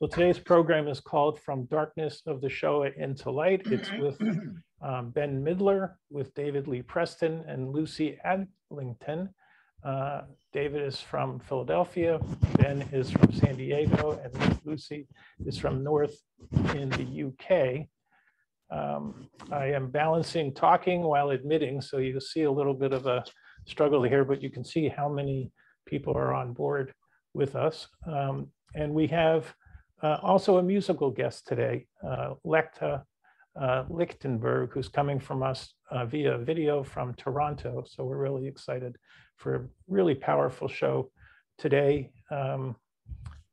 So today's program is called From Darkness of the Shoah into Light. It's with um, Ben Midler, with David Lee Preston and Lucy Adlington. Uh, David is from Philadelphia, Ben is from San Diego, and Lucy is from North in the UK. Um, I am balancing talking while admitting, so you see a little bit of a struggle here, but you can see how many people are on board with us. Um, and we have uh, also a musical guest today, uh, Lecta uh, Lichtenberg, who's coming from us uh, via video from Toronto. So we're really excited for a really powerful show today. Um,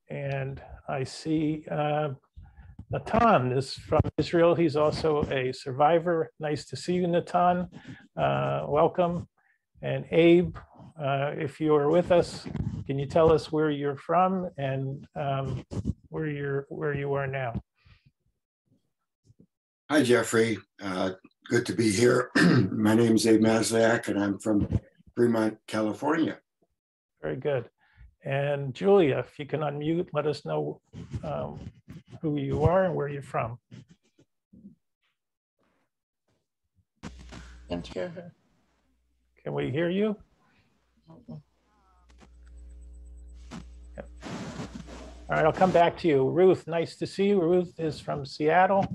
and I see uh, Natan is from Israel. He's also a survivor. Nice to see you, Natan. Uh, welcome. And Abe, uh, if you are with us, can you tell us where you're from and um, where you're where you are now? Hi, Jeffrey. Uh, good to be here. My name is Abe Masliak, and I'm from Fremont, California. Very good. And Julia, if you can unmute, let us know um, who you are and where you're from. Can't hear her. Can we hear you? Yep. All right, I'll come back to you. Ruth, nice to see you. Ruth is from Seattle,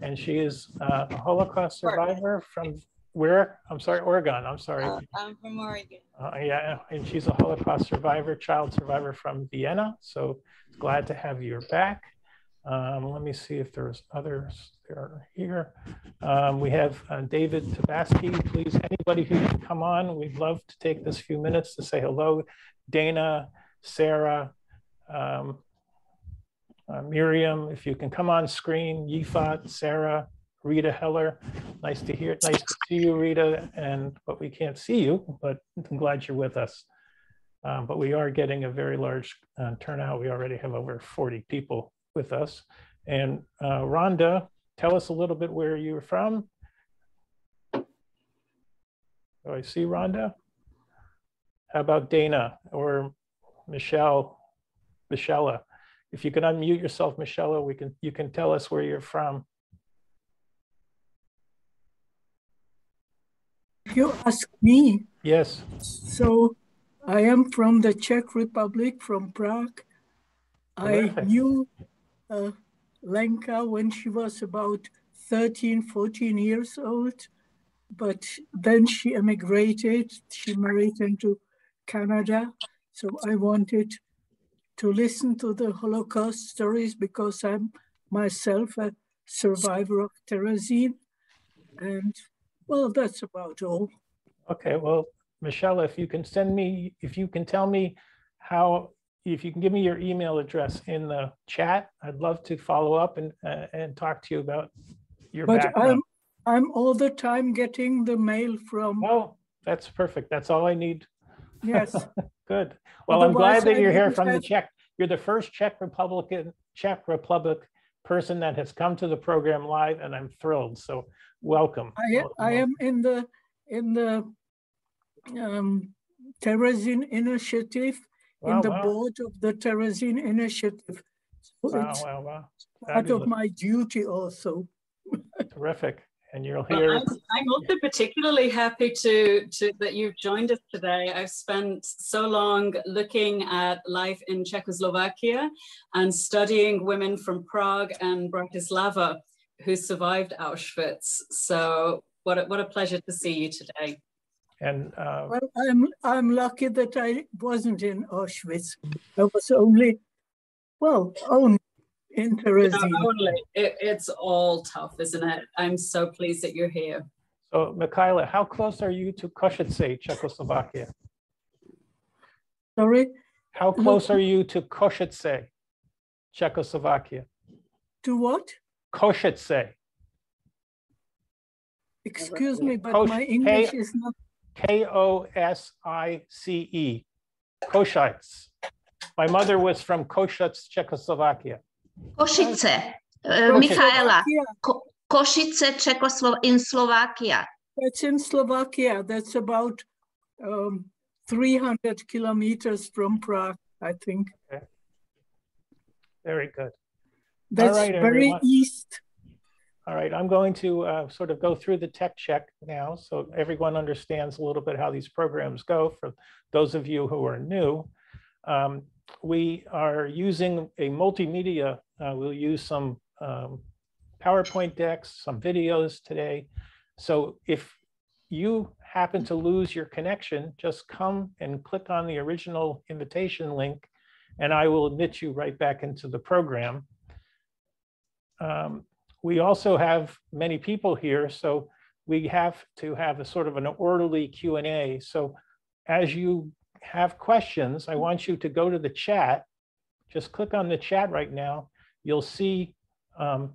and she is uh, a Holocaust survivor from where? I'm sorry, Oregon. I'm sorry. Uh, I'm from Oregon. Uh, yeah, and she's a Holocaust survivor, child survivor from Vienna. So glad to have you back. Um, let me see if there's others that are here. Um, we have uh, David Tabaski. Please, anybody who can come on, we'd love to take this few minutes to say hello. Dana, Sarah, um, uh, Miriam, if you can come on screen, Yifat, Sarah, Rita Heller. Nice to hear, nice to see you, Rita. And but we can't see you, but I'm glad you're with us. Um, but we are getting a very large uh, turnout. We already have over 40 people with us. And uh, Rhonda, tell us a little bit where you're from. Do I see Rhonda? How about Dana or Michelle, Michelle? If you can unmute yourself, Michelle, we can you can tell us where you're from. You ask me. Yes. So I am from the Czech Republic, from Prague. Terrific. I knew uh, Lenka when she was about 13, 14 years old, but then she emigrated. She married into Canada. So I wanted to listen to the Holocaust stories because I'm myself a survivor of Terezin. And well, that's about all. Okay, well, Michelle, if you can send me, if you can tell me how, if you can give me your email address in the chat, I'd love to follow up and, uh, and talk to you about your But background. I'm, I'm all the time getting the mail from, Oh, that's perfect. That's all I need. yes, Good. Well, I'm glad that you're here from the Czech. You're the first Czech Republican, Czech Republic person that has come to the program live, and I'm thrilled. So welcome. I, am- I am in the, in the um, Terezin Initiative, in the wow. board of the Terezin Initiative. So Wow, It's wow, wow. part of my duty also. Terrific. And you'll Well, hear, I'm, I'm also particularly happy to, to that you've joined us today. I've spent so long looking at life in Czechoslovakia and studying women from Prague and Bratislava who survived Auschwitz. So what a, what a pleasure to see you today. And uh, Well, I'm, I'm lucky that I wasn't in Auschwitz. I was only, well, only in Not Terezin. only, it, it's all tough, isn't it? I'm so pleased that you're here. so Mikhaila, how close are you to Košice, Czechoslovakia? Sorry, How close are you to Košice, Czechoslovakia? to what? Košice, Excuse me, but Kosh- my English K- is not, K O S I C E, Košice. My mother was from Košice, Czechoslovakia. Košice, uh, Michaela, Slovakia. Ko- Košice, Czechoslo- in Slovakia. That's in Slovakia. That's about um, 300 kilometers from Prague, I think. Very good. That's right, very everyone. east. All right, I'm going to uh, sort of go through the tech check now so everyone understands a little bit how these programs go. For those of you who are new, um, we are using a multimedia. Uh, we'll use some um, PowerPoint decks, some videos today. So if you happen to lose your connection, just come and click on the original invitation link and I will admit you right back into the program. Um, we also have many people here, so we have to have a sort of an orderly Q and A. So as you have questions, I want you to go to the chat. Just click on the chat right now. You'll see um,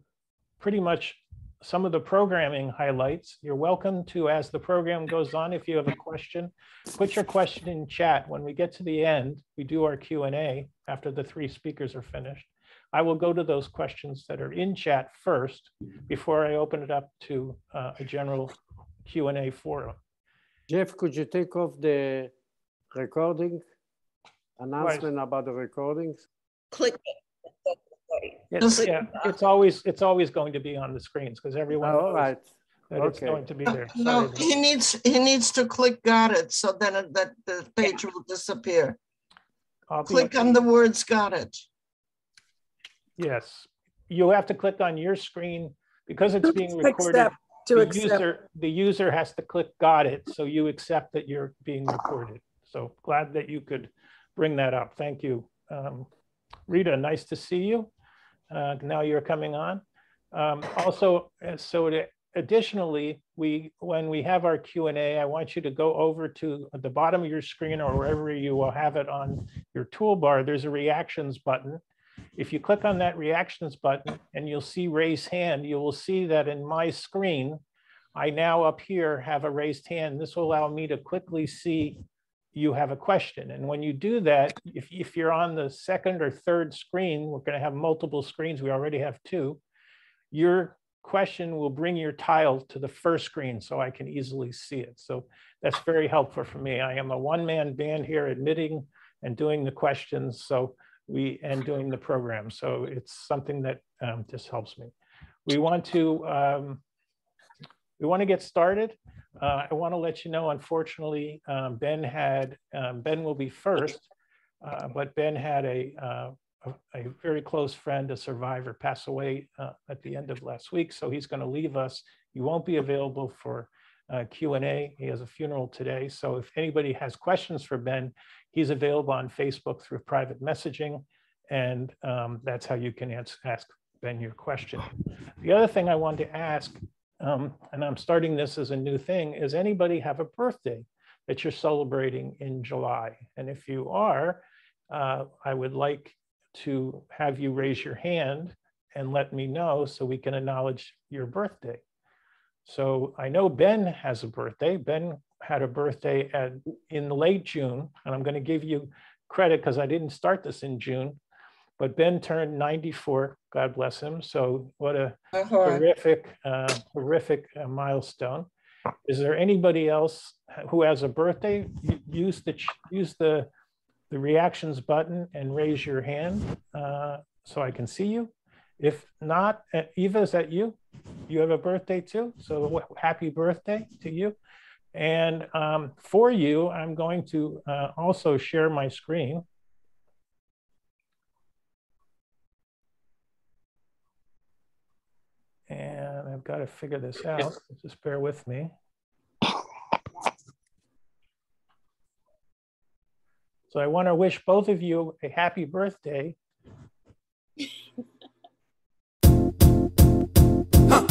pretty much some of the programming highlights. You're welcome to, as the program goes on, if you have a question, put your question in chat. When we get to the end, we do our Q and A after the three speakers are finished. I will go to those questions that are in chat first before I open it up to uh, a general Q and A forum. Jeff, could you take off the recording announcement about the recordings? Click It's, yeah, it's always, it's always going to be on the screens because everyone Oh, knows right. that it's going to be there. No, Sorry. he needs, he needs to click got it, so then it- that the page will disappear. I'll be- Click on the words got it. Yes, you have to click on your screen because it's being recorded. step To The accept, user, the user has to click got it, so you accept that you're being recorded. So glad that you could bring that up. Thank you. Um, Rita, nice to see you. Uh, Now you're coming on. Um, Also, uh, so to- additionally, we, when we have our Q and A, I want you to go over to the bottom of your screen or wherever you will have it on your toolbar. There's a reactions button. If you click on that reactions button and you'll see raise hand, you will see that in my screen, I now up here have a raised hand. This will allow me to quickly see you have a question. And when you do that, if, if you're on the second or third screen, we're going to have multiple screens. We already have two. Your question will bring your tile to the first screen so I can easily see it. So that's very helpful for me. I am a one-man band here admitting and doing the questions. So we and doing the program. So it's something that um, just helps me. We want to um, we want to get started. Uh, I want to let you know, unfortunately, um, Ben had um, Ben will be first, uh, but Ben had a, uh, a a very close friend, a survivor, pass away uh, at the end of last week. So he's going to leave us. He won't be available for uh, Q&A. He has a funeral today. So if anybody has questions for Ben, he's available on Facebook through private messaging. And um, that's how you can ans- ask Ben your question. The other thing I wanted to ask, um, and I'm starting this as a new thing, is anybody have a birthday that you're celebrating in July? And if you are, uh, I would like to have you raise your hand and let me know so we can acknowledge your birthday. So I know Ben has a birthday. Ben had a birthday at, in late June, and I'm going to give you credit because I didn't start this in June. But Ben turned 94. God bless him. So what a Uh-huh. horrific, uh, horrific uh, milestone. Is there anybody else who has a birthday? Use the use the the reactions button and raise your hand uh, so I can see you. If not, uh, Eva, is that you? You have a birthday too. So happy birthday to you. And um, for you, I'm going to uh, also share my screen. And I've got to figure this out. Just bear with me. So I want to wish both of you a happy birthday. Clap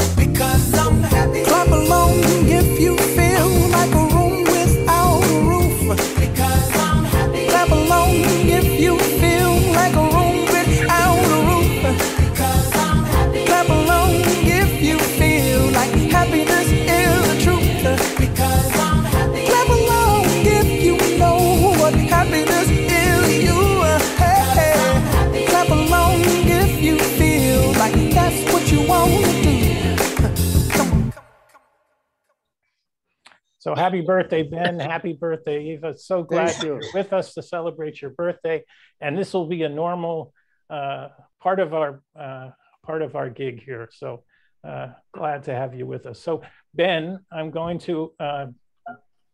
So happy birthday, Ben. Happy birthday, Eva. So glad you. you're with us to celebrate your birthday. And this will be a normal uh, part of our uh, part of our gig here. So uh, glad to have you with us. So Ben, I'm going to, uh,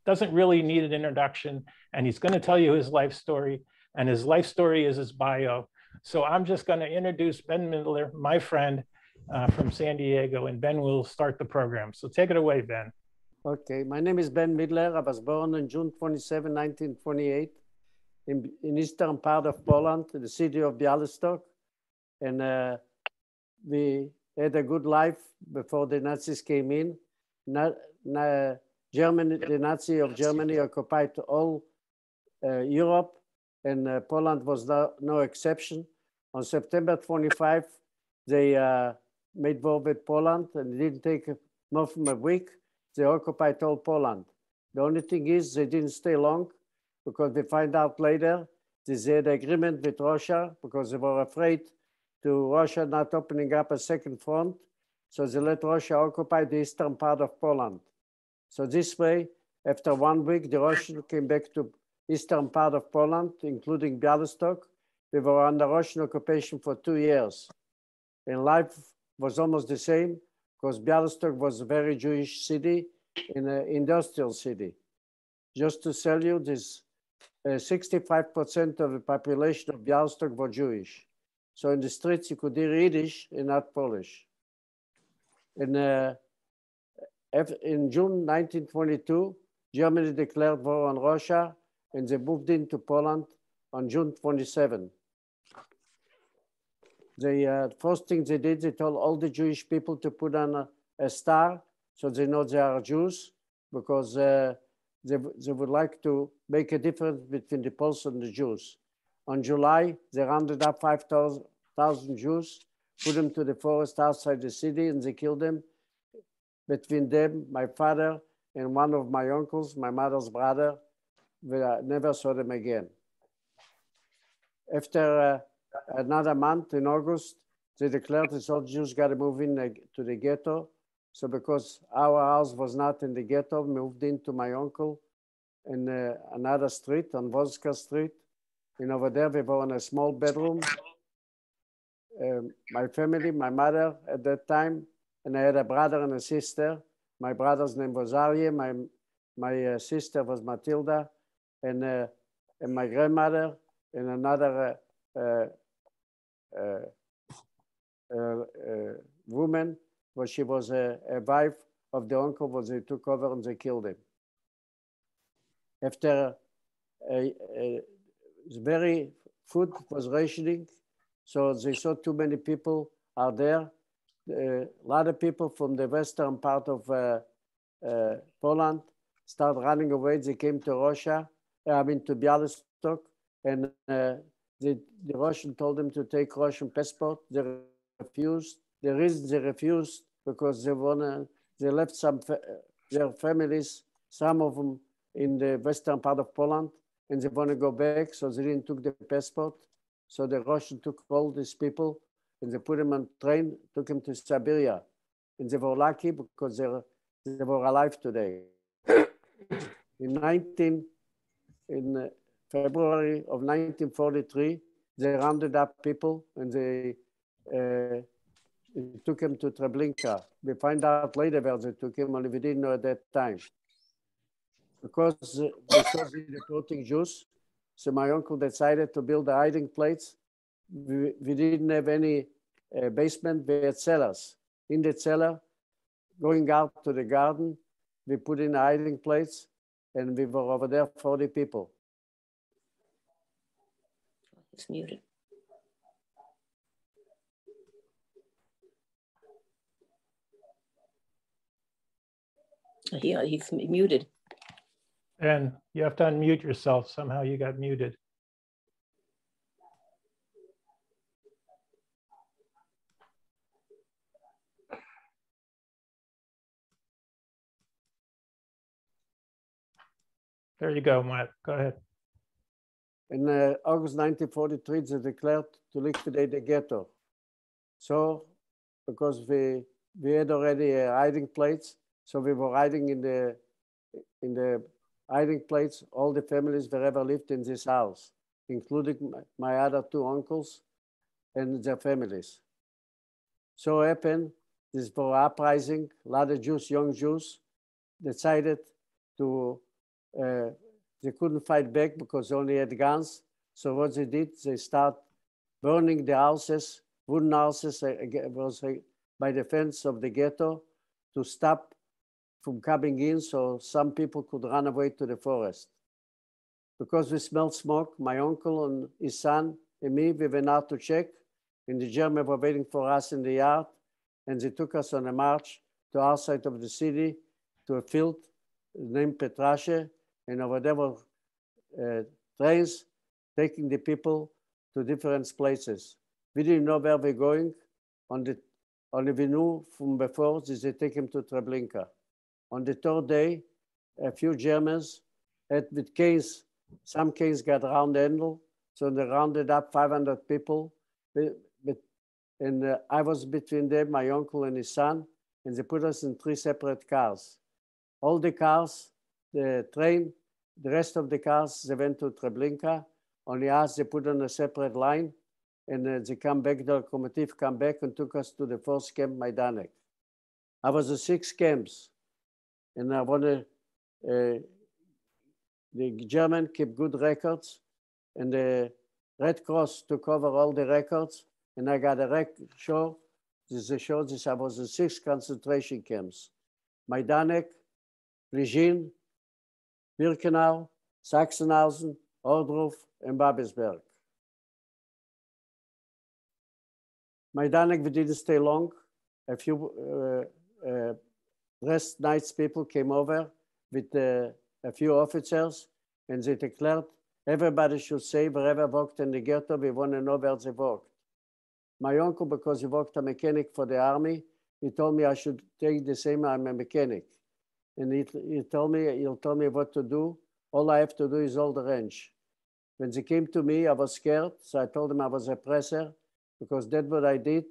doesn't really need an introduction and he's going to tell you his life story and his life story is his bio. So I'm just going to introduce Ben Midler, my friend uh, from San Diego, and Ben will start the program. So take it away, Ben. Okay, my name is Ben Midler. I was born on June 27, 1928 in, in eastern part of Poland, the city of Bialystok. And uh, we had a good life before the Nazis came in. Na, na, Germany, the Nazi of Germany occupied all uh, Europe and uh, Poland was no, no, exception. On September 25, they uh, made war with Poland and it didn't take more than a week. They occupied all Poland. The only thing is they didn't stay long because we find out later they had agreement with Russia because they were afraid to Russia not opening up a second front. So they let Russia occupy the eastern part of Poland. So this way, after one week, the Russians came back to eastern part of Poland, including Bialystok. We were under Russian occupation for two years. And life was almost the same because Bialystok was a very Jewish city in an industrial city. Just to tell you, this 65% uh, of the population of Bialystok were Jewish. So in the streets, you could hear Yiddish and not Polish. In, uh, in June 1922, Germany declared war on Russia and they moved into Poland on June 27. The uh, first thing they did, they told all the Jewish people to put on a, a star so they know they are Jews because uh, they, they would like to make a difference between the Poles and the Jews. On July, they rounded up 5,000 Jews, put them to the forest outside the city, and they killed them. Between them, my father and one of my uncles, my mother's brother, we never saw them again. After uh, another month in August, they declared that all Jews got to move in to the ghetto. So because our house was not in the ghetto, moved into my uncle in uh, another street on Voska Street. And over there, we were in a small bedroom. Um, my family, my mother at that time, and I had a brother and a sister. My brother's name was Arye, my, my uh, sister was Matilda, and, uh, and my grandmother and another uh, uh, woman, but she was a, a wife of the uncle, but they took over and they killed him. After a, a very food was rationing, so they saw too many people are there. a lot of people from the western part of uh, uh, Poland started running away. They came to Russia I mean, to Bialystok, and uh, the, the Russian told them to take Russian passport. They refused. The reason they refused because they wanna, they left some fa their families, some of them in the western part of Poland, and they want to go back, so they didn't took the passport. So the Russian took all these people and they put them on train, took them to Siberia, and they were lucky because they they were alive today. in 19 in February of 1943, they rounded up people and they uh, took him to Treblinka. We find out later where they took him, only we didn't know at that time. Because, uh, because we deporting Jews, so my uncle decided to build a hiding place. We, we didn't have any uh, basement, we had cellars. In the cellar, going out to the garden, we put in a hiding place and we were over there 40 people. It's muted. He, he's muted. And you have to unmute yourself. Somehow you got muted. There you go, Matt. Go ahead. In uh, August 1943, they declared to liquidate the ghetto. So, because we we had already a hiding place, so we were hiding in the in the hiding place. All the families wherever lived in this house, including my other two uncles and their families. So happened, this for uprising, a lot of Jews, young Jews, decided to, uh, they couldn't fight back because they only had guns. So what they did, they start burning the houses, wooden houses uh, was uh, by the fence of the ghetto to stop from coming in so some people could run away to the forest. Because we smelled smoke, my uncle and his son and me, we went out to check and the Germans were waiting for us in the yard and they took us on a march to outside of the city to a field named Pietrasze and over there were uh, trains taking the people to different places. We didn't know where we're going. On the, only we knew from before is they take him to Treblinka. On the third day, a few Germans had with canes, some canes got round handle, so they rounded up 500 people. And uh, I was between them, my uncle and his son, and they put us in three separate cars. All the cars, the train, the rest of the cars, they went to Treblinka. Only us, they put on a separate line, and uh, they come back, the locomotive come back and took us to the first camp, Majdanek. I was in six camps, and I want to, uh, the German keep good records, and the Red Cross took over all the records, and I got a rec show. This is show this I was in six concentration camps. Majdanek, Pleschin, Birkenau, Sachsenhausen, Ohrdruf, and Babelsberg. Majdanek, we didn't stay long. A few uh, uh, rest nights people came over with uh, a few officers and they declared everybody should say wherever worked in the ghetto, we want to know where they worked. My uncle, because he worked a mechanic for the army, he told me I should take the same, I'm a mechanic. And he, he told me, he'll tell me what to do. All I have to do is hold the wrench. When they came to me, I was scared. So I told them I was a presser because that's what I did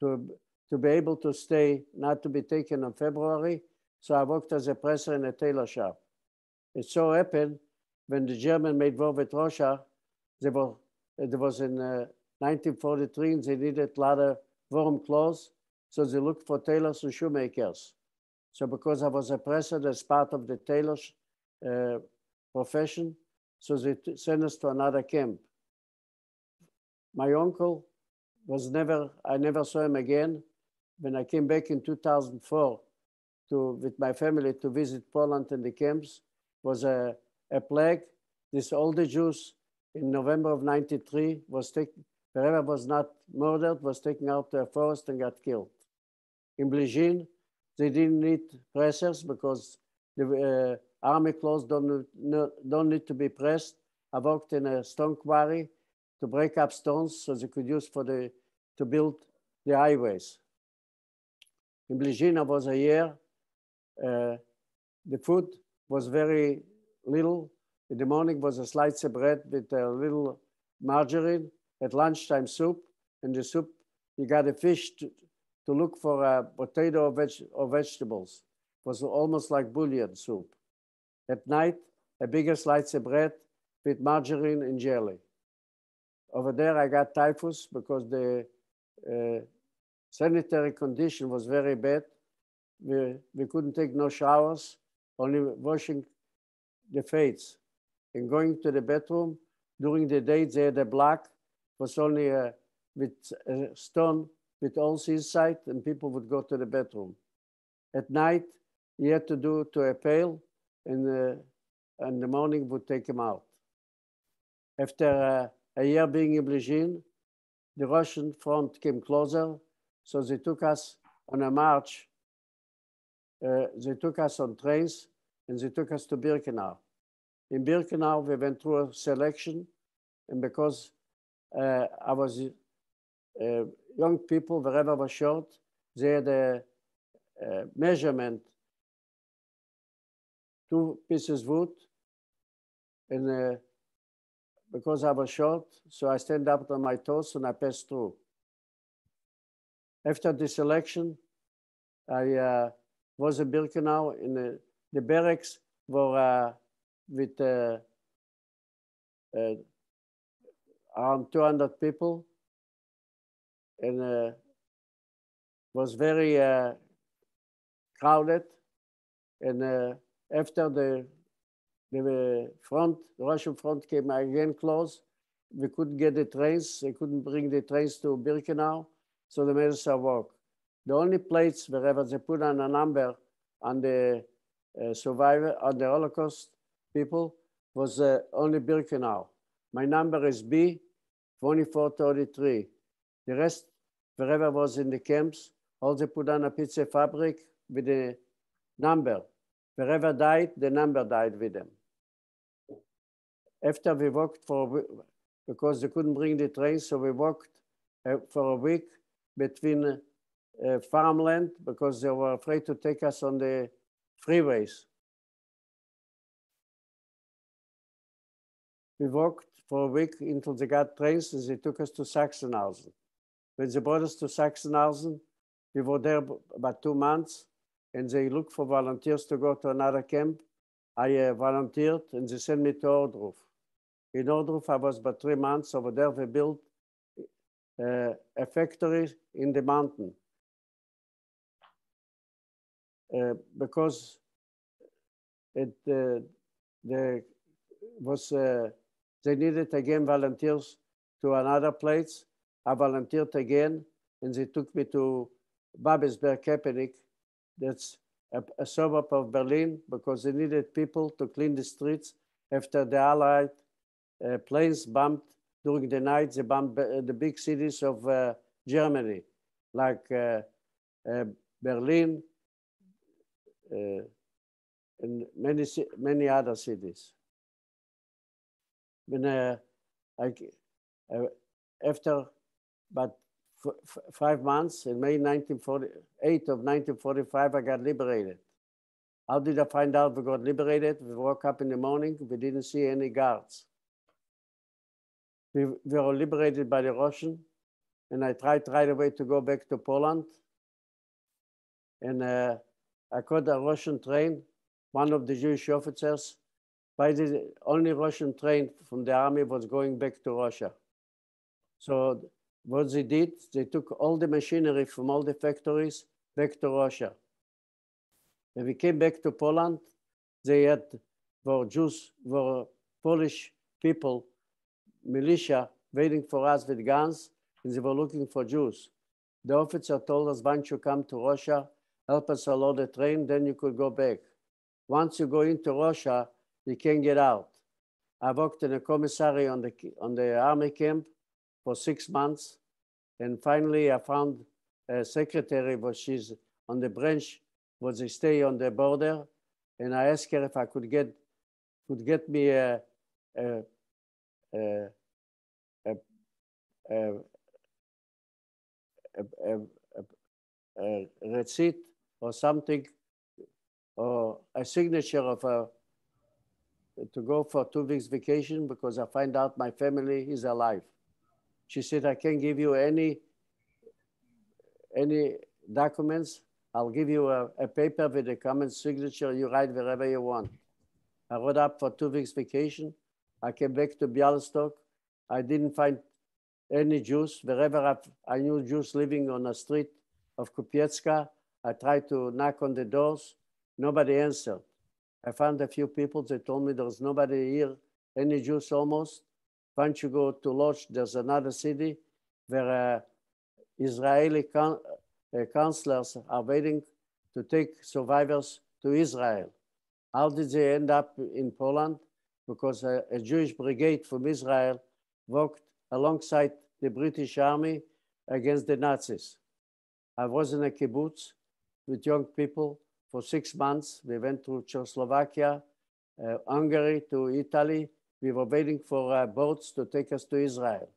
to, to be able to stay, not to be taken in February. So I worked as a presser in a tailor shop. It so happened when the German made war with Russia, they were, it was in uh, 1943 and they needed a lot of warm clothes. So they looked for tailors and shoemakers. So because I was a presser, that's part of the tailor's uh, profession, so they sent us to another camp. My uncle was never, I never saw him again. When I came back in 2004 to, with my family to visit Poland and the camps, was a, a plague. This older Jews in November of 93 was taken, wherever was not murdered, was taken out to a forest and got killed. In Pleschin, they didn't need pressers because the uh, army clothes don't, don't need to be pressed. I worked in a stone quarry to break up stones so they could use for the, to build the highways. In Pleschin, was a year. Uh, the food was very little. In the morning was a slice of bread with a little margarine. At lunchtime, soup. And the soup, you got a fish to, look for a potato or, veg or vegetables. It was almost like bouillon soup. At night, a bigger slice of bread with margarine and jelly. Over there, I got typhus because the uh, sanitary condition was very bad. We, we couldn't take no showers, only washing the face. And going to the bathroom, during the day, they had a block, was only a, with a stone with holes inside, and people would go to the bedroom. At night, he had to do to a pail, and uh, in the morning would take him out. After uh, a year being in Pleschin, the Russian front came closer, so they took us on a march. Uh, they took us on trains, and they took us to Birkenau. In Birkenau, we went through a selection, and because uh, I was uh, young people, wherever was short, they had a, a measurement, two pieces of wood, and uh, because I was short, so I stand up on my toes and I pass through. After this election, I uh, was in Birkenau in the, the barracks were uh, with uh, uh, around 200 people. And uh, was very uh, crowded. And uh, after the, the front, the Russian front came again close, we couldn't get the trains. They couldn't bring the trains to Birkenau, so they made us walk. The only place wherever they put on a number on the uh, survivor, on the Holocaust people, was uh, only Birkenau. My number is B 2433. The rest, wherever was in the camps, all they put on a pizza fabric with a number. Wherever died, the number died with them. After we walked for, because they couldn't bring the train, so we walked uh, for a week between uh, farmland because they were afraid to take us on the freeways. We walked for a week until they got trains and they took us to Sachsenhausen. When they brought us to Sachsenhausen, we were there about two months and they looked for volunteers to go to another camp. I uh, volunteered and they sent me to Ohrdruf. In Ohrdruf, I was about three months. Over there, we built uh, a factory in the mountain. Uh, because it the was they needed again volunteers to another place. I volunteered again, and they took me to Babelsberg-Köpenick. That's a, a, suburb of Berlin because they needed people to clean the streets after the Allied uh, planes bombed during the night. They bombed the big cities of uh, Germany, like uh, uh Berlin uh, and many many other cities. When uh, I, after about five months in May 1948 of 1945, I got liberated. How did I find out we got liberated? We woke up in the morning, we didn't see any guards. We, we were liberated by the Russian, and I tried right away to go back to Poland. And uh, I caught a Russian train. One of the Jewish officers, by the only Russian train from the army was going back to Russia. So what they did, they took all the machinery from all the factories back to Russia. When we came back to Poland, they had were Jews, were Polish people, militia waiting for us with guns, and they were looking for Jews. The officer told us, once you come to Russia, help us unload the train, then you could go back. Once you go into Russia, you can't get out. I worked in a commissary on the, on the army camp for six months. And finally, I found a secretary, but she's on the branch, was they stay on the border. And I asked her if I could get, could get me a, a, a, a, a, a, a, a receipt or something, or a signature of a, to go for two weeks vacation because I find out my family is alive. She said, I can't give you any, any documents. I'll give you a, a paper with a common signature. You write wherever you want. I wrote up for two weeks vacation. I came back to Bialystok. I didn't find any Jews. Wherever I, I knew Jews living on the street of Kupiecka, I tried to knock on the doors. Nobody answered. I found a few people They told me there was nobody here, any Jews almost. Once you go to Lodz, there's another city where uh, Israeli con uh, counselors are waiting to take survivors to Israel. How did they end up in Poland? Because a, a Jewish brigade from Israel worked alongside the British army against the Nazis. I was in a kibbutz with young people for six months. We went to Czechoslovakia, uh, Hungary, to Italy, we were waiting for uh, boats to take us to Israel.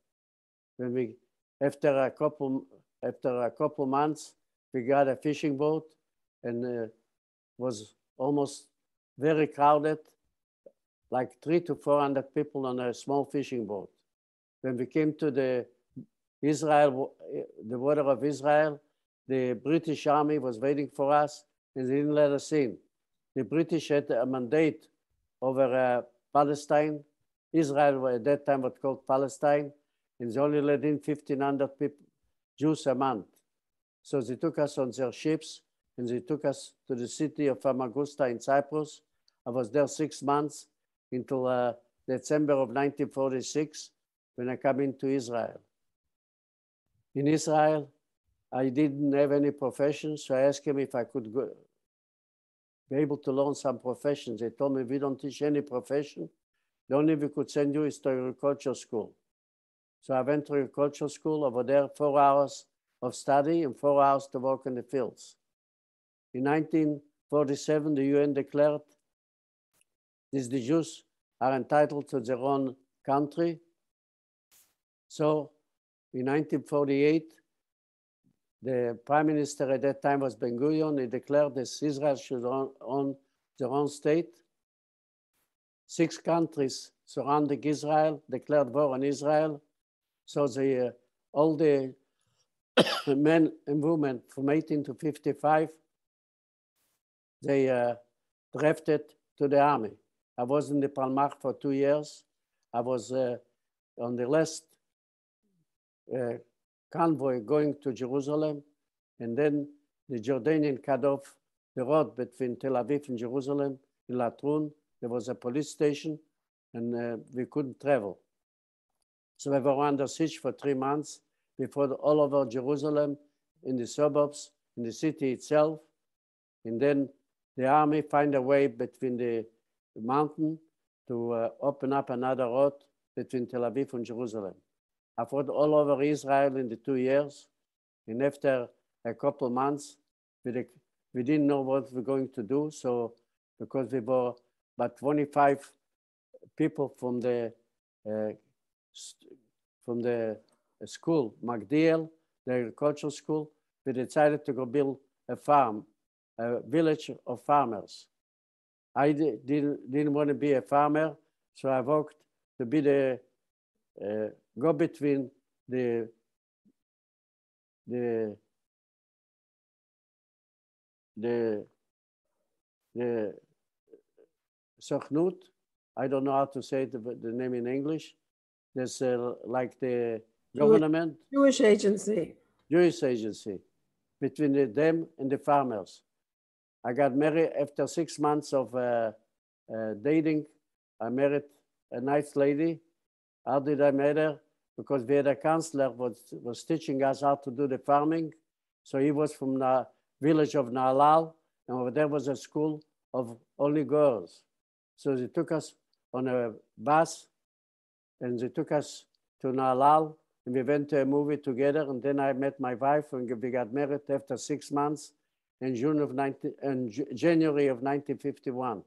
When we, after a couple, after a couple months, we got a fishing boat and uh, was almost very crowded, like three to 400 people on a small fishing boat. When we came to the Israel, the water of Israel, the British army was waiting for us and they didn't let us in. The British had a mandate over uh, Palestine Israel at that time was called Palestine, and they only let in 1,500 people, Jews a month. So they took us on their ships and they took us to the city of Famagusta in Cyprus. I was there six months until uh, December of 1946 when I came into Israel. In Israel, I didn't have any profession, so I asked him if I could go, be able to learn some professions. They told me we don't teach any profession. The only we could send you is to agriculture school. So I went to agriculture school over there, four hours of study and four hours to work in the fields. In 1947, the UN declared these the Jews are entitled to their own country. So in 1948, the prime minister at that time was Ben Gurion. He declared that Israel should own, own their own state. Six countries surrounding Israel declared war on Israel. So the, uh, all the men and women from 18 to 55, they uh, drafted to the army. I was in the Palmach for two years. I was uh, on the last uh, convoy going to Jerusalem, and then the Jordanian cut off the road between Tel Aviv and Jerusalem in Latrun. There was a police station, and uh, we couldn't travel. So we were under siege for three months before the, all over Jerusalem, in the suburbs, in the city itself. And then the army find a way between the mountain to uh, open up another road between Tel Aviv and Jerusalem. I fought all over Israel in the two years. And after a couple months, we, we didn't know what we we're going to do. So because we were about 25 people from the uh, from the school, MacDill, the agricultural school, we decided to go build a farm, a village of farmers. I di- didn't, didn't want to be a farmer, so I worked to be the uh, go between the the the Sochnut. I don't know how to say the, the name in English. There's uh, like the government, Jewish agency. Jewish agency, between the, them and the farmers. I got married after six months of uh, uh, dating. I married a nice lady. How did I meet her? Because we had a counselor was was teaching us how to do the farming. So he was from the village of Nahalal, and over there was a school of only girls. So they took us on a bus, and they took us to Nahalal, and we went to a movie together. And then I met my wife, and we got married after six months in June of 19, in January of 1951.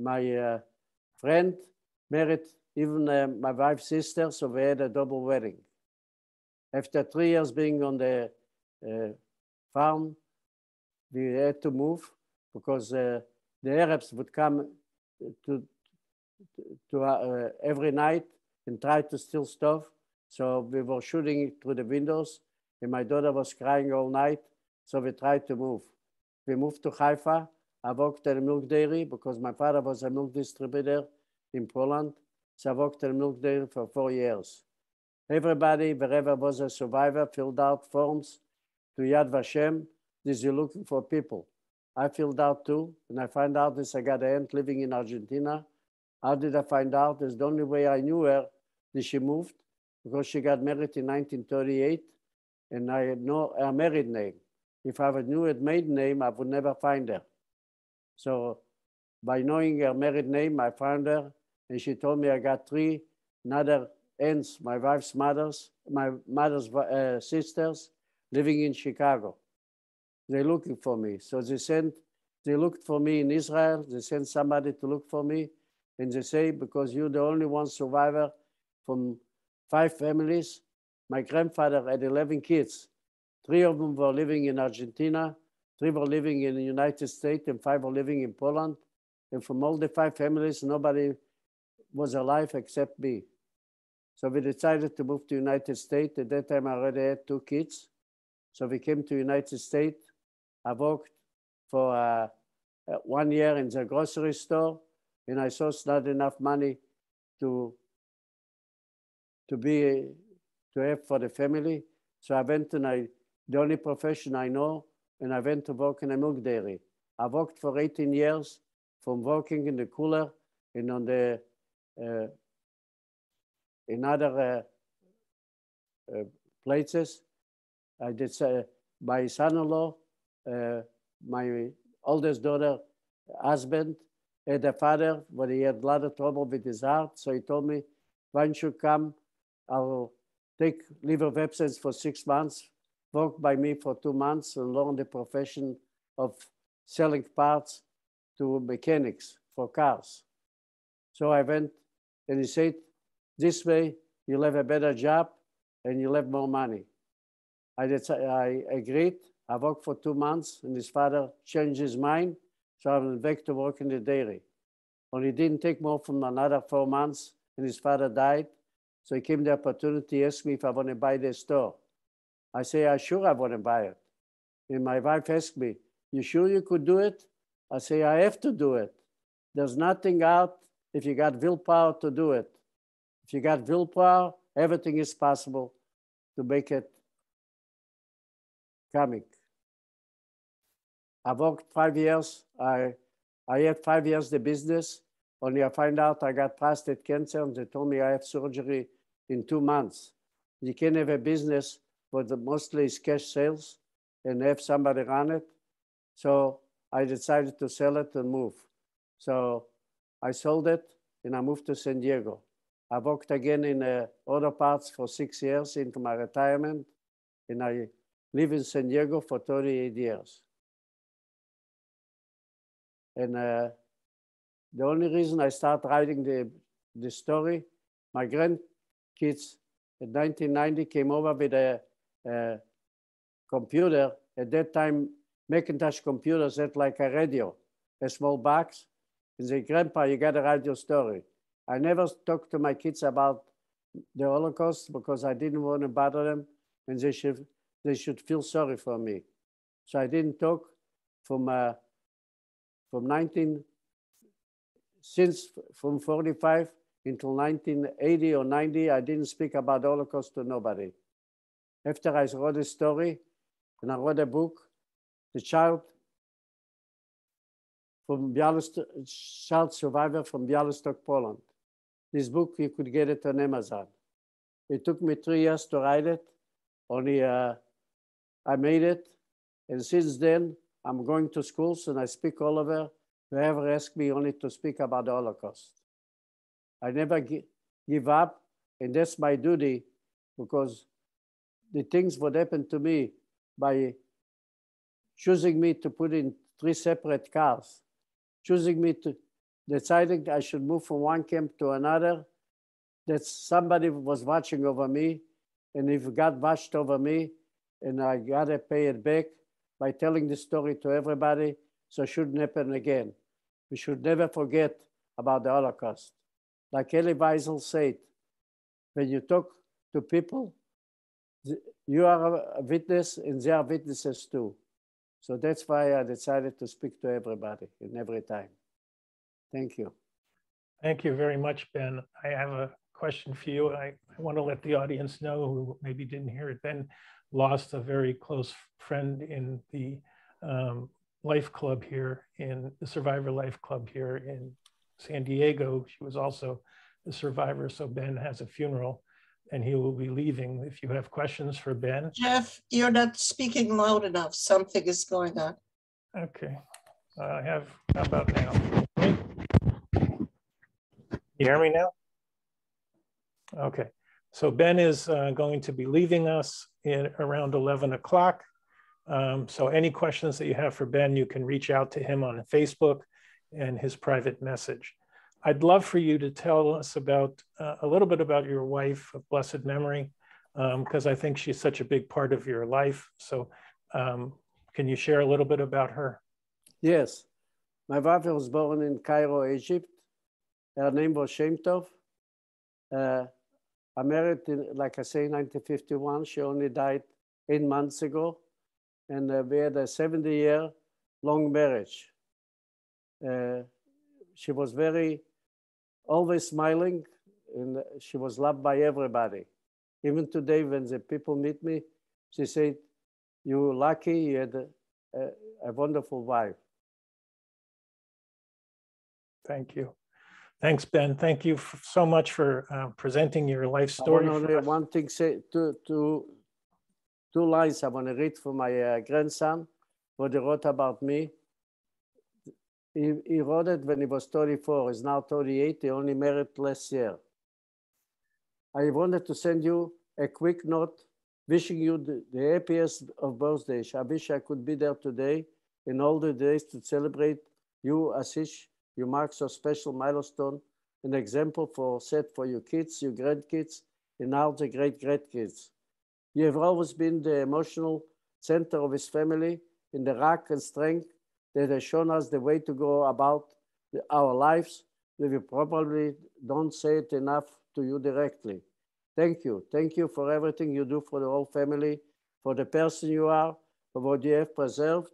My uh, friend married even uh, my wife's sister, so we had a double wedding. After three years being on the uh, farm, we had to move because uh, the Arabs would come to, to uh, every night and try to steal stuff. So we were shooting through the windows, and my daughter was crying all night. So we tried to move. We moved to Haifa. I worked at a milk dairy because my father was a milk distributor in Poland. So I worked at a milk dairy for four years. Everybody, wherever was a survivor, filled out forms to Yad Vashem. This you're looking for people. I filled out too, and I find out this I got an aunt living in Argentina. How did I find out? It's the only way I knew her that she moved because she got married in 1938, and I had no her married name. If I would knew her maiden name, I would never find her. So by knowing her married name, I found her, and she told me I got three another aunts, my wife's mothers, my mother's uh, sisters, living in Chicago. They're looking for me. So they sent, they looked for me in Israel. They sent somebody to look for me. And they say, because you're the only one survivor from five families, my grandfather had 11 kids. Three of them were living in Argentina, three were living in the United States, and five were living in Poland. And from all the five families, nobody was alive except me. So we decided to move to United States. At that time, I already had two kids. So we came to United States. I worked for uh, uh, one year in the grocery store, and I saw not enough money to to be to have for the family. So I went and I the only profession I know, and I went to work in a milk dairy. I worked for 18 years from working in the cooler and on the uh, in other uh, uh, places. I did uh, my son-in-law, Uh, my oldest daughter, husband, had a father, but he had a lot of trouble with his heart. So he told me, why don't you come? I'll take leave of absence for six months, work by me for two months and learn the profession of selling parts to mechanics for cars. So I went and he said, this way you'll have a better job and you'll have more money. I, I agreed. I worked for two months and his father changed his mind. So I went back to work in the dairy. It didn't take more from another four months and his father died. So he came the opportunity, asked me if I want to buy the store. I say, I sure I want to buy it. And my wife asked me, you sure you could do it? I say, I have to do it. There's nothing out if you got willpower to do it. If you got willpower, everything is possible to make it coming. I worked five years. I, I had five years the business. Only I find out I got prostate cancer and they told me I have surgery in two months. You can have a business, but mostly it's cash sales and have somebody run it. So I decided to sell it and move. So I sold it and I moved to San Diego. I worked again in uh, auto parts for six years into my retirement, and I live in San Diego for 38 years. And uh, the only reason I started writing the, the story, my grandkids in 1990 came over with a, a computer. At that time, Macintosh computers had like a radio, a small box. And say, Grandpa, you got to write your story. I never talked to my kids about the Holocaust because I didn't want to bother them and they should, they should feel sorry for me. So I didn't talk from, uh, from 19, since from 45 until 1980 or 90, I didn't speak about Holocaust to nobody. After I wrote a story and I wrote a book, The Child from Bialystok, Child Survivor from Bialystok, Poland. This book, you could get it on Amazon. It took me three years to write it, only uh, I made it. And since then, I'm going to schools and I speak all over. Whoever asked me only to speak about the Holocaust. I never gi give up, and that's my duty because the things what happened to me by choosing me to put in three separate cars, choosing me to deciding I should move from one camp to another, that somebody was watching over me, and if God watched over me, and I gotta pay it back by telling the story to everybody, so it shouldn't happen again. We should never forget about the Holocaust. Like Elie Wiesel said, when you talk to people, you are a witness and they are witnesses too. So that's why I decided to speak to everybody in every time. Thank you. Thank you very much, Ben. I have a question for you. I, I want to let the audience know who maybe didn't hear it. Ben lost a very close friend in the um, Life Club here, in the Survivor Life Club here in San Diego. She was also a survivor. So Ben has a funeral and he will be leaving. If you have questions for Ben. Jeff, you're not speaking loud enough. Something is going on. Okay. I have, how about now? You hear me now? Okay. So Ben is uh, going to be leaving us in around 11 o'clock. Um, so any questions that you have for Ben, you can reach out to him on Facebook and his private message. I'd love for you to tell us about uh, a little bit about your wife of blessed memory, because um, I think she's such a big part of your life. So um, can you share a little bit about her? Yes. My wife was born in Cairo, Egypt. Her name was Shem Tov. Uh, I married, in, like I say, 1951. She only died eight months ago. And uh, we had a 70 year long marriage. Uh, she was very, always smiling, and she was loved by everybody. Even today, when the people meet me, she said, you're lucky you had a, a, a wonderful wife. Thank you. Thanks, Ben. Thank you so much for uh, presenting your life I story. want to one thing say two two two lines I want to read for my uh, grandson. What he wrote about me. He, he wrote it when he was 34. He's now 38. He only married last year. I wanted to send you a quick note wishing you the, the happiest of birthdays. I wish I could be there today in all the days to celebrate you, Asish. You mark so special milestone, an example for set for your kids, your grandkids, and now the great great kids. You have always been the emotional center of his family in the rock and strength that has shown us the way to go about the- our lives. We probably don't say it enough to you directly. Thank you. Thank you for everything you do for the whole family, for the person you are, for what you have preserved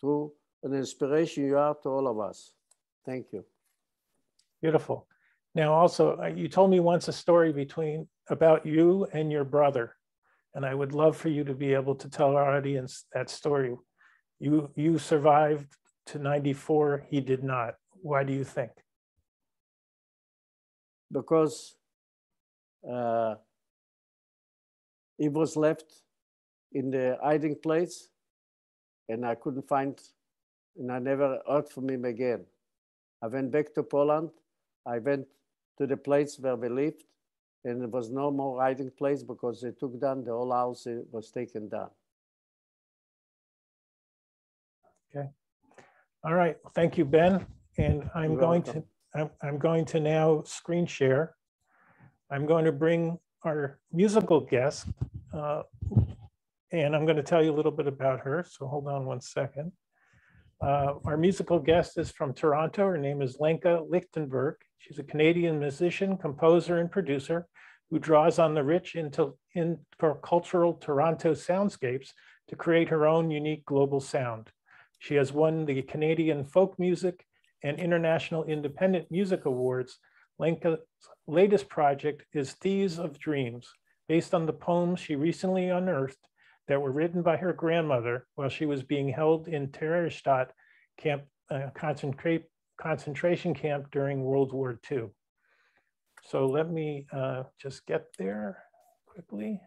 through an inspiration you are to all of us. Thank you. Beautiful. Now, also, uh, you told me once a story between about you and your brother, and I would love for you to be able to tell our audience that story. You you survived to 94. He did not. Why do you think? because uh, he was left in the hiding place and I couldn't find, and I never heard from him again. I went back to Poland. I went to the place where we lived, and there was no more hiding place because they took down the whole house, it was taken down. Okay. All right. Thank you, Ben. And I'm You're going to. I'm, I'm going to now screen share. I'm going to bring our musical guest, uh, and I'm going to tell you a little bit about her. So hold on one second. Uh, our musical guest is from Toronto. Her name is Lenka Lichtenberg. She's a Canadian musician, composer, and producer who draws on the rich intercultural Toronto soundscapes to create her own unique global sound. She has won the Canadian Folk Music and International Independent Music Awards. Lenka's latest project is Thieves of Dreams, based on the poems she recently unearthed that were written by her grandmother while she was being held in Theresienstadt camp, uh, concentrate, concentration camp during World War II. So let me uh, just get there quickly.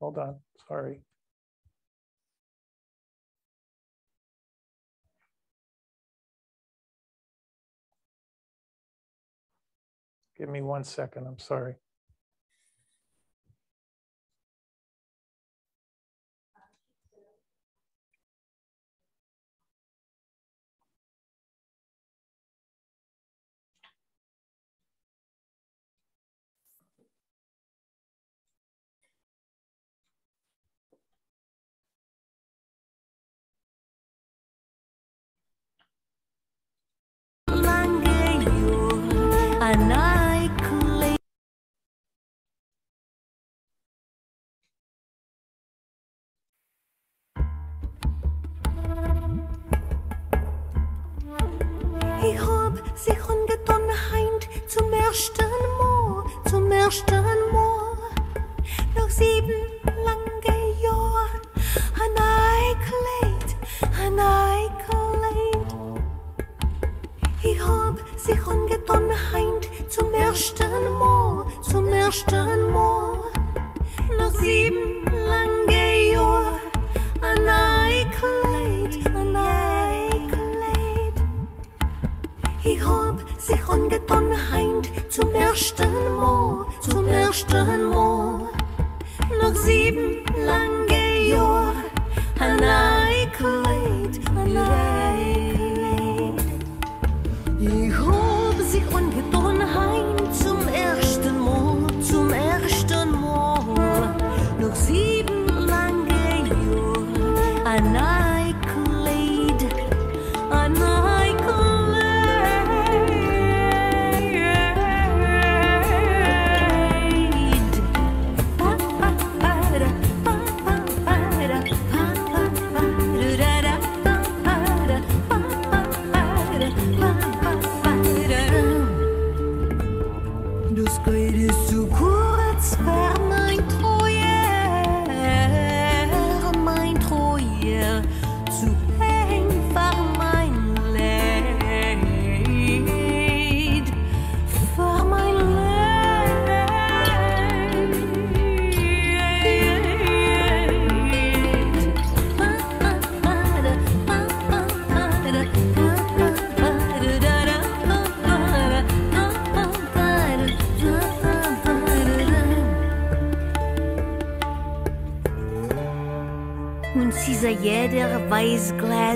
Hold on, sorry. Give me one second, I'm sorry.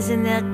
Weißglasene Knopf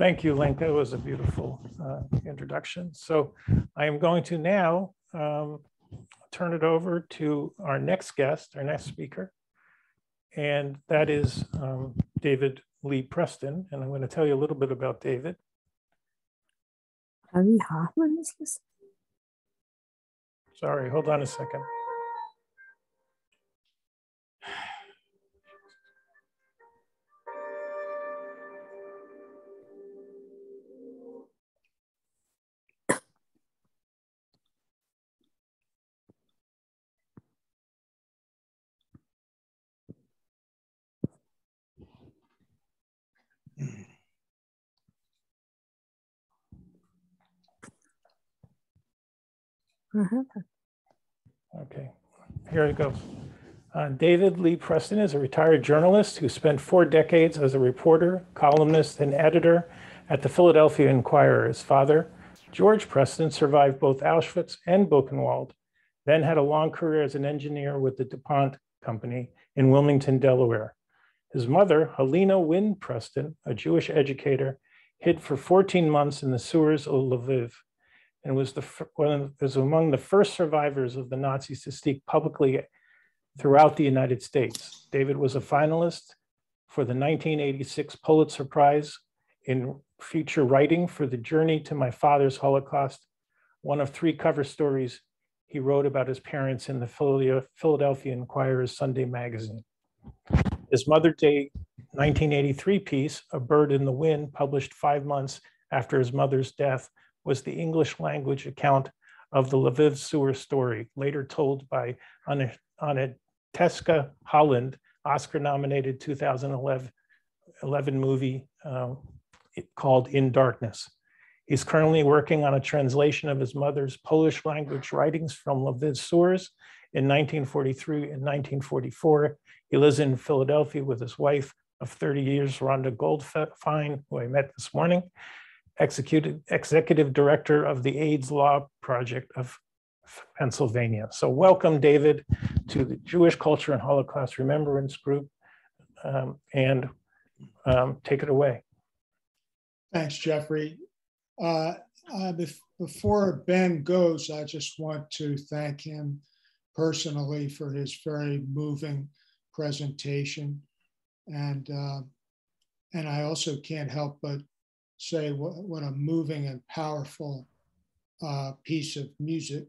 thank you, Lenka. It was a beautiful uh, introduction. So I am going to now um, turn it over to our next guest, our next speaker. And that is um, David Lee Preston. And I'm going to tell you a little bit about David. Ravi Hoffman is listening. Sorry, hold on a second. Okay, here it goes. Uh, David Lee Preston is a retired journalist who spent four decades as a reporter, columnist, and editor at the Philadelphia Inquirer. His father, George Preston, survived both Auschwitz and Buchenwald, then had a long career as an engineer with the DuPont Company in Wilmington, Delaware. His mother, Helena Wind Preston, a Jewish educator, hid for 14 months in the sewers of Lviv and was, the, was among the first survivors of the Nazis to speak publicly throughout the United States. David was a finalist for the 1986 Pulitzer Prize in feature writing for The Journey to My Father's Holocaust, one of three cover stories he wrote about his parents in the Philadelphia Philadelphia Inquirer's Sunday magazine. His Mother Day 1983 piece, A Bird in the Wind, published five months after his mother's death, was the English language account of the Lviv sewer story, later told by Agnieszka Holland, Oscar nominated 2011 movie uh, called In Darkness. He's currently working on a translation of his mother's Polish language writings from Lviv sewers in 1943 and 1944. He lives in Philadelphia with his wife of 30 years, Rhonda Goldfein, who I met this morning, executive, executive director of the AIDS Law Project of Pennsylvania. So welcome, David, to the Jewish Culture and Holocaust Remembrance Group. Um, and um, take it away. Thanks, Jeffrey. Uh, uh, bef- before Ben goes, I just want to thank him personally for his very moving presentation. And, uh, and I also can't help but say what, what a moving and powerful uh, piece of music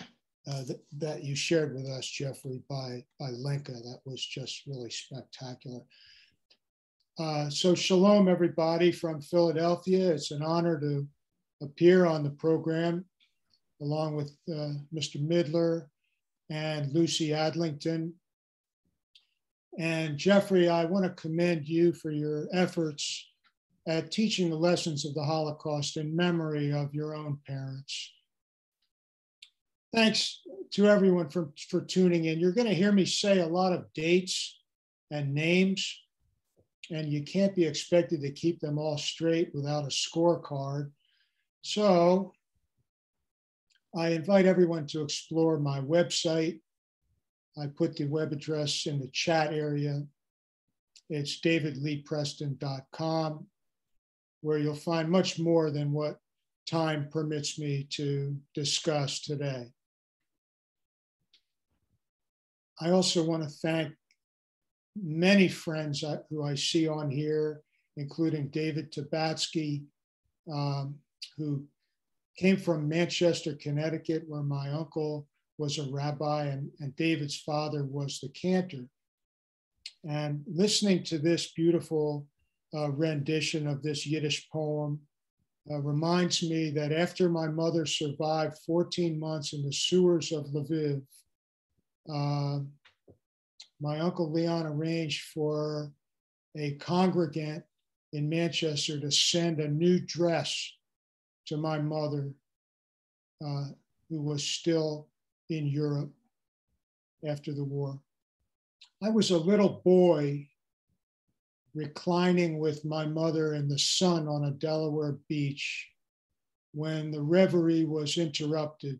uh, that, that you shared with us, Jeffrey, by, by Lenka. That was just really spectacular. Uh, so shalom, everybody from Philadelphia. It's an honor to appear on the program along with uh, Mr. Midler and Lucy Adlington. And Jeffrey, I want to commend you for your efforts at teaching the lessons of the Holocaust in memory of your own parents. Thanks to everyone for, for tuning in. You're going to hear me say a lot of dates and names, and you can't be expected to keep them all straight without a scorecard. So I invite everyone to explore my website. I put the web address in the chat area. It's davidleepreston.com, where you'll find much more than what time permits me to discuss today. I also want to thank many friends who I see on here, including David Tabatsky, um, who came from Manchester, Connecticut, where my uncle was a rabbi and, and David's father was the cantor. And listening to this beautiful uh, rendition of this Yiddish poem uh, reminds me that after my mother survived 14 months in the sewers of Lviv, uh, my uncle Leon arranged for a congregant in Manchester to send a new dress to my mother, uh, who was still in Europe after the war. I was a little boy reclining with my mother in the sun on a Delaware beach when the reverie was interrupted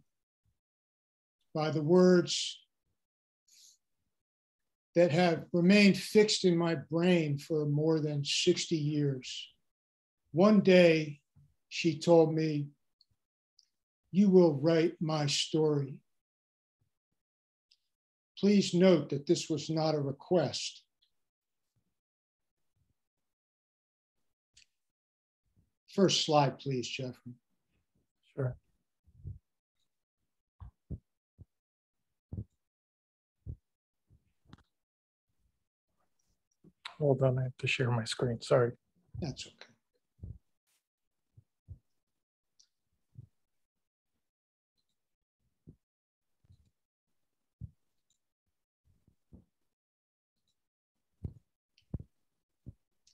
by the words that have remained fixed in my brain for more than 60 years. One day, she told me, You will write my story. Please note that this was not a request. First slide, please, Jeffrey. Sure. Hold on, I have to share my screen. Sorry. That's okay.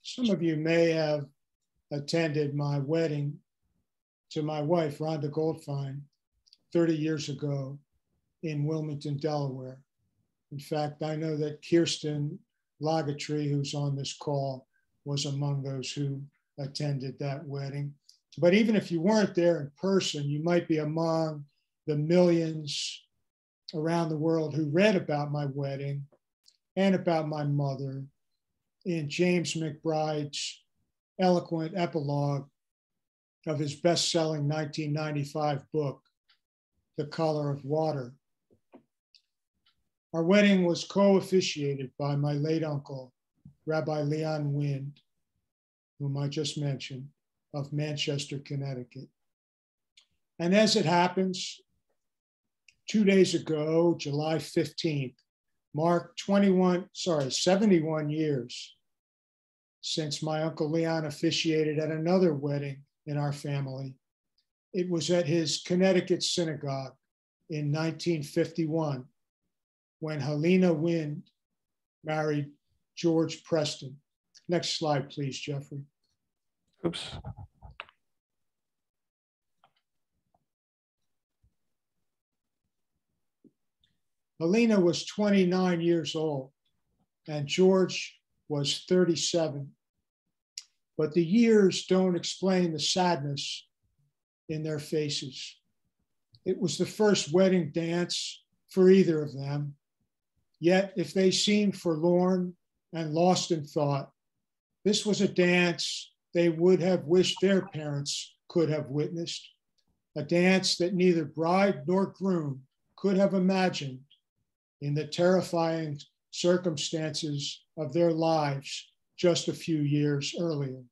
Some of you may have attended my wedding to my wife, Rhonda Goldfein, 30 years ago in Wilmington, Delaware. In fact, I know that Kirsten Lagatree, who's on this call, was among those who attended that wedding. But even if you weren't there in person, you might be among the millions around the world who read about my wedding and about my mother in James McBride's eloquent epilogue of his best selling 1995 book, The Color of Water. Our wedding was co officiated by my late uncle, Rabbi Leon Wind, whom I just mentioned, of Manchester, Connecticut. And as it happens, two days ago, July 15th, marked 21, sorry, 71 years since my Uncle Leon officiated at another wedding in our family. It was at his Connecticut synagogue in 1951 when Helena Wind married George Preston. Next slide, please, Jeffrey. Oops. Helena was 29 years old and George was 37. but the years don't explain the sadness in their faces. It was the first wedding dance for either of them. Yet, if they seemed forlorn and lost in thought, this was a dance they would have wished their parents could have witnessed, a dance that neither bride nor groom could have imagined in the terrifying circumstances of their lives just a few years earlier.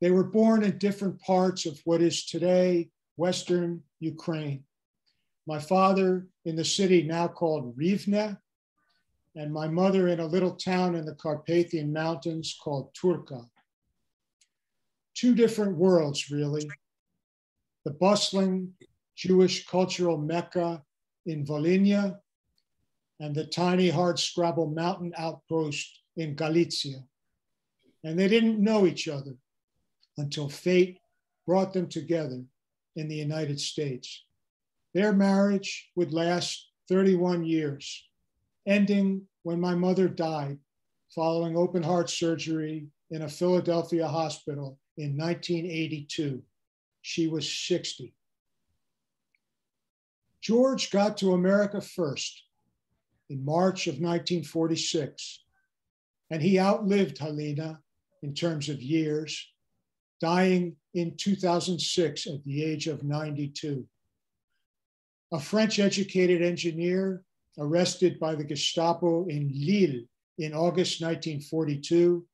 They were born in different parts of what is today Western Ukraine. My father in the city now called Rivne, and my mother in a little town in the Carpathian Mountains called Turka. Two different worlds, really. The bustling Jewish cultural mecca in Volhynia and the tiny hardscrabble mountain outpost in Galicia. And they didn't know each other until fate brought them together in the United States. Their marriage would last 31 years, ending when my mother died following open heart surgery in a Philadelphia hospital in 1982. She was 60. George got to America first in March of 1946, and he outlived Halina in terms of years, dying in 2006 at the age of 92. A French educated engineer arrested by the Gestapo in Lille in August 1942,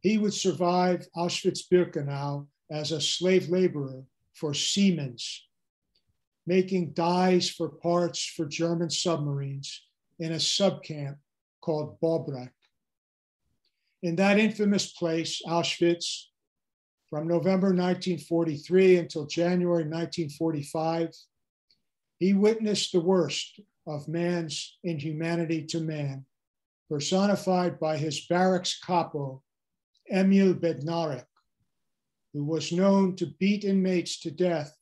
he would survive Auschwitz Birkenau as a slave laborer for Siemens, making dies for parts for German submarines in a subcamp called Bobrek. In that infamous place, Auschwitz, from November 1943 until January 1945, he witnessed the worst of man's inhumanity to man, personified by his barracks capo, Emil Bednarek, who was known to beat inmates to death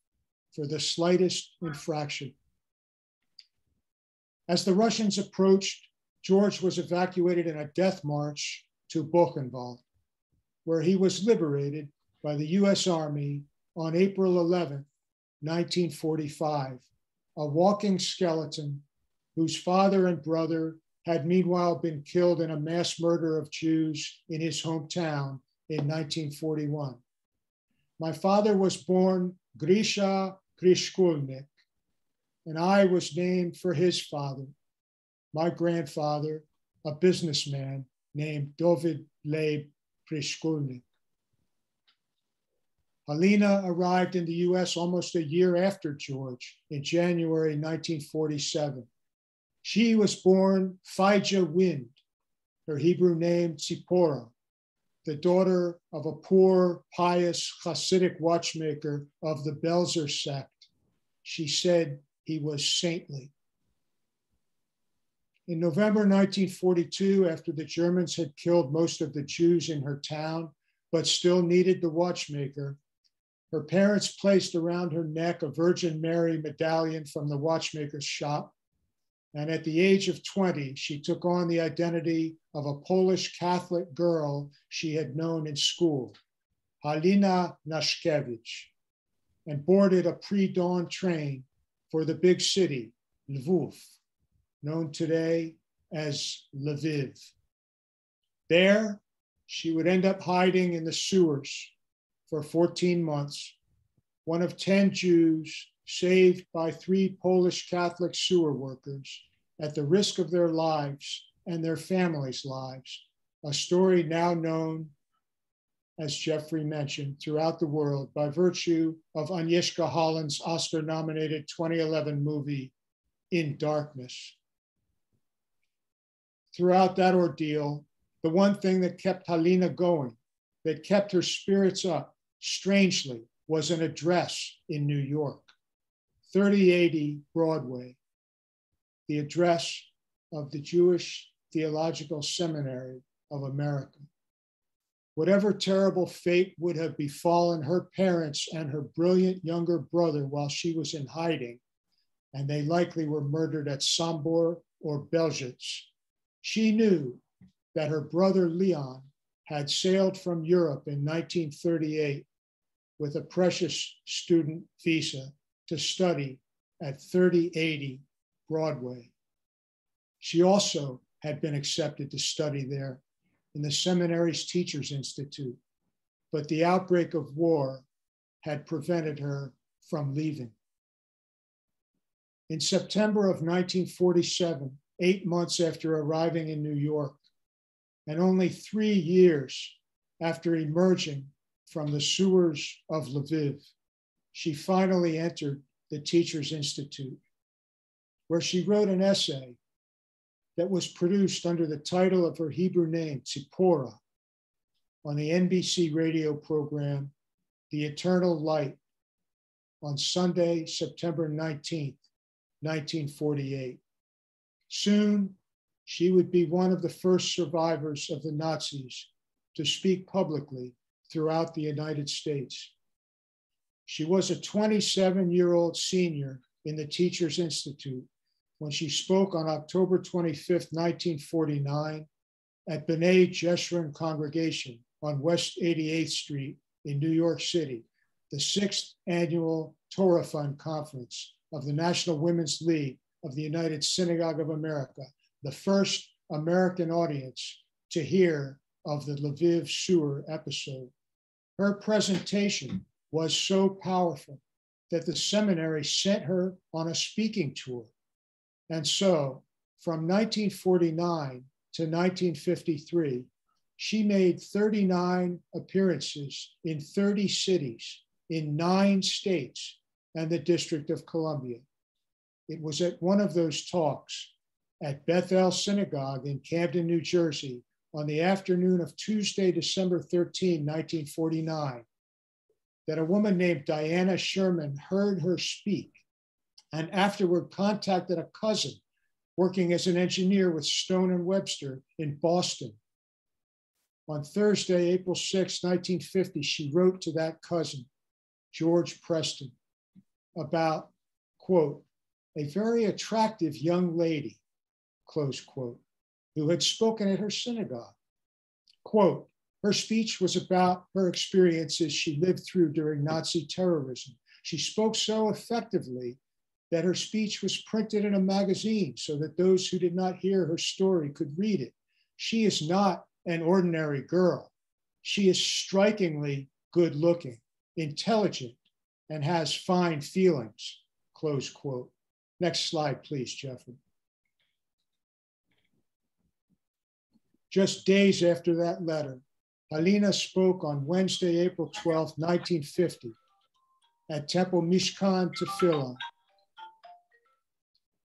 for the slightest infraction. As the Russians approached, George was evacuated in a death march to Buchenwald, where he was liberated by the US Army on April 11, 1945, a walking skeleton whose father and brother had meanwhile been killed in a mass murder of Jews in his hometown in 1941. My father was born Grisha Krishkulnik, and I was named for his father, my grandfather, a businessman named David Leib Prishkulnik. Halina arrived in the US almost a year after George in January 1947. She was born Fija Wind, her Hebrew name Tzipora, the daughter of a poor, pious Hasidic watchmaker of the Belzer sect. She said he was saintly. In November 1942, after the Germans had killed most of the Jews in her town, but still needed the watchmaker, her parents placed around her neck a Virgin Mary medallion from the watchmaker's shop. And at the age of 20, she took on the identity of a Polish Catholic girl she had known in school, Halina Nashkevich, and boarded a pre dawn train for the big city, Lviv, known today as Lviv. There, she would end up hiding in the sewers for 14 months, one of 10 Jews saved by three Polish Catholic sewer workers at the risk of their lives and their families' lives, a story now known, as Jeffrey mentioned, throughout the world by virtue of Agnieszka Holland's Oscar nominated 2011 movie, In Darkness. Throughout that ordeal, the one thing that kept Halina going, that kept her spirits up, strangely, was an address in New York, 3080 Broadway, the address of the Jewish Theological Seminary of America. Whatever terrible fate would have befallen her parents and her brilliant younger brother while she was in hiding, and they likely were murdered at Sambor or Belzec, she knew that her brother Leon had sailed from Europe in 1938 with a precious student visa to study at 3080 Broadway. She also had been accepted to study there in the seminary's Teachers Institute, but the outbreak of war had prevented her from leaving. In September of 1947, eight months after arriving in New York, and only three years after emerging from the sewers of Lviv, she finally entered the Teachers Institute, where she wrote an essay that was produced under the title of her Hebrew name, Tzipora, on the NBC radio program, The Eternal Light, on Sunday, September 19th, 1948. Soon, she would be one of the first survivors of the Nazis to speak publicly throughout the United States. She was a 27 year old senior in the Teachers Institute when she spoke on October 25, 1949, at B'nai Jeshurun Congregation on West 88th Street in New York City, the sixth annual Torah Fund Conference of the National Women's League of the United Synagogue of America, the first American audience to hear of the Lviv sewer episode. Her presentation was so powerful that the seminary sent her on a speaking tour. And so from 1949 to 1953, she made 39 appearances in 30 cities in nine states and the District of Columbia. It was at one of those talks at Bethel Synagogue in Camden, New Jersey, on the afternoon of Tuesday, December 13, 1949, that a woman named Diana Sherman heard her speak and afterward contacted a cousin working as an engineer with Stone and Webster in Boston. On Thursday, April 6, 1950, she wrote to that cousin, George Preston, about, quote, a very attractive young lady, close quote, who had spoken at her synagogue. Quote, her speech was about her experiences she lived through during Nazi terrorism. She spoke so effectively that her speech was printed in a magazine so that those who did not hear her story could read it. She is not an ordinary girl. She is strikingly good looking, intelligent, and has fine feelings, close quote. Next slide, please, Jeffrey. Just days after that letter, Halina spoke on Wednesday, April 12, 1950, at Temple Mishkan Tefillah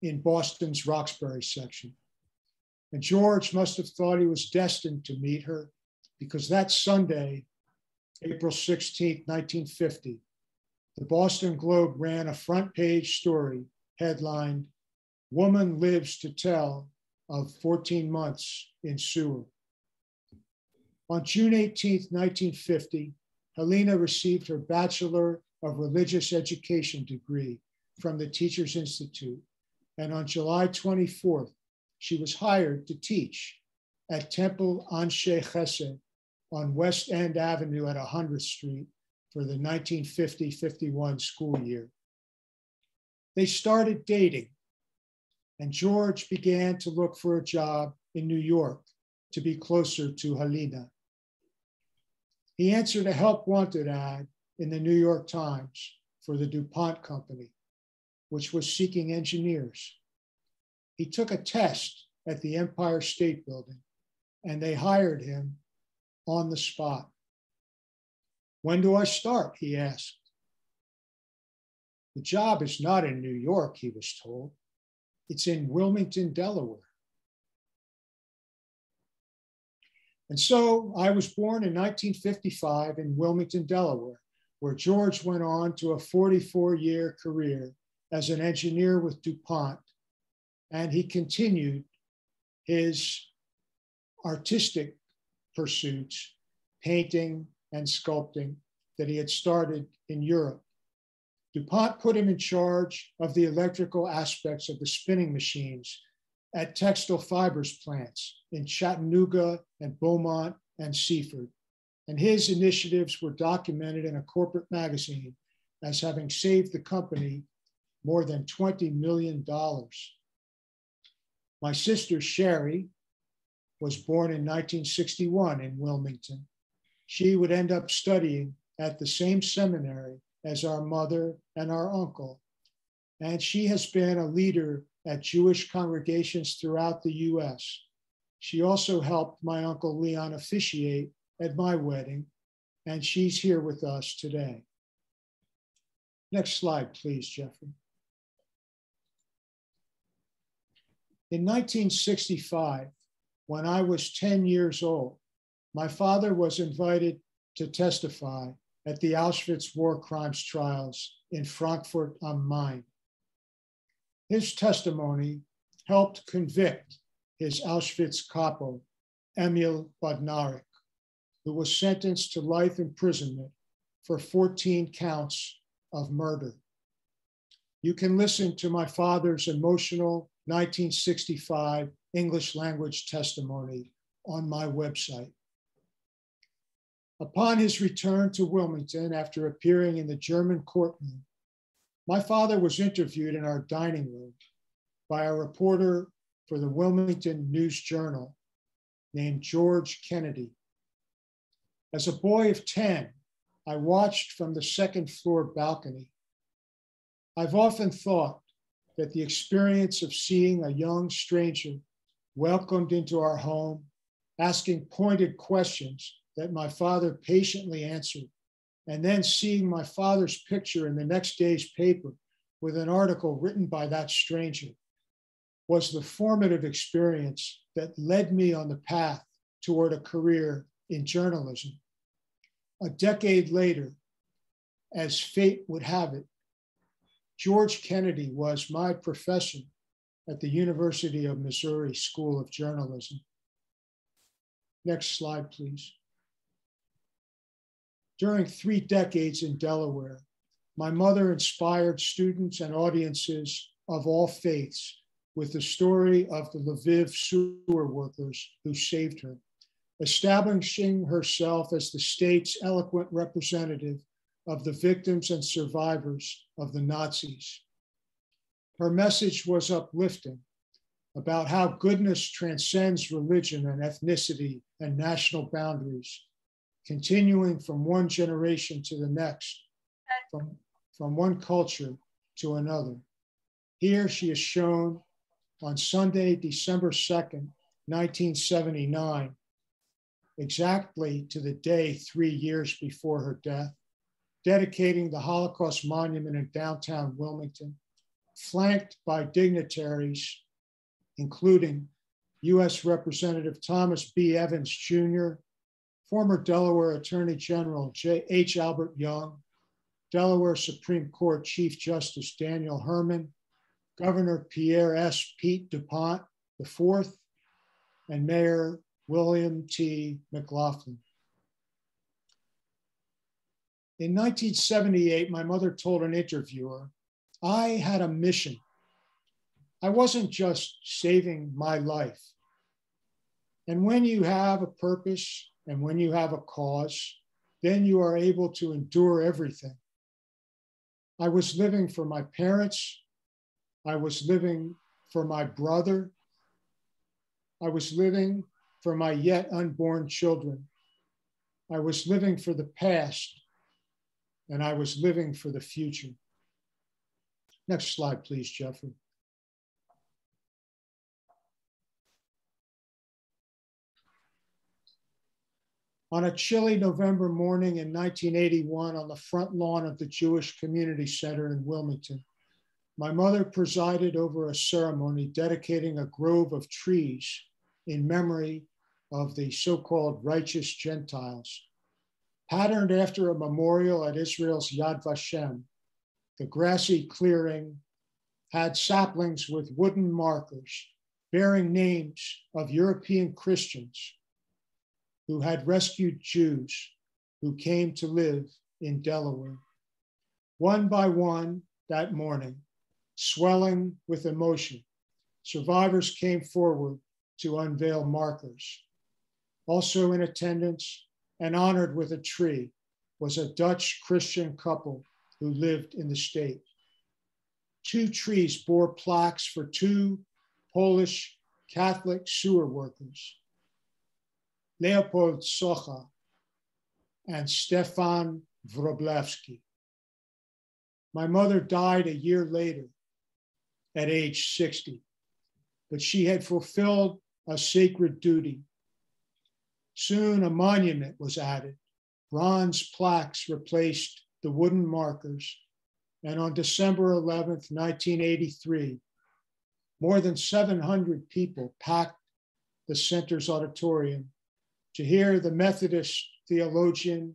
in Boston's Roxbury section. And George must have thought he was destined to meet her because that Sunday, April 16, 1950, the Boston Globe ran a front page story headlined, Woman Lives to Tell of 14 Months in Sewer. On June 18, 1950, Helena received her Bachelor of Religious Education degree from the Teachers Institute. And on July 24th, she was hired to teach at Temple Anshe Chesed on West End Avenue at 100th Street for the 1950 51 school year. They started dating, and George began to look for a job in New York to be closer to Halina. He answered a help wanted ad in the New York Times for the DuPont Company, which was seeking engineers. He took a test at the Empire State Building, and they hired him on the spot. When do I start? He asked. The job is not in New York, he was told. It's in Wilmington, Delaware. And so I was born in 1955 in Wilmington, Delaware, where George went on to a 44 year career as an engineer with DuPont. And he continued his artistic pursuits, painting and sculpting, that he had started in Europe. DuPont put him in charge of the electrical aspects of the spinning machines at textile fibers plants in Chattanooga and Beaumont and Seaford, and his initiatives were documented in a corporate magazine as having saved the company more than $20 million. My sister Sherry was born in 1961 in Wilmington. She would end up studying at the same seminary as our mother and our uncle. And she has been a leader at Jewish congregations throughout the US. She also helped my uncle Leon officiate at my wedding, and she's here with us today. Next slide, please, Jeffrey. In 1965, when I was 10 years old, my father was invited to testify at the Auschwitz war crimes trials in Frankfurt am Main. His testimony helped convict his Auschwitz capo, Emil Bednarek, who was sentenced to life imprisonment for 14 counts of murder. You can listen to my father's emotional 1965 English language testimony on my website. Upon his return to Wilmington after appearing in the German courtroom, my father was interviewed in our dining room by a reporter for the Wilmington News Journal named George Kennedy. As a boy of 10, I watched from the second floor balcony. I've often thought that the experience of seeing a young stranger welcomed into our home, asking pointed questions that my father patiently answered, and then seeing my father's picture in the next day's paper with an article written by that stranger was the formative experience that led me on the path toward a career in journalism. A decade later, as fate would have it, George Kennedy was my professor at the University of Missouri School of Journalism. Next slide, please. During three decades in Delaware, my mother inspired students and audiences of all faiths with the story of the Lviv sewer workers who saved her, establishing herself as the state's eloquent representative of the victims and survivors of the Nazis. Her message was uplifting about how goodness transcends religion and ethnicity and national boundaries, continuing from one generation to the next, from, from one culture to another. Here she is shown on Sunday, December 2nd, 1979, exactly to the day three years before her death, dedicating the Holocaust Monument in downtown Wilmington, flanked by dignitaries, including US Representative Thomas B. Evans Jr., former Delaware Attorney General J. H. Albert Young, Delaware Supreme Court Chief Justice Daniel Herrmann, Governor Pierre S. Pete DuPont IV, and Mayor William T. McLaughlin. In 1978, my mother told an interviewer, I had a mission. I wasn't just saving my life. And when you have a purpose and when you have a cause, then you are able to endure everything. I was living for my parents. I was living for my brother. I was living for my yet unborn children. I was living for the past and I was living for the future. Next slide, please, Jeffrey. On a chilly November morning in 1981 on the front lawn of the Jewish Community Center in Wilmington, my mother presided over a ceremony dedicating a grove of trees in memory of the so called righteous Gentiles patterned after a memorial at Israel's Yad Vashem. The grassy clearing had saplings with wooden markers bearing names of European Christians who had rescued Jews who came to live in Delaware. One by one that morning, swelling with emotion, survivors came forward to unveil markers. Also in attendance and honored with a tree was a Dutch Christian couple who lived in the state. Two trees bore plaques for two Polish Catholic sewer workers, Leopold Socha and Stefan Wroblewski. My mother died a year later at age 60, but she had fulfilled a sacred duty. Soon a monument was added. Bronze plaques replaced the wooden markers. And on December 11th, 1983, more than 700 people packed the center's auditorium to hear the Methodist theologian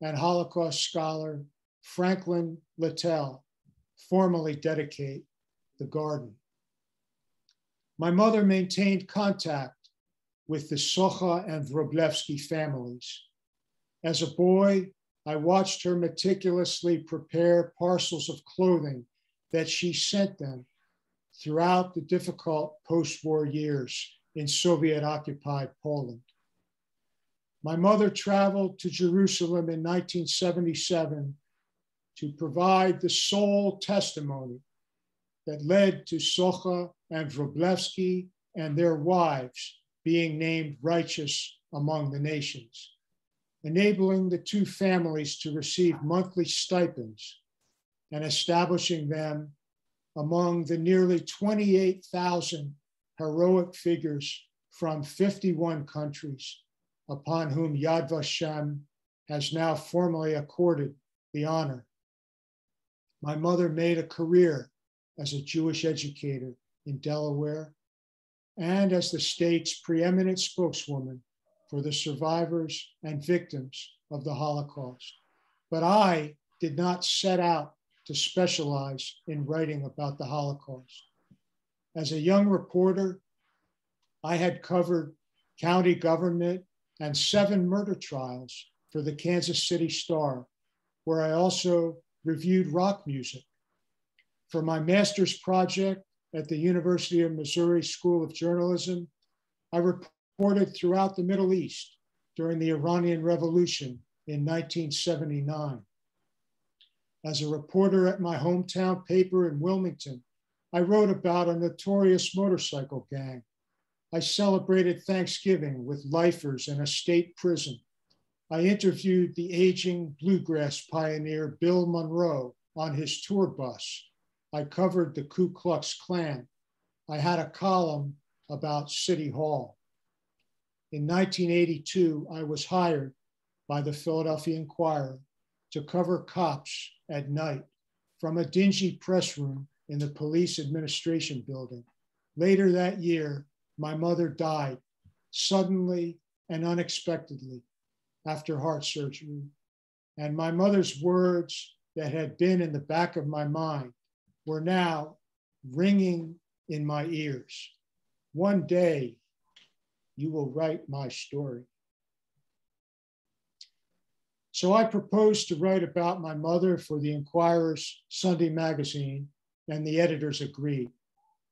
and Holocaust scholar Franklin Littell formally dedicate the garden. My mother maintained contact with the Socha and Wroblewski families. As a boy, I watched her meticulously prepare parcels of clothing that she sent them throughout the difficult post war years in Soviet occupied Poland. My mother traveled to Jerusalem in 1977 to provide the sole testimony that led to Socha and Wroblewski and their wives being named righteous among the nations, enabling the two families to receive monthly stipends and establishing them among the nearly 28,000 heroic figures from 51 countries upon whom Yad Vashem has now formally accorded the honor. My mother made a career as a Jewish educator in Delaware and as the state's preeminent spokeswoman for the survivors and victims of the Holocaust. But I did not set out to specialize in writing about the Holocaust. As a young reporter, I had covered county government and seven murder trials for the Kansas City Star, where I also reviewed rock music. For my master's project at the University of Missouri School of Journalism, I reported throughout the Middle East during the Iranian Revolution in 1979. As a reporter at my hometown paper in Wilmington, I wrote about a notorious motorcycle gang I celebrated Thanksgiving with lifers in a state prison. I interviewed the aging bluegrass pioneer Bill Monroe on his tour bus. I covered the Ku Klux Klan. I had a column about City Hall. In 1982, I was hired by the Philadelphia Inquirer to cover cops at night from a dingy press room in the police administration building. Later that year, my mother died suddenly and unexpectedly after heart surgery. And my mother's words that had been in the back of my mind were now ringing in my ears. One day you will write my story. So I proposed to write about my mother for the Inquirer's Sunday magazine, and the editors agreed.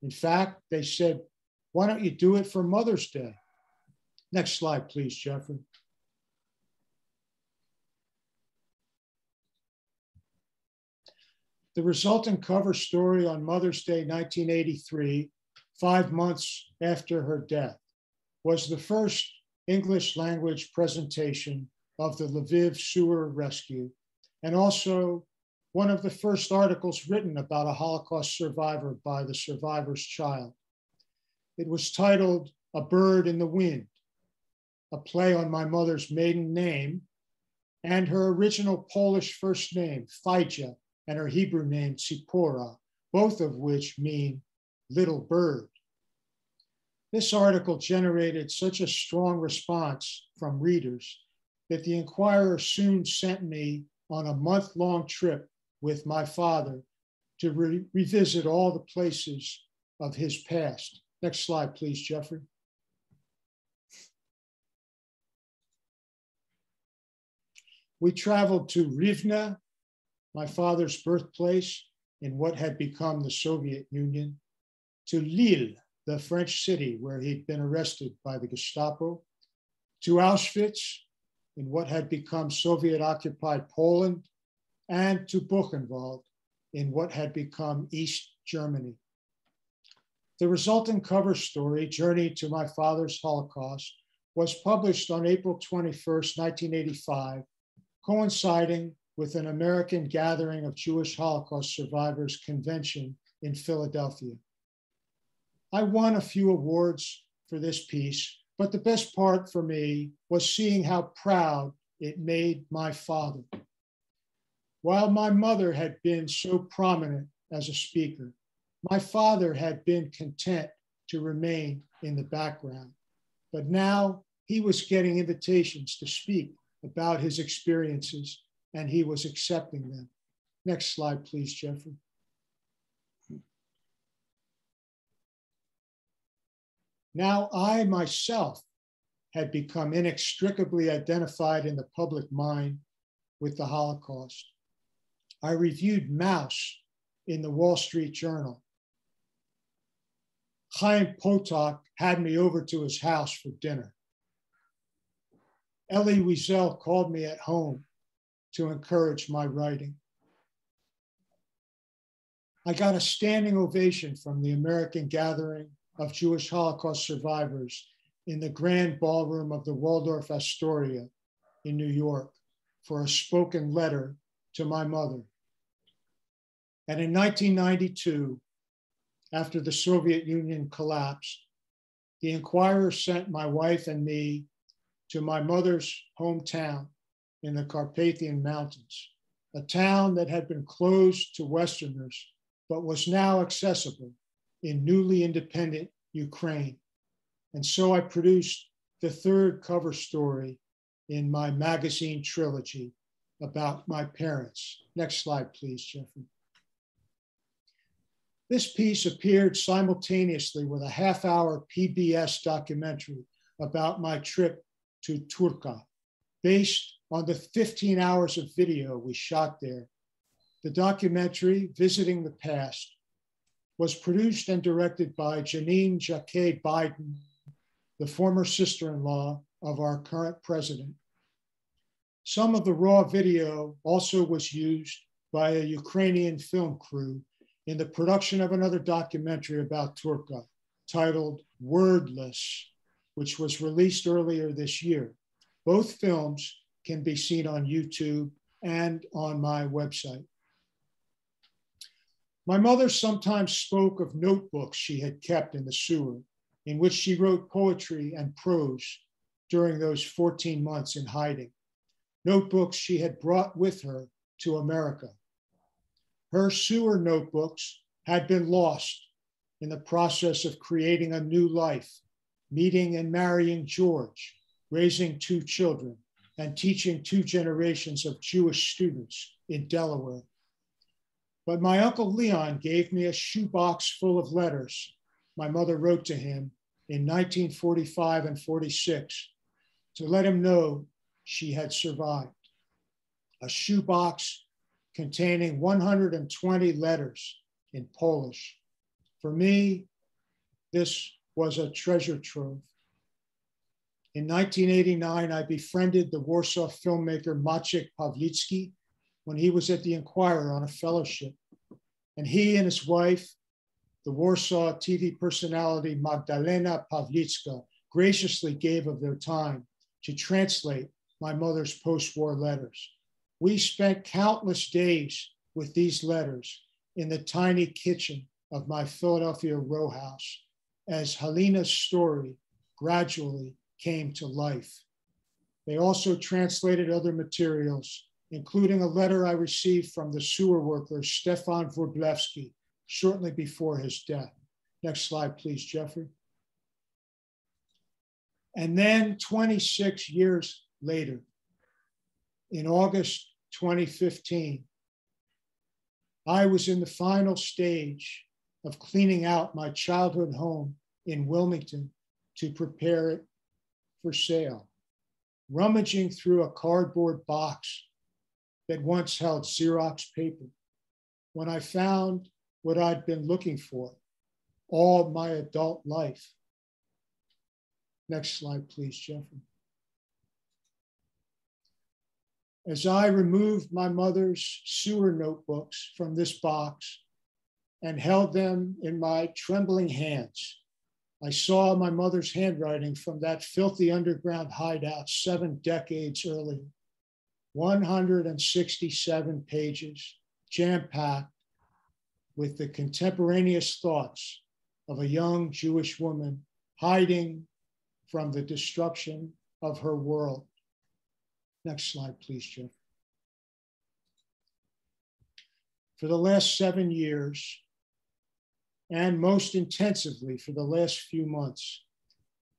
In fact, they said why don't you do it for Mother's Day? Next slide, please, Jeffrey. The resulting cover story on Mother's Day 1983, five months after her death, was the first English language presentation of the Lviv sewer rescue, and also one of the first articles written about a Holocaust survivor by the survivor's child. It was titled A Bird in the Wind, a play on my mother's maiden name and her original Polish first name, Fajja, and her Hebrew name, Tzipora, both of which mean little bird. This article generated such a strong response from readers that the Inquirer soon sent me on a month long trip with my father to re- revisit all the places of his past. Next slide, please, Jeffrey. We traveled to Rivne, my father's birthplace in what had become the Soviet Union, to Lille, the French city where he'd been arrested by the Gestapo, to Auschwitz in what had become Soviet occupied Poland, and to Buchenwald in what had become East Germany. The resulting cover story, Journey to My Father's Holocaust, was published on April 21st, 1985, coinciding with an American gathering of Jewish Holocaust survivors convention in Philadelphia. I won a few awards for this piece, but the best part for me was seeing how proud it made my father. While my mother had been so prominent as a speaker, my father had been content to remain in the background. But now he was getting invitations to speak about his experiences and he was accepting them. Next slide, please, Jeffrey. Now I myself had become inextricably identified in the public mind with the Holocaust. I reviewed Maus in the Wall Street Journal. Chaim Potok had me over to his house for dinner. Elie Wiesel called me at home to encourage my writing. I got a standing ovation from the American Gathering of Jewish Holocaust survivors in the grand ballroom of the Waldorf Astoria in New York for a spoken letter to my mother. And in 1992, after the Soviet Union collapsed, the Inquirer sent my wife and me to my mother's hometown in the Carpathian Mountains, a town that had been closed to Westerners, but was now accessible in newly independent Ukraine. And so I produced the third cover story in my magazine trilogy about my parents. Next slide, please, Jeffrey. This piece appeared simultaneously with a half hour PBS documentary about my trip to Turka, based on the 15 hours of video we shot there. The documentary, Visiting the Past, was produced and directed by Janine Jacquet Biden, the former sister in law of our current president. Some of the raw video also was used by a Ukrainian film crew in the production of another documentary about Turka titled Wordless, which was released earlier this year. Both films can be seen on YouTube and on my website. My mother sometimes spoke of notebooks she had kept in the sewer, in which she wrote poetry and prose during those 14 months in hiding, notebooks she had brought with her to America. Her sewer notebooks had been lost in the process of creating a new life, meeting and marrying George, raising two children, and teaching two generations of Jewish students in Delaware. But my Uncle Leon gave me a shoebox full of letters my mother wrote to him in 1945 and 46 to let him know she had survived. A shoebox containing 120 letters in Polish. For me, this was a treasure trove. In 1989, I befriended the Warsaw filmmaker Maciek Pawlicki when he was at the Inquirer on a fellowship. And he and his wife, the Warsaw TV personality Magdalena Pawlicka, graciously gave of their time to translate my mother's post war letters. We spent countless days with these letters in the tiny kitchen of my Philadelphia row house as Helena's story gradually came to life. They also translated other materials, including a letter I received from the sewer worker Stefan Wróblewski shortly before his death. Next slide, please, Jeffrey. And then 26 years later, in August 2015, I was in the final stage of cleaning out my childhood home in Wilmington to prepare it for sale, rummaging through a cardboard box that once held Xerox paper, when I found what I'd been looking for all my adult life. Next slide, please, Jeffrey. As I removed my mother's sewer notebooks from this box and held them in my trembling hands, I saw my mother's handwriting from that filthy underground hideout seven decades earlier. 167 pages, jam packed with the contemporaneous thoughts of a young Jewish woman hiding from the destruction of her world. Next slide, please, Jeff. For the last seven years, and most intensively for the last few months,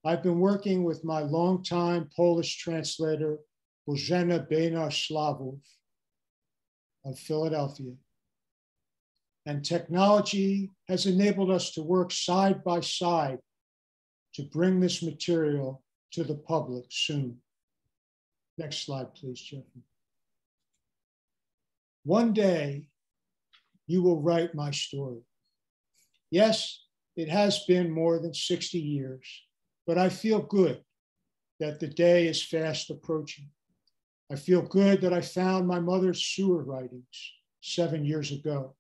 I've been working with my longtime Polish translator, Bożena Bejnar-Szlawów of Philadelphia. And technology has enabled us to work side by side to bring this material to the public soon. Next slide, please, Jeffrey. One day, you will write my story. Yes, it has been more than 60 years, but I feel good that the day is fast approaching. I feel good that I found my mother's sewer writings seven years ago,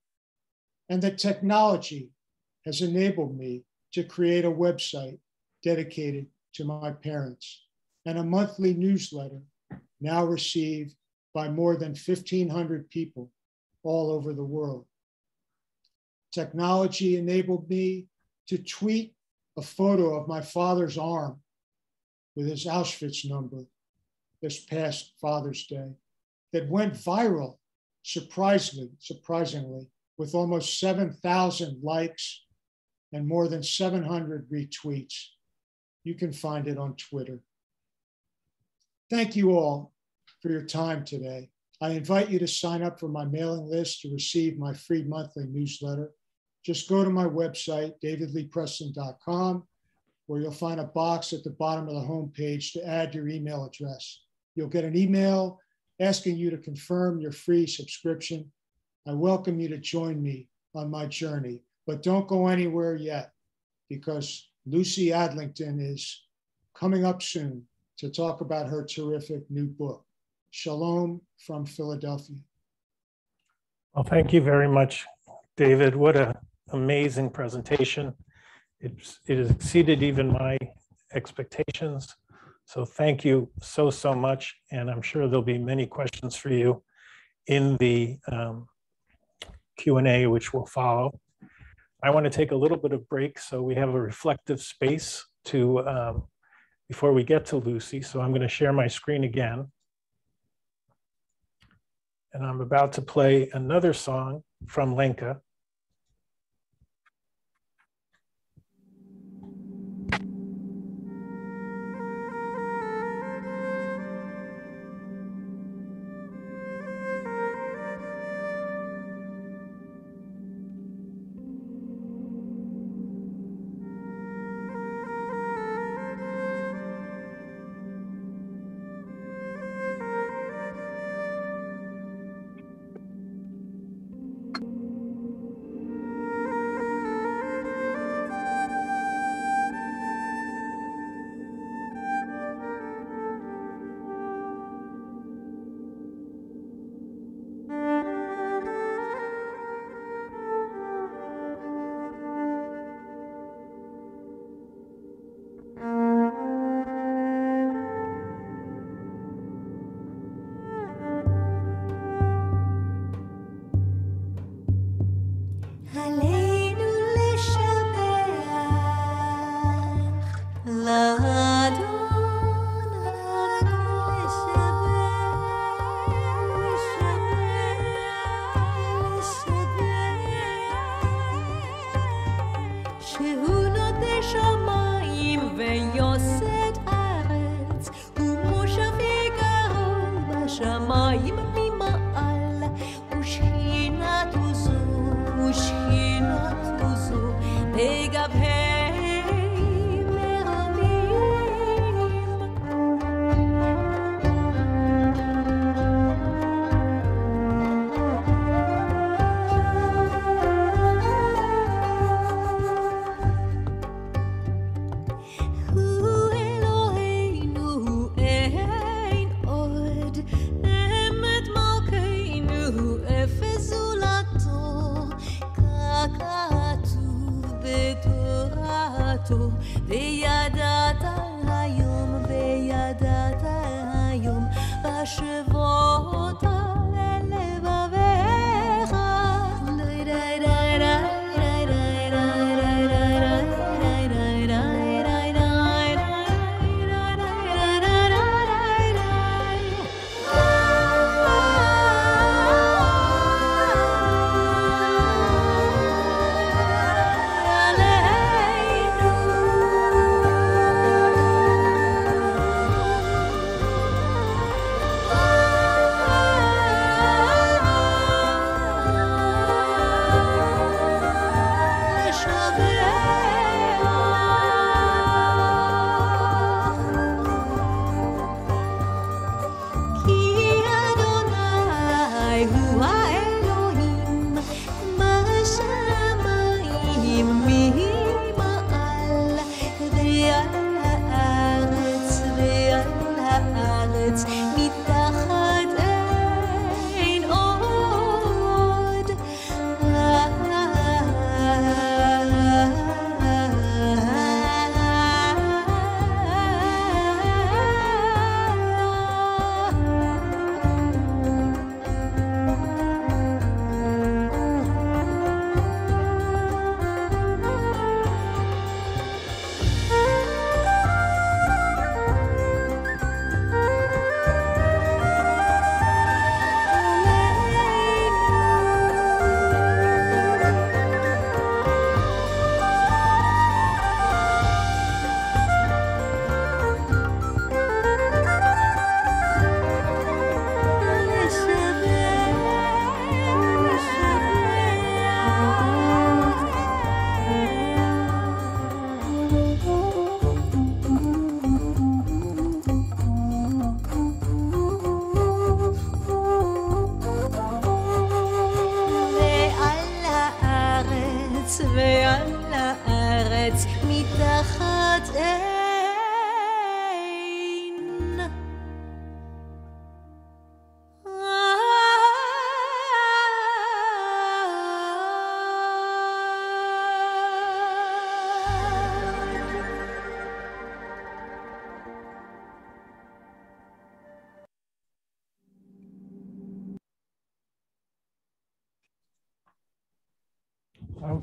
and that technology has enabled me to create a website dedicated to my parents and a monthly newsletter now received by more than 1,500 people all over the world. Technology enabled me to tweet a photo of my father's arm with his Auschwitz number this past Father's Day that went viral, surprisingly, surprisingly, with almost 7,000 likes and more than 700 retweets. You can find it on Twitter. Thank you all for your time today. I invite you to sign up for my mailing list to receive my free monthly newsletter. Just go to my website, davidleepreston.com, where you'll find a box at the bottom of the homepage to add your email address. You'll get an email asking you to confirm your free subscription. I welcome you to join me on my journey, but don't go anywhere yet because Lucy Adlington is coming up soon to talk about her terrific new book, Shalom from Philadelphia. Well, thank you very much, David. What a amazing presentation. It's, it has exceeded even my expectations. So thank you so, so much. And I'm sure there'll be many questions for you in the um, Q&A, which will follow. I want to take a little bit of break so we have a reflective space to um, before we get to Lucy. So I'm going to share my screen again. And I'm about to play another song from Lenka.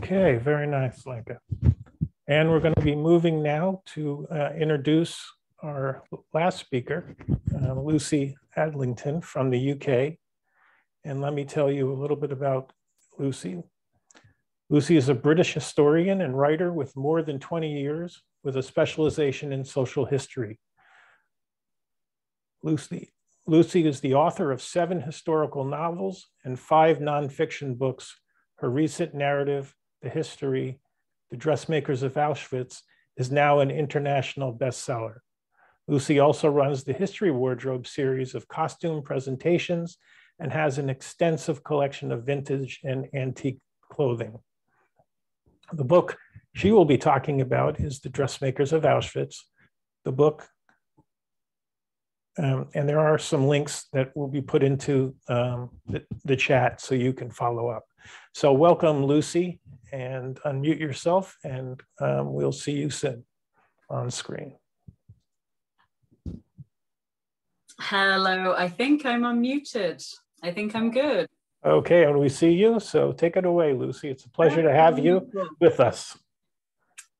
Okay, very nice, Lenka. And we're going to be moving now to uh, introduce our last speaker, uh, Lucy Adlington from the UK. And let me tell you a little bit about Lucy. Lucy is a British historian and writer with more than 20 years with a specialization in social history. Lucy, Lucy is the author of seven historical novels and five nonfiction books. Her recent narrative, The History, The Dressmakers of Auschwitz, is now an international bestseller. Lucy also runs the History Wardrobe series of costume presentations and has an extensive collection of vintage and antique clothing. The book she will be talking about is The Dressmakers of Auschwitz. The book, um, and there are some links that will be put into um, the, the chat so you can follow up. So welcome, Lucy, and unmute yourself, and um, we'll see you soon on screen. Hello, I think I'm unmuted. I think I'm good. Okay, and we see you. So take it away, Lucy. It's a pleasure to have you with us.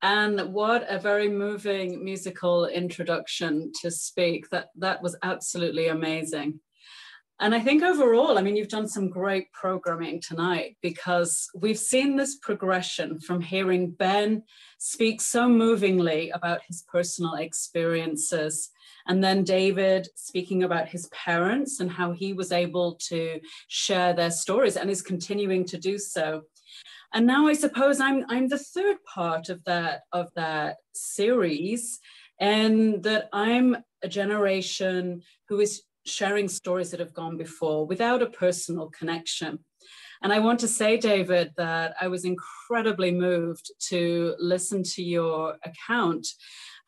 And what a very moving musical introduction to speak. That that was absolutely amazing. And I think overall, I mean, you've done some great programming tonight because we've seen this progression from hearing Ben speak so movingly about his personal experiences, and then David speaking about his parents and how he was able to share their stories and is continuing to do so. And now I suppose I'm I'm the third part of that of that series, and that I'm a generation who is sharing stories that have gone before without a personal connection. And I want to say, David, that I was incredibly moved to listen to your account.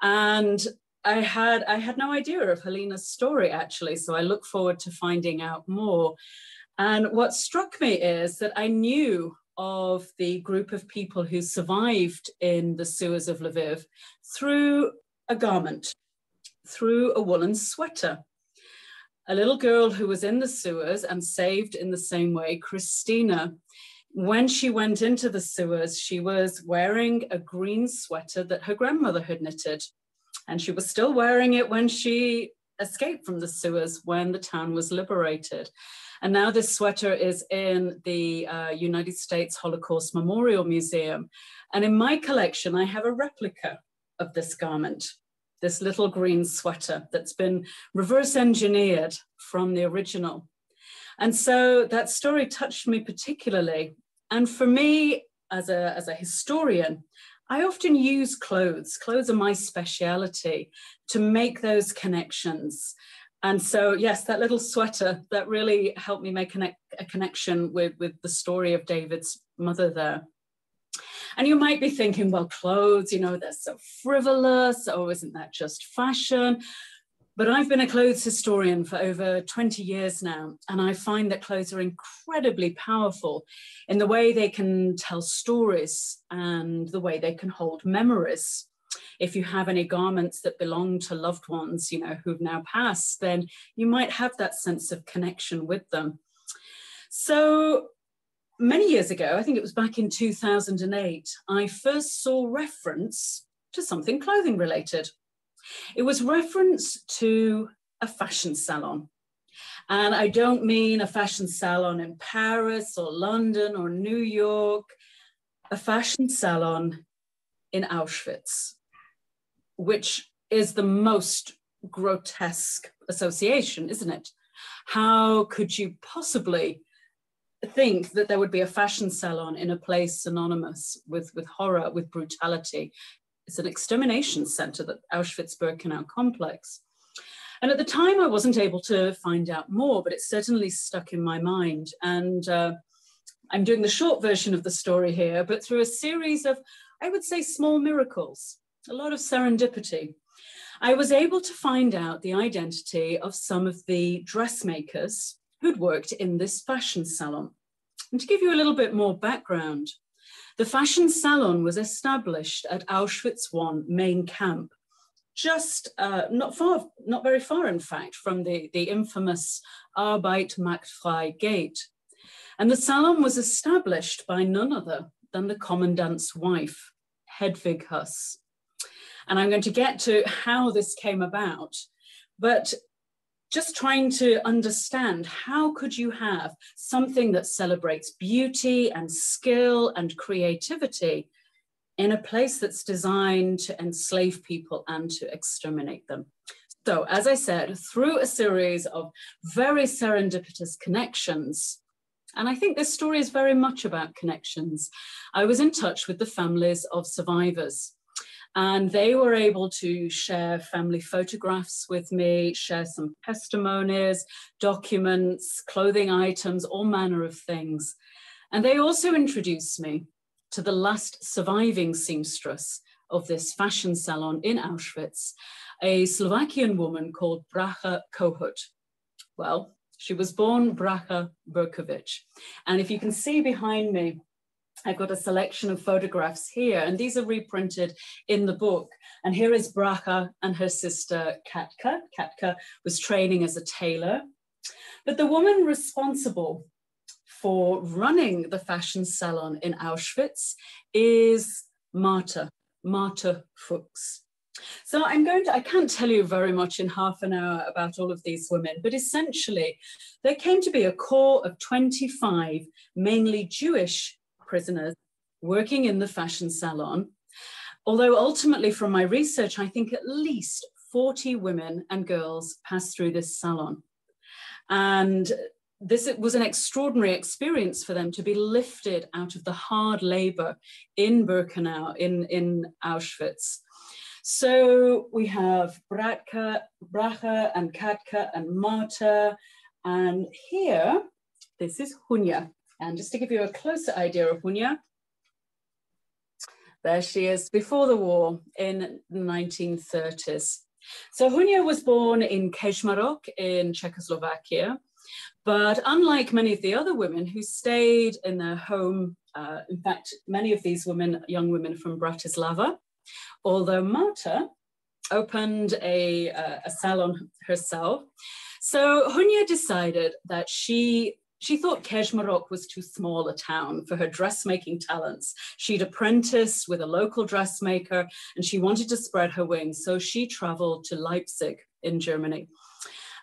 And I had I had no idea of Helena's story actually, so I look forward to finding out more. And what struck me is that I knew of the group of people who survived in the sewers of Lviv through a garment, through a woolen sweater. A little girl who was in the sewers and saved in the same way, Christina, when she went into the sewers, she was wearing a green sweater that her grandmother had knitted. And she was still wearing it when she escaped from the sewers when the town was liberated. And now this sweater is in the uh, United States Holocaust Memorial Museum. And in my collection, I have a replica of this garment, this little green sweater that's been reverse engineered from the original. And so that story touched me particularly. And for me, as a, as a historian, I often use clothes. Clothes are my speciality to make those connections. And so, yes, that little sweater that really helped me make a connection with, with the story of David's mother there. And you might be thinking, well, clothes, you know, they're so frivolous. Oh, isn't that just fashion? But I've been a clothes historian for over 20 years now, and I find that clothes are incredibly powerful in the way they can tell stories and the way they can hold memories. If you have any garments that belong to loved ones, you know, who've now passed, then you might have that sense of connection with them. So many years ago, I think it was back in 2008, I first saw reference to something clothing related. It was reference to a fashion salon. And I don't mean a fashion salon in Paris or London or New York, a fashion salon in Auschwitz, which is the most grotesque association, isn't it? How could you possibly think that there would be a fashion salon in a place synonymous with, with horror, with brutality, it's an extermination center, the Auschwitz-Birkenau complex. And at the time, I wasn't able to find out more, but it certainly stuck in my mind. And uh, I'm doing the short version of the story here, but through a series of, I would say, small miracles, a lot of serendipity, I was able to find out the identity of some of the dressmakers who'd worked in this fashion salon. And to give you a little bit more background, the fashion salon was established at Auschwitz I main camp, just uh, not far, not very far, in fact, from the, the infamous Arbeit macht frei gate. And the salon was established by none other than the commandant's wife, Hedwig Höss. And I'm going to get to how this came about. But just trying to understand how could you have something that celebrates beauty and skill and creativity in a place that's designed to enslave people and to exterminate them. So as I said, through a series of very serendipitous connections, and I think this story is very much about connections, I was in touch with the families of survivors and they were able to share family photographs with me, share some testimonies, documents, clothing items, all manner of things. And they also introduced me to the last surviving seamstress of this fashion salon in Auschwitz, a Slovakian woman called Bracha Kohut. Well, she was born Bracha Berkovic. And if you can see behind me, I've got a selection of photographs here, and these are reprinted in the book. And here is Bracha and her sister Katka. Katka was training as a tailor. But the woman responsible for running the fashion salon in Auschwitz is Marta, Marta Fuchs. So I'm going to, I can't tell you very much in half an hour about all of these women, but essentially there came to be a core of 25 mainly Jewish prisoners working in the fashion salon. Although ultimately from my research, I think at least 40 women and girls passed through this salon. And this was an extraordinary experience for them to be lifted out of the hard labor in Birkenau, in, in Auschwitz. So we have Bratka, Bracha and Katka and Marta. And here, this is Hunya. And just to give you a closer idea of Hunya, there she is before the war in the 1930s. So Hunya was born in Kežmarok in Czechoslovakia, But unlike many of the other women who stayed in their home, uh, in fact, many of these women, young women from Bratislava, although Marta opened a, uh, a salon herself. So Hunya decided that she she thought Kežmarok was too small a town for her dressmaking talents. She'd apprenticed with a local dressmaker and she wanted to spread her wings. So she traveled to Leipzig in Germany.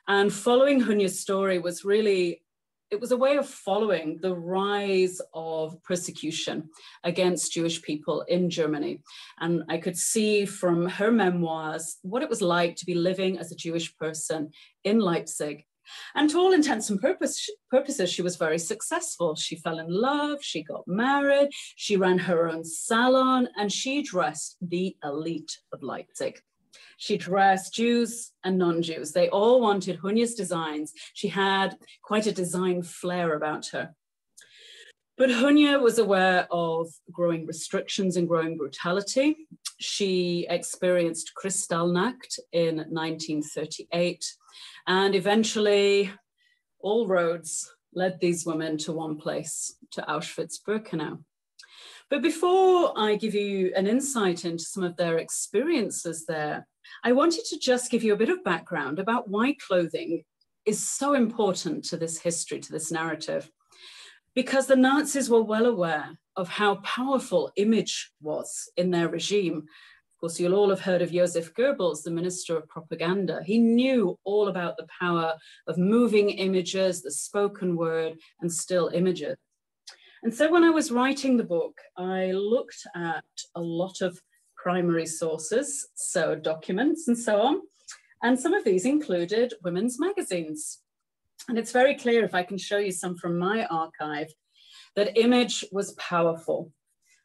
And following Hunya's story was really, it was a way of following the rise of persecution against Jewish people in Germany. And I could see from her memoirs what it was like to be living as a Jewish person in Leipzig and to all intents and purpose, purposes, she was very successful. She fell in love, she got married, she ran her own salon, and she dressed the elite of Leipzig. She dressed Jews and non-Jews. They all wanted Hunya's designs. She had quite a design flair about her. But Hunya was aware of growing restrictions and growing brutality. She experienced Kristallnacht in 1938, and eventually all roads led these women to one place, to Auschwitz-Birkenau. But before I give you an insight into some of their experiences there, I wanted to just give you a bit of background about why clothing is so important to this history, to this narrative, because the Nazis were well aware of how powerful image was in their regime. Of course, you'll all have heard of Joseph Goebbels, the Minister of Propaganda. He knew all about the power of moving images, the spoken word, and still images. And so when I was writing the book, I looked at a lot of primary sources, so documents and so on. And some of these included women's magazines. And it's very clear, if I can show you some from my archive, that image was powerful.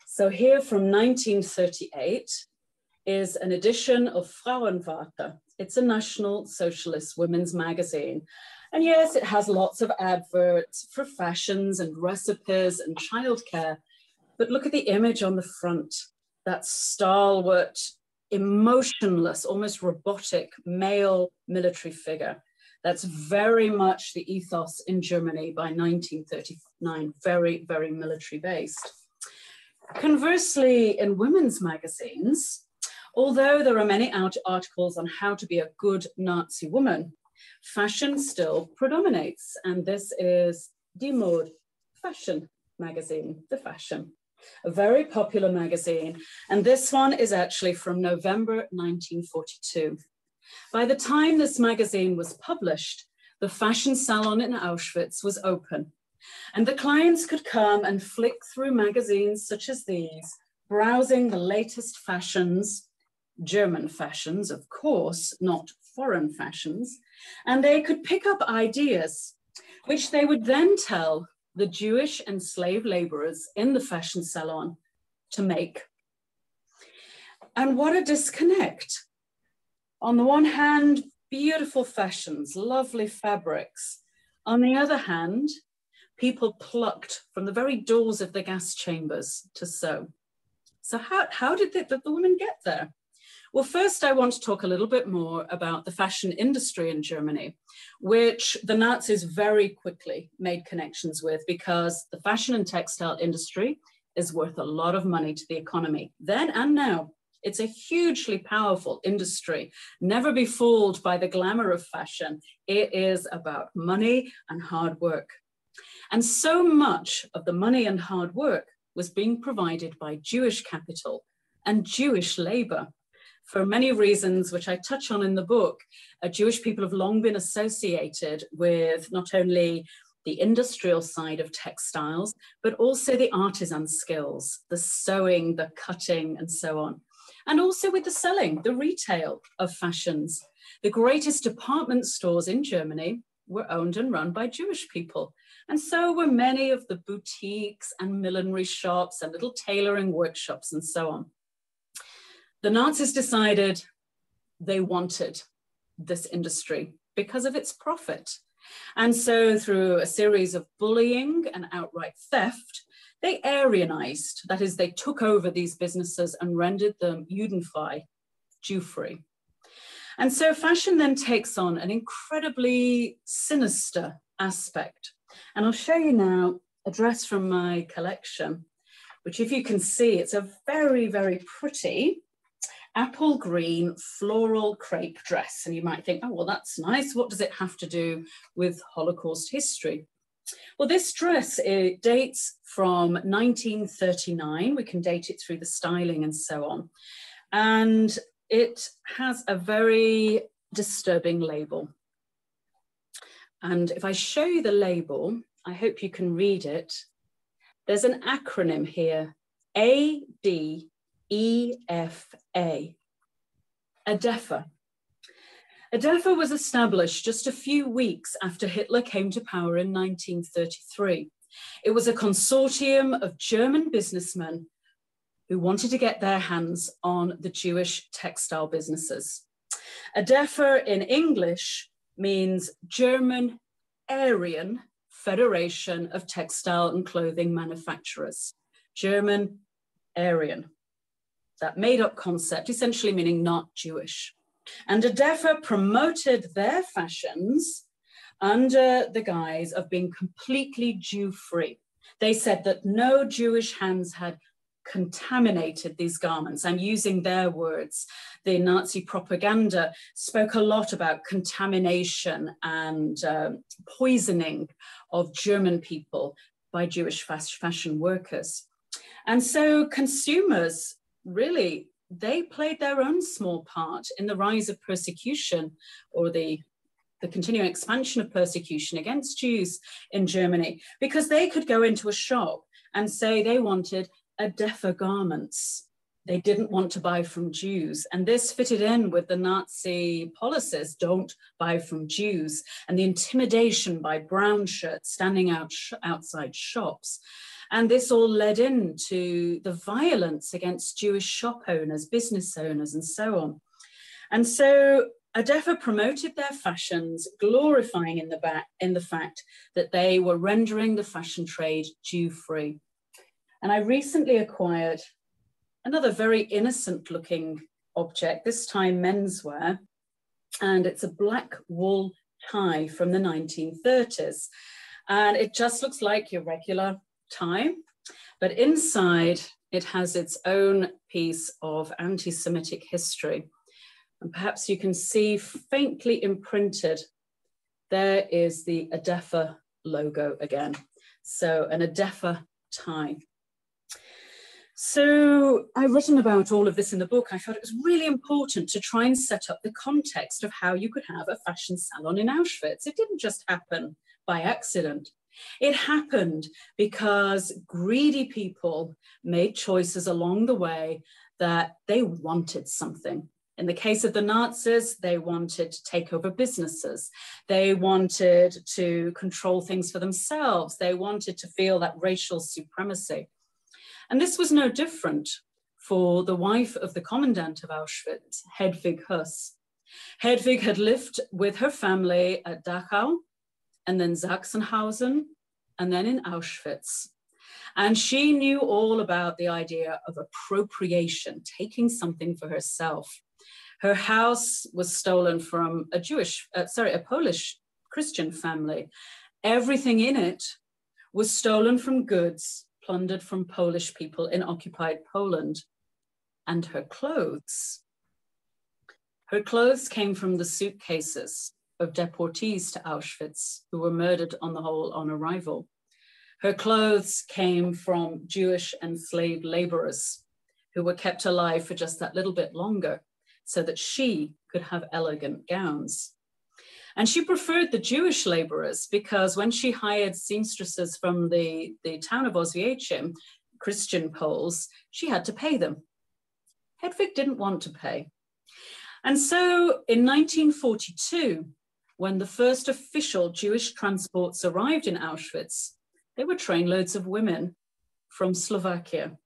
So here from 1938 is an edition of Frauenwarte. It's a National Socialist women's magazine. And yes, it has lots of adverts for fashions and recipes and childcare. But look at the image on the front that stalwart, emotionless, almost robotic male military figure. That's very much the ethos in Germany by 1939, very, very military based. Conversely, in women's magazines, although there are many articles on how to be a good Nazi woman, fashion still predominates. And this is Die Mode Fashion magazine, The Fashion a very popular magazine. And this one is actually from November 1942. By the time this magazine was published, the fashion salon in Auschwitz was open. And the clients could come and flick through magazines such as these, browsing the latest fashions, German fashions, of course, not foreign fashions, and they could pick up ideas, which they would then tell the Jewish and slave laborers in the fashion salon to make. And what a disconnect. On the one hand, beautiful fashions, lovely fabrics. On the other hand, people plucked from the very doors of the gas chambers to sew. So how, how did the, the women get there? Well, first, I want to talk a little bit more about the fashion industry in Germany, which the Nazis very quickly made connections with because the fashion and textile industry is worth a lot of money to the economy then and now. It's a hugely powerful industry. Never be fooled by the glamour of fashion. It is about money and hard work. And so much of the money and hard work was being provided by Jewish capital and Jewish labor for many reasons, which I touch on in the book, uh, Jewish people have long been associated with not only the industrial side of textiles, but also the artisan skills, the sewing, the cutting, and so on. And also with the selling, the retail of fashions. The greatest department stores in Germany were owned and run by Jewish people. And so were many of the boutiques and millinery shops and little tailoring workshops and so on the Nazis decided they wanted this industry because of its profit. And so through a series of bullying and outright theft, they Aryanized, that is, they took over these businesses and rendered them Judenfrei, Jew-free. And so fashion then takes on an incredibly sinister aspect. And I'll show you now a dress from my collection, which if you can see, it's a very, very pretty apple green floral crepe dress. And you might think, oh, well, that's nice. What does it have to do with Holocaust history? Well, this dress it dates from 1939. We can date it through the styling and so on. And it has a very disturbing label. And if I show you the label, I hope you can read it. There's an acronym here, A, D, E, F, A, ADEFA. ADEFA was established just a few weeks after Hitler came to power in 1933. It was a consortium of German businessmen who wanted to get their hands on the Jewish textile businesses. ADEFA in English means German Aryan Federation of Textile and Clothing Manufacturers. German Aryan. That made up concept, essentially meaning not Jewish. And ADEFA promoted their fashions under the guise of being completely Jew free. They said that no Jewish hands had contaminated these garments. I'm using their words. The Nazi propaganda spoke a lot about contamination and uh, poisoning of German people by Jewish fashion workers. And so consumers really they played their own small part in the rise of persecution or the the continuing expansion of persecution against Jews in Germany because they could go into a shop and say they wanted a ADEFA garments. They didn't want to buy from Jews. And this fitted in with the Nazi policies don't buy from Jews and the intimidation by brown shirts standing out sh outside shops. And this all led into the violence against Jewish shop owners, business owners, and so on. And so ADEFA promoted their fashions, glorifying in the, back, in the fact that they were rendering the fashion trade Jew-free. And I recently acquired another very innocent looking object, this time menswear, and it's a black wool tie from the 1930s. And it just looks like your regular time, but inside it has its own piece of anti-Semitic history. And perhaps you can see faintly imprinted, there is the ADEFA logo again. So an ADEFA tie. So I've written about all of this in the book. I thought it was really important to try and set up the context of how you could have a fashion salon in Auschwitz. It didn't just happen by accident. It happened because greedy people made choices along the way that they wanted something. In the case of the Nazis, they wanted to take over businesses. They wanted to control things for themselves. They wanted to feel that racial supremacy. And this was no different for the wife of the commandant of Auschwitz, Hedwig Höss. Hedwig had lived with her family at Dachau and then Sachsenhausen, and then in Auschwitz. And she knew all about the idea of appropriation, taking something for herself. Her house was stolen from a Jewish, uh, sorry, a Polish Christian family. Everything in it was stolen from goods plundered from Polish people in occupied Poland. And her clothes. Her clothes came from the suitcases of deportees to Auschwitz who were murdered on the whole on arrival. Her clothes came from Jewish enslaved laborers who were kept alive for just that little bit longer so that she could have elegant gowns. And she preferred the Jewish laborers because when she hired seamstresses from the, the town of Oswiecim, Christian Poles, she had to pay them. Hedwig didn't want to pay. And so in 1942, when the first official Jewish transports arrived in Auschwitz, they were trainloads of women from Slovakia.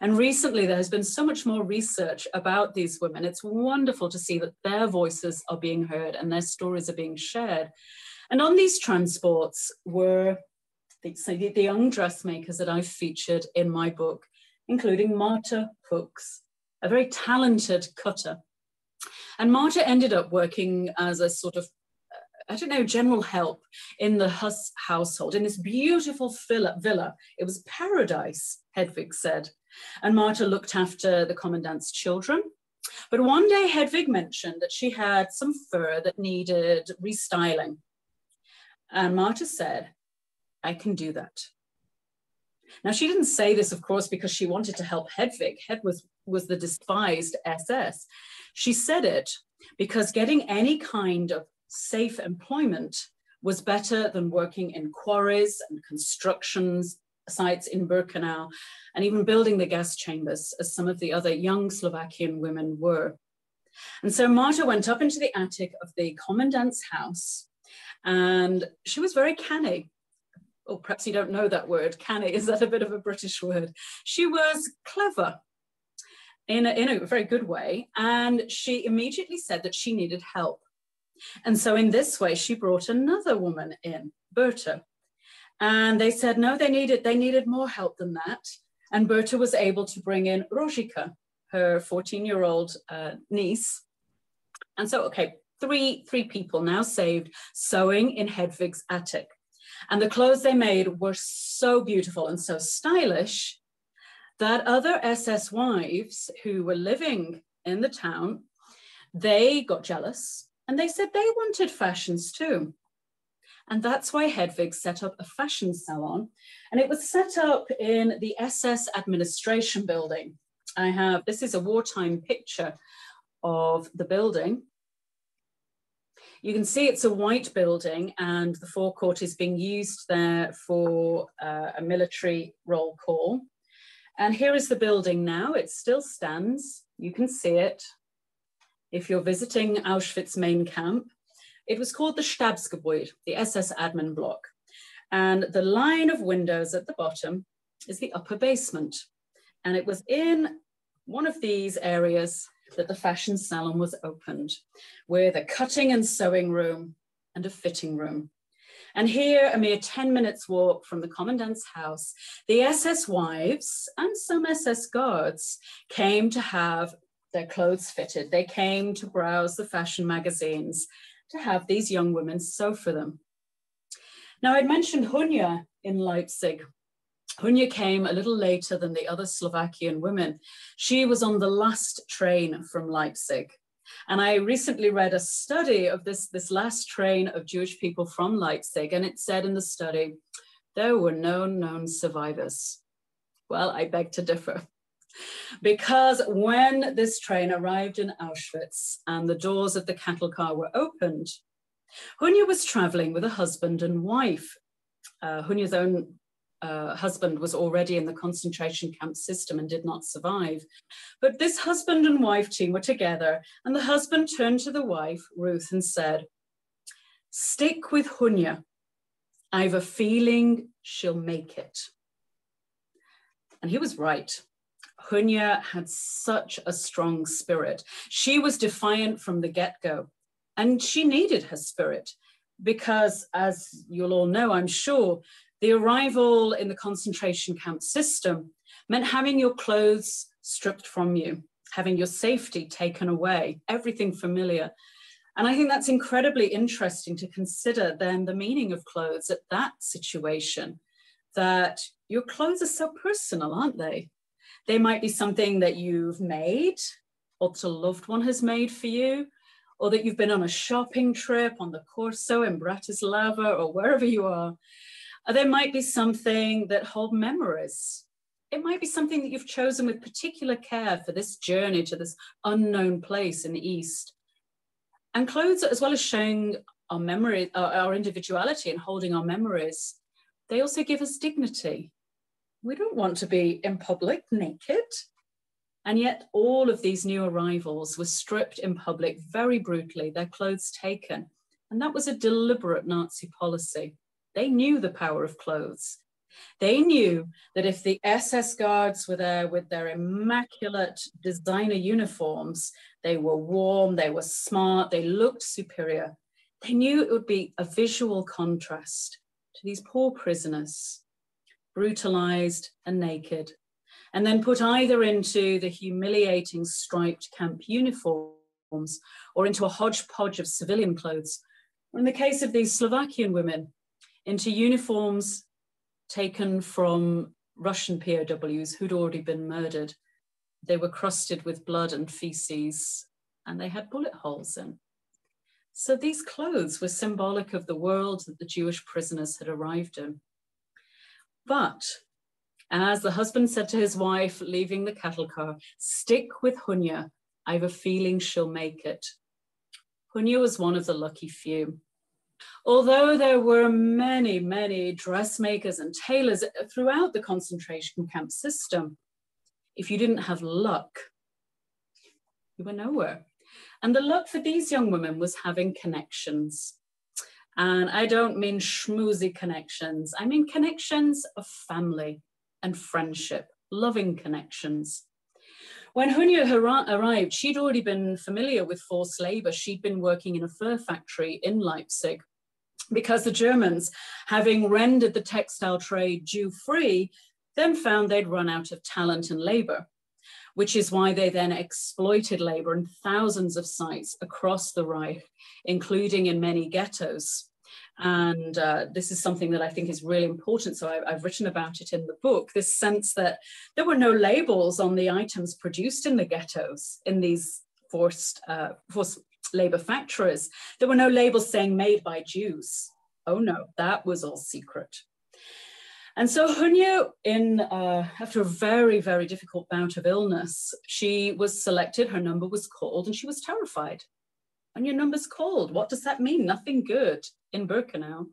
And recently, there has been so much more research about these women. It's wonderful to see that their voices are being heard and their stories are being shared. And on these transports were the, so the, the young dressmakers that I've featured in my book, including Marta Fuchs, a very talented cutter. And Marta ended up working as a sort of I don't know, general help in the Höss household, in this beautiful villa. It was paradise, Hedwig said. And Marta looked after the commandant's children. But one day Hedwig mentioned that she had some fur that needed restyling. And Marta said, I can do that. Now, she didn't say this, of course, because she wanted to help Hedwig. Hed was, was the despised SS. She said it because getting any kind of safe employment was better than working in quarries and constructions sites in Birkenau and even building the gas chambers as some of the other young Slovakian women were. And so Marta went up into the attic of the commandant's house and she was very canny. Or perhaps you don't know that word, canny, is that a bit of a British word? She was clever in a, in a very good way. And she immediately said that she needed help. And so in this way, she brought another woman in, Berta. And they said, no, they needed, they needed more help than that. And Berta was able to bring in Rojika, her 14 year old uh, niece. And so, okay, three, three people now saved sewing in Hedwig's attic. And the clothes they made were so beautiful and so stylish that other SS wives who were living in the town, they got jealous and they said they wanted fashions too. And that's why Hedwig set up a fashion salon. And it was set up in the SS administration building. I have, this is a wartime picture of the building. You can see it's a white building and the forecourt is being used there for uh, a military roll call. And here is the building now. It still stands. You can see it. If you're visiting Auschwitz main camp, it was called the Stabsgebäude, the SS admin block. And the line of windows at the bottom is the upper basement. And it was in one of these areas that the fashion salon was opened, with a cutting and sewing room and a fitting room. And here, a mere 10 minutes walk from the commandant's house, the SS wives and some SS guards came to have their clothes fitted. They came to browse the fashion magazines to have these young women sew for them. Now, I'd mentioned Hunya in Leipzig. Hunya came a little later than the other Slovakian women. She was on the last train from Leipzig. And I recently read a study of this, this last train of Jewish people from Leipzig, and it said in the study, there were no known survivors. Well, I beg to differ. Because when this train arrived in Auschwitz and the doors of the cattle car were opened, Hunya was traveling with a husband and wife. Uh, Hunya's own uh, husband was already in the concentration camp system and did not survive. But this husband and wife team were together, and the husband turned to the wife, Ruth, and said, Stick with Hunya. I've a feeling she'll make it. And he was right. Hunya had such a strong spirit. She was defiant from the get go, and she needed her spirit because, as you'll all know, I'm sure, the arrival in the concentration camp system meant having your clothes stripped from you, having your safety taken away, everything familiar. And I think that's incredibly interesting to consider then the meaning of clothes at that situation, that your clothes are so personal, aren't they? They might be something that you've made or a loved one has made for you, or that you've been on a shopping trip on the Corso in Bratislava or wherever you are. Uh, there might be something that hold memories. It might be something that you've chosen with particular care for this journey to this unknown place in the East. And clothes, as well as showing our memory, our, our individuality and holding our memories, they also give us dignity. We don't want to be in public naked. And yet, all of these new arrivals were stripped in public very brutally, their clothes taken. And that was a deliberate Nazi policy. They knew the power of clothes. They knew that if the SS guards were there with their immaculate designer uniforms, they were warm, they were smart, they looked superior. They knew it would be a visual contrast to these poor prisoners, brutalized and naked, and then put either into the humiliating striped camp uniforms or into a hodgepodge of civilian clothes in the case of these Slovakian women, into uniforms taken from Russian POWs who'd already been murdered. They were crusted with blood and feces, and they had bullet holes in. So these clothes were symbolic of the world that the Jewish prisoners had arrived in. But as the husband said to his wife, leaving the cattle car, stick with Hunya. I have a feeling she'll make it. Hunya was one of the lucky few. Although there were many, many dressmakers and tailors throughout the concentration camp system, if you didn't have luck, you were nowhere. And the luck for these young women was having connections. And I don't mean schmoozy connections, I mean connections of family and friendship, loving connections. When Hunya arrived, she'd already been familiar with forced labor. She'd been working in a fur factory in Leipzig because the Germans, having rendered the textile trade Jew free, then found they'd run out of talent and labor, which is why they then exploited labor in thousands of sites across the Reich, including in many ghettos. And uh, this is something that I think is really important. So I, I've written about it in the book this sense that there were no labels on the items produced in the ghettos in these forced, uh, forced labor factories. There were no labels saying made by Jews. Oh no, that was all secret. And so Hunya, in uh, after a very, very difficult bout of illness, she was selected, her number was called, and she was terrified. And your number's called. What does that mean? Nothing good in Birkenau.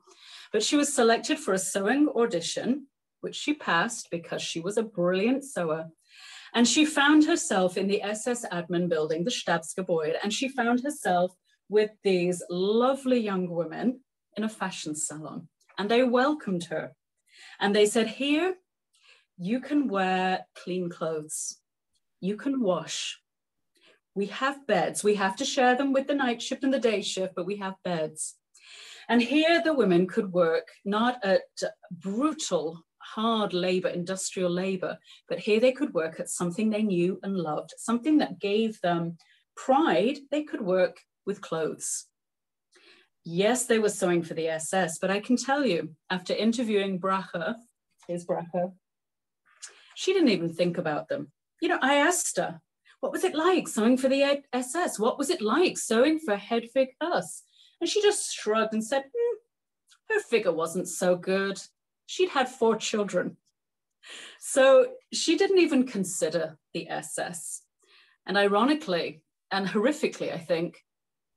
But she was selected for a sewing audition, which she passed because she was a brilliant sewer. And she found herself in the SS admin building, the Stabsgebäude, and she found herself with these lovely young women in a fashion salon. And they welcomed her. And they said, Here, you can wear clean clothes, you can wash. We have beds. We have to share them with the night shift and the day shift, but we have beds. And here the women could work not at brutal hard labor, industrial labor, but here they could work at something they knew and loved, something that gave them pride. They could work with clothes. Yes, they were sewing for the SS, but I can tell you, after interviewing Bracha, here's Bracha, she didn't even think about them. You know, I asked her, what was it like sewing for the SS? What was it like sewing for Hedwig Höss? And she just shrugged and said, hmm, her figure wasn't so good she'd had four children. So she didn't even consider the SS. And ironically and horrifically, I think,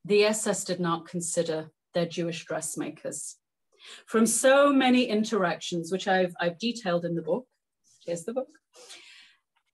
the SS did not consider their Jewish dressmakers. From so many interactions, which I've, I've detailed in the book, here's the book,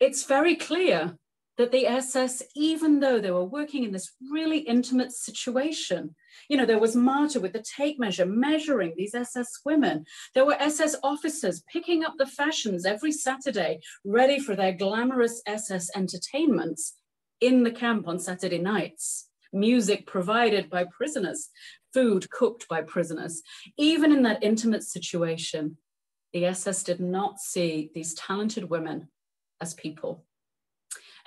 it's very clear that the SS, even though they were working in this really intimate situation, you know, there was Marta with the tape measure measuring these SS women. There were SS officers picking up the fashions every Saturday, ready for their glamorous SS entertainments in the camp on Saturday nights. Music provided by prisoners, food cooked by prisoners. Even in that intimate situation, the SS did not see these talented women as people.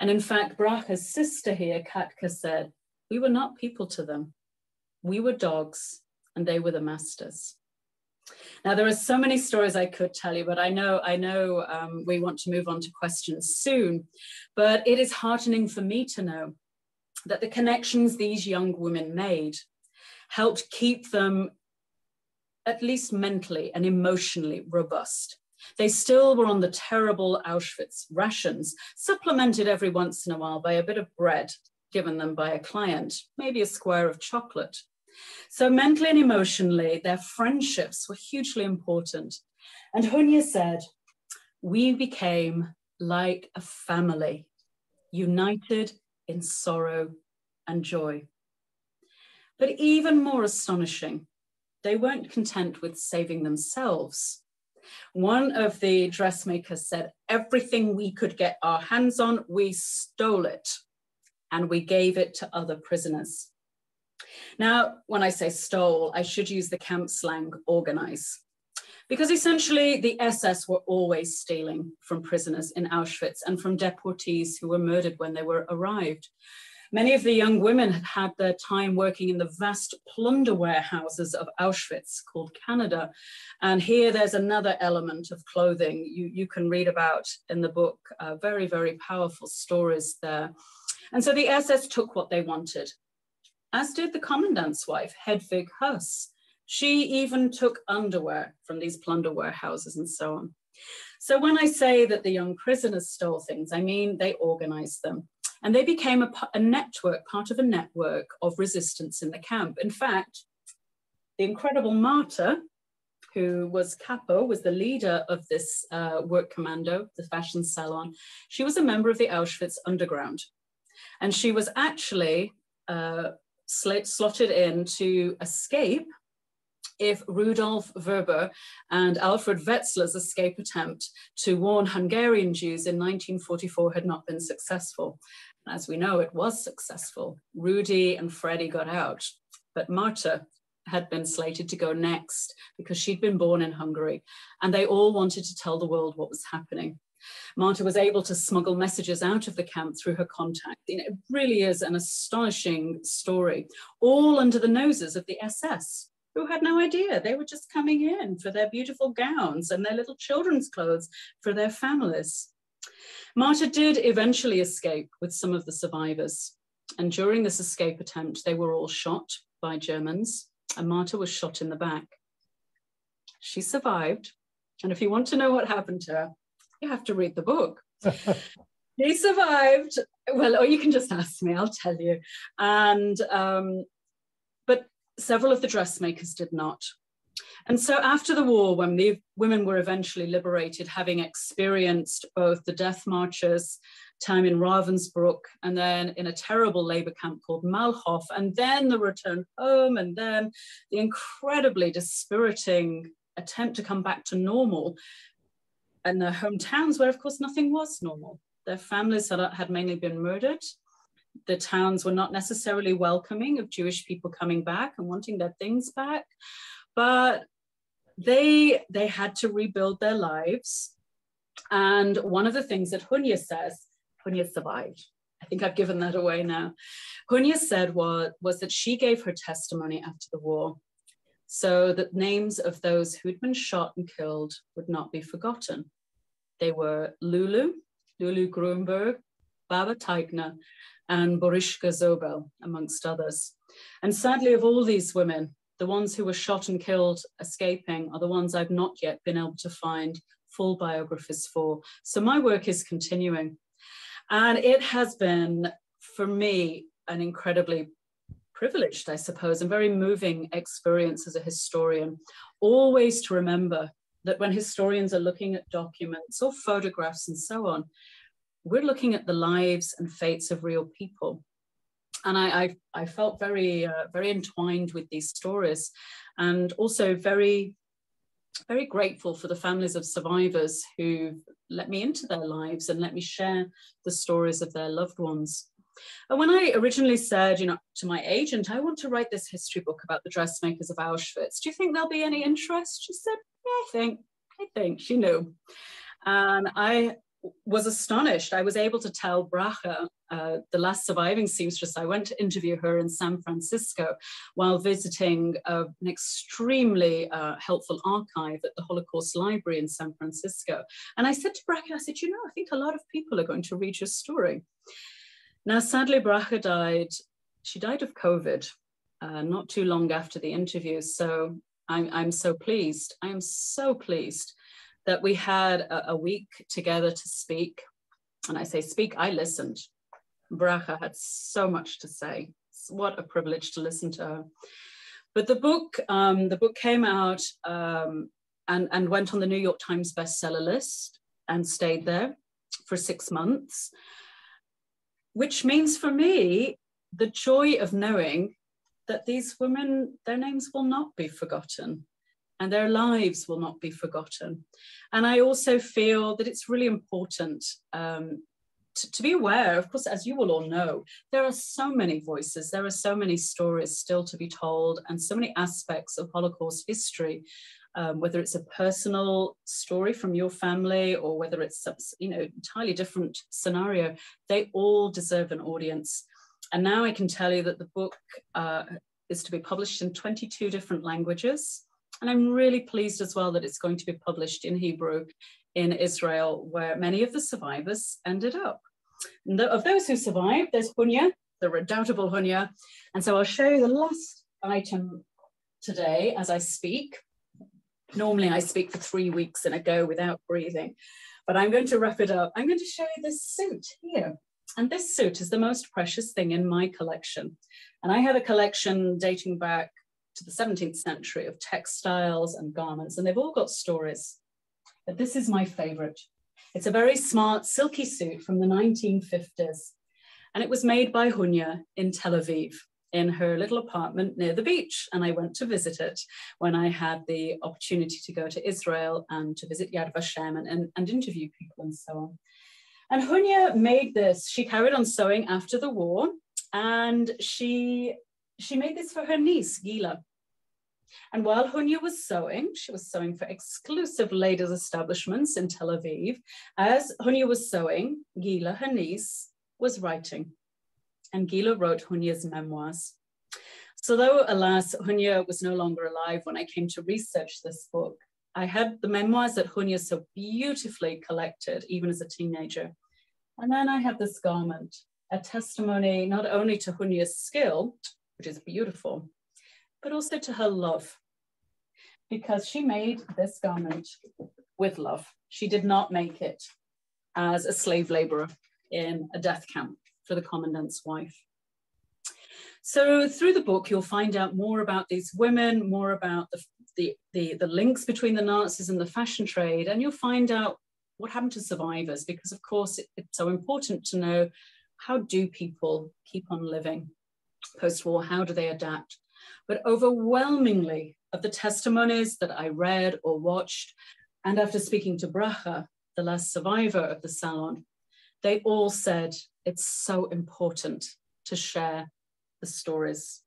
And in fact, Bracha's sister here, Katka, said, We were not people to them. We were dogs, and they were the masters. Now there are so many stories I could tell you, but I know I know um, we want to move on to questions soon. But it is heartening for me to know that the connections these young women made helped keep them at least mentally and emotionally robust. They still were on the terrible Auschwitz rations, supplemented every once in a while by a bit of bread given them by a client, maybe a square of chocolate. So mentally and emotionally, their friendships were hugely important. And Hunya said, we became like a family, united in sorrow and joy. But even more astonishing, they weren't content with saving themselves. One of the dressmakers said, everything we could get our hands on, we stole it and we gave it to other prisoners. Now, when I say stole, I should use the camp slang organize. Because essentially the SS were always stealing from prisoners in Auschwitz and from deportees who were murdered when they were arrived. Many of the young women had had their time working in the vast plunder warehouses of Auschwitz called Canada. And here there's another element of clothing you, you can read about in the book. Uh, very, very powerful stories there. And so the SS took what they wanted, as did the commandant's wife, Hedwig Höss. She even took underwear from these plunder warehouses and so on. So when I say that the young prisoners stole things, I mean they organized them. And they became a, a network, part of a network of resistance in the camp. In fact, the incredible Marta, who was capo, was the leader of this uh, work commando, the fashion salon. She was a member of the Auschwitz underground. And she was actually uh, slotted in to escape if Rudolf Vrba and Alfred Wetzler's escape attempt to warn Hungarian Jews in 1944 had not been successful. As we know, it was successful. Rudy and Freddie got out, but Marta had been slated to go next because she'd been born in Hungary, and they all wanted to tell the world what was happening. Marta was able to smuggle messages out of the camp through her contact. It really is an astonishing story, all under the noses of the SS, who had no idea. They were just coming in for their beautiful gowns and their little children's clothes for their families. Marta did eventually escape with some of the survivors. And during this escape attempt, they were all shot by Germans, and Marta was shot in the back. She survived. And if you want to know what happened to her, you have to read the book. she survived. Well, or you can just ask me, I'll tell you. And, um, several of the dressmakers did not. And so after the war, when the women were eventually liberated, having experienced both the death marches, time in Ravensbrück, and then in a terrible labor camp called Malchow, and then the return home, and then the incredibly dispiriting attempt to come back to normal in their hometowns, where of course nothing was normal. Their families had, had mainly been murdered. The towns were not necessarily welcoming of Jewish people coming back and wanting their things back but they they had to rebuild their lives. And one of the things that Hunya says Hunya survived. I think I've given that away now. Hunya said what was that she gave her testimony after the war. So that names of those who'd been shot and killed would not be forgotten. They were Lulu Lulu Grunberg Baba Teigner and Boriska Zobel amongst others and sadly of all these women the ones who were shot and killed escaping are the ones I've not yet been able to find full biographies for. So my work is continuing. And it has been, for me, an incredibly privileged, I suppose, and very moving experience as a historian, always to remember that when historians are looking at documents or photographs and so on, we're looking at the lives and fates of real people and I, I, I felt very, uh, very entwined with these stories and also very, very grateful for the families of survivors who let me into their lives and let me share the stories of their loved ones. And when I originally said, you know, to my agent, I want to write this history book about the dressmakers of Auschwitz. Do you think there'll be any interest? She said, yeah, I think, I think, she knew. And I was astonished. I was able to tell Bracha, uh, the last surviving seamstress, I went to interview her in San Francisco while visiting uh, an extremely uh, helpful archive at the Holocaust Library in San Francisco. And I said to Bracha, I said, you know, I think a lot of people are going to read your story. Now, sadly, Bracha died. She died of COVID uh, not too long after the interview. So I'm, I'm so pleased. I am so pleased that we had a, a week together to speak. And I say speak, I listened. Bracha had so much to say. What a privilege to listen to her. But the book, um, the book came out um, and, and went on the New York Times bestseller list and stayed there for six months, which means for me the joy of knowing that these women, their names will not be forgotten and their lives will not be forgotten. And I also feel that it's really important um, to, to, be aware, of course, as you will all know, there are so many voices, there are so many stories still to be told, and so many aspects of Holocaust history. Um, whether it's a personal story from your family or whether it's you know entirely different scenario, they all deserve an audience. And now I can tell you that the book uh, is to be published in 22 different languages. And I'm really pleased as well that it's going to be published in Hebrew in Israel, where many of the survivors ended up. The, of those who survived, there's Hunya, the redoubtable Hunya. And so I'll show you the last item today as I speak. Normally I speak for three weeks in a go without breathing, but I'm going to wrap it up. I'm going to show you this suit here. And this suit is the most precious thing in my collection. And I have a collection dating back to the 17th century of textiles and garments, and they've all got stories. But this is my favorite. It's a very smart, silky suit from the 1950s. And it was made by Hunya in Tel Aviv in her little apartment near the beach. And I went to visit it when I had the opportunity to go to Israel and to visit Yad Vashem and, and, and interview people and so on. And Hunya made this, she carried on sewing after the war and she, she made this for her niece, Gila. And while Hunya was sewing, she was sewing for exclusive ladies' establishments in Tel Aviv. As Hunya was sewing, Gila, her niece, was writing. And Gila wrote Hunya's memoirs. So though, alas, Hunya was no longer alive when I came to research this book, I had the memoirs that Hunya so beautifully collected, even as a teenager. And then I had this garment, a testimony not only to Hunya's skill, which is beautiful, but also to her love, because she made this garment with love. She did not make it as a slave laborer in a death camp for the commandant's wife. So through the book, you'll find out more about these women, more about the, the, the, the links between the Nazis and the fashion trade, and you'll find out what happened to survivors, because of course it, it's so important to know how do people keep on living post-war, how do they adapt? But overwhelmingly of the testimonies that I read or watched, and after speaking to Bracha, the last survivor of the salon, they all said it's so important to share the stories.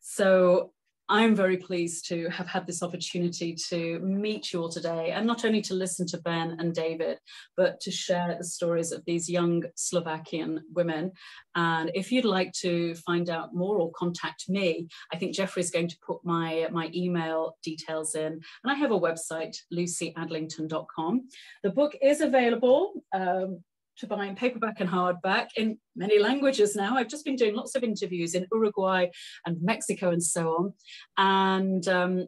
So I'm very pleased to have had this opportunity to meet you all today and not only to listen to Ben and David, but to share the stories of these young Slovakian women. And if you'd like to find out more or contact me, I think Jeffrey is going to put my, my email details in. And I have a website, lucyadlington.com. The book is available. Um, to buy in paperback and hardback in many languages now. I've just been doing lots of interviews in Uruguay and Mexico and so on. And um,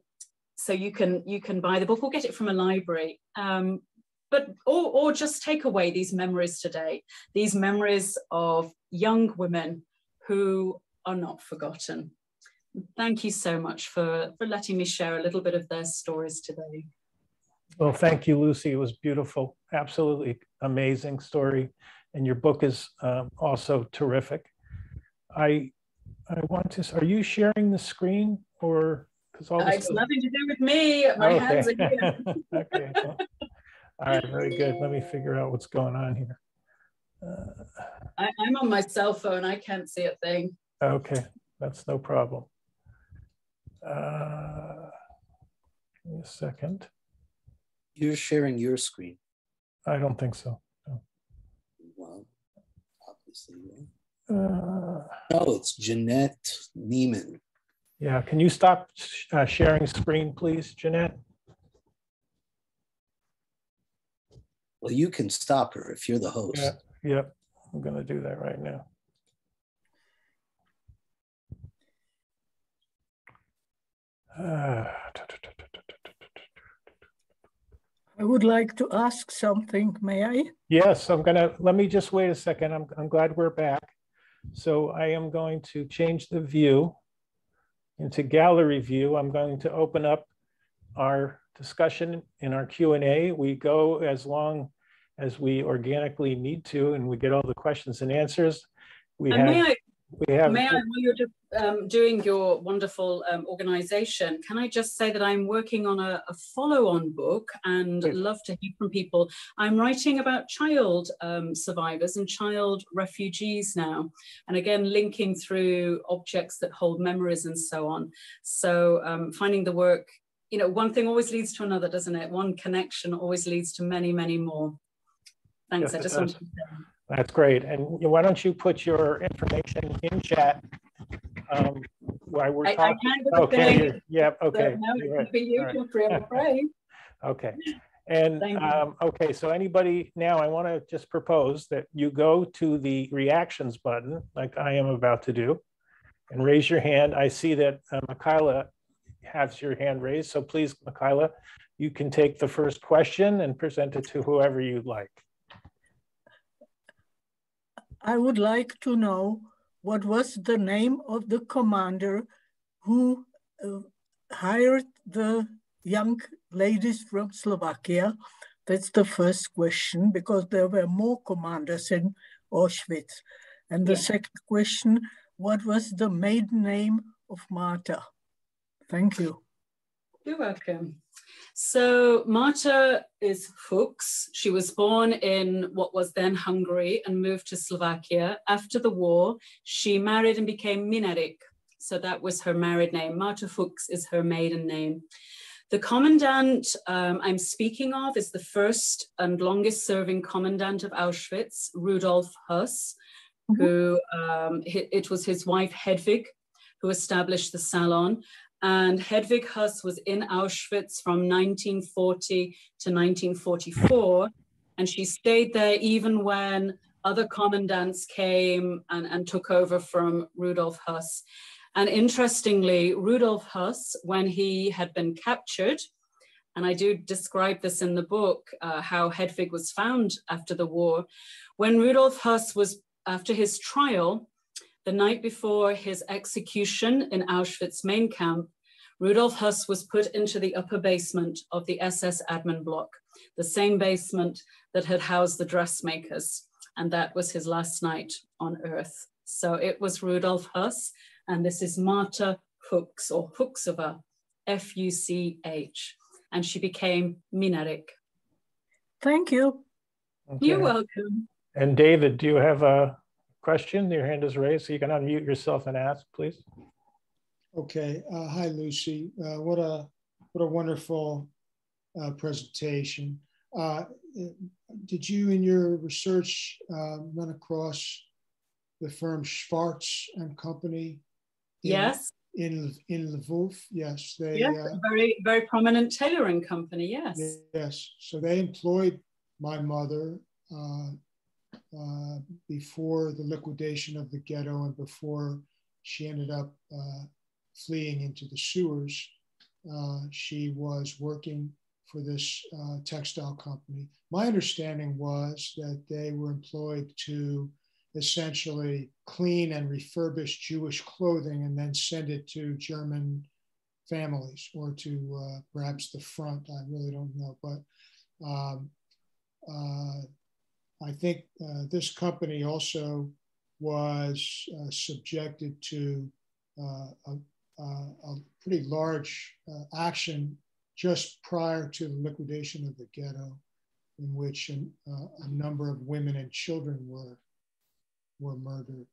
so you can you can buy the book or get it from a library. Um, but or, or just take away these memories today, these memories of young women who are not forgotten. Thank you so much for, for letting me share a little bit of their stories today. Well, thank you, Lucy. It was beautiful. Absolutely amazing story. And your book is um, also terrific. I I want to, are you sharing the screen or? because all uh, It's nothing to do with me. My okay. hands are here. okay. Well, all right, very good. Let me figure out what's going on here. Uh, I, I'm on my cell phone. I can't see a thing. Okay, that's no problem. Uh, give me a second. You're sharing your screen. I don't think so. No. Well, obviously, yeah. Uh, oh, it's Jeanette Neiman. Yeah, can you stop uh, sharing screen, please, Jeanette? Well, you can stop her if you're the host. Yeah, yep. I'm going to do that right now. Uh, I would like to ask something, may I? Yes, I'm gonna, let me just wait a second. I'm, I'm glad we're back. So I am going to change the view into gallery view. I'm going to open up our discussion in our Q&A. We go as long as we organically need to and we get all the questions and answers. We and have, may I, we have, may I, while you're just um, doing your wonderful um, organization, can I just say that I'm working on a, a follow-on book and yes. love to hear from people. I'm writing about child um, survivors and child refugees now, and again, linking through objects that hold memories and so on. So um, finding the work, you know, one thing always leads to another, doesn't it? One connection always leads to many, many more. Thanks, yes, I just wanted to That's great. And why don't you put your information in chat um, while we're I, I talking? of Okay, think, you're- yep, so okay. you're right. you right. to free, I'm afraid. Okay, and, um, okay, so anybody, now I want to just propose that you go to the reactions button, like I am about to do, and raise your hand. I see that uh, Michaela has your hand raised, so please, Michaela, you can take the first question and present it to whoever you'd like. I would like to know what was the name of the commander who uh, hired the young ladies from Slovakia? That's the first question, because there were more commanders in Auschwitz. And the Yeah. second question, what was the maiden name of Marta? Thank you. You're welcome. So Marta is Fuchs. She was born in what was then Hungary and moved to Slovakia. After the war, she married and became Minarik. So that was her married name. Marta Fuchs is her maiden name. The commandant um, I'm speaking of is the first and longest serving commandant of Auschwitz, Rudolf Höss, who um, it was his wife Hedwig who established the salon. And Hedwig Höss was in Auschwitz from 1940 to 1944. And she stayed there even when other commandants came and, and took over from Rudolf Höss. And interestingly, Rudolf Höss, when he had been captured, and I do describe this in the book, uh, how Hedwig was found after the war. When Rudolf Höss was, after his trial, the night before his execution in Auschwitz main camp, Rudolf Höss was put into the upper basement of the SS admin block, the same basement that had housed the dressmakers. And that was his last night on earth. So it was Rudolf Höss, and this is Marta Hooks or Huxova, F U C H. And she became Minarik. Thank you. You're welcome. And David, do you have a question? Your hand is raised, so you can unmute yourself and ask, please. Okay. Uh, hi, Lucy. Uh, what a what a wonderful uh, presentation. Uh, did you, in your research, uh, run across the firm Schwartz and Company? in- Yes, In in Lvov, yes, they. yes, uh, a very, very prominent tailoring company. Yes. Yes, so they employed my mother uh, uh, before the liquidation of the ghetto and before she ended up uh, fleeing into the sewers. Uh, she was working for this uh, textile company. My understanding was that they were employed to essentially clean and refurbish Jewish clothing and then send it to German families or to uh, perhaps the front. I really don't know, but um, uh, I think uh, this company also was uh, subjected to a, a, a pretty large uh, action just prior to the liquidation of the ghetto, in which an, uh, a number of women and children were were murdered.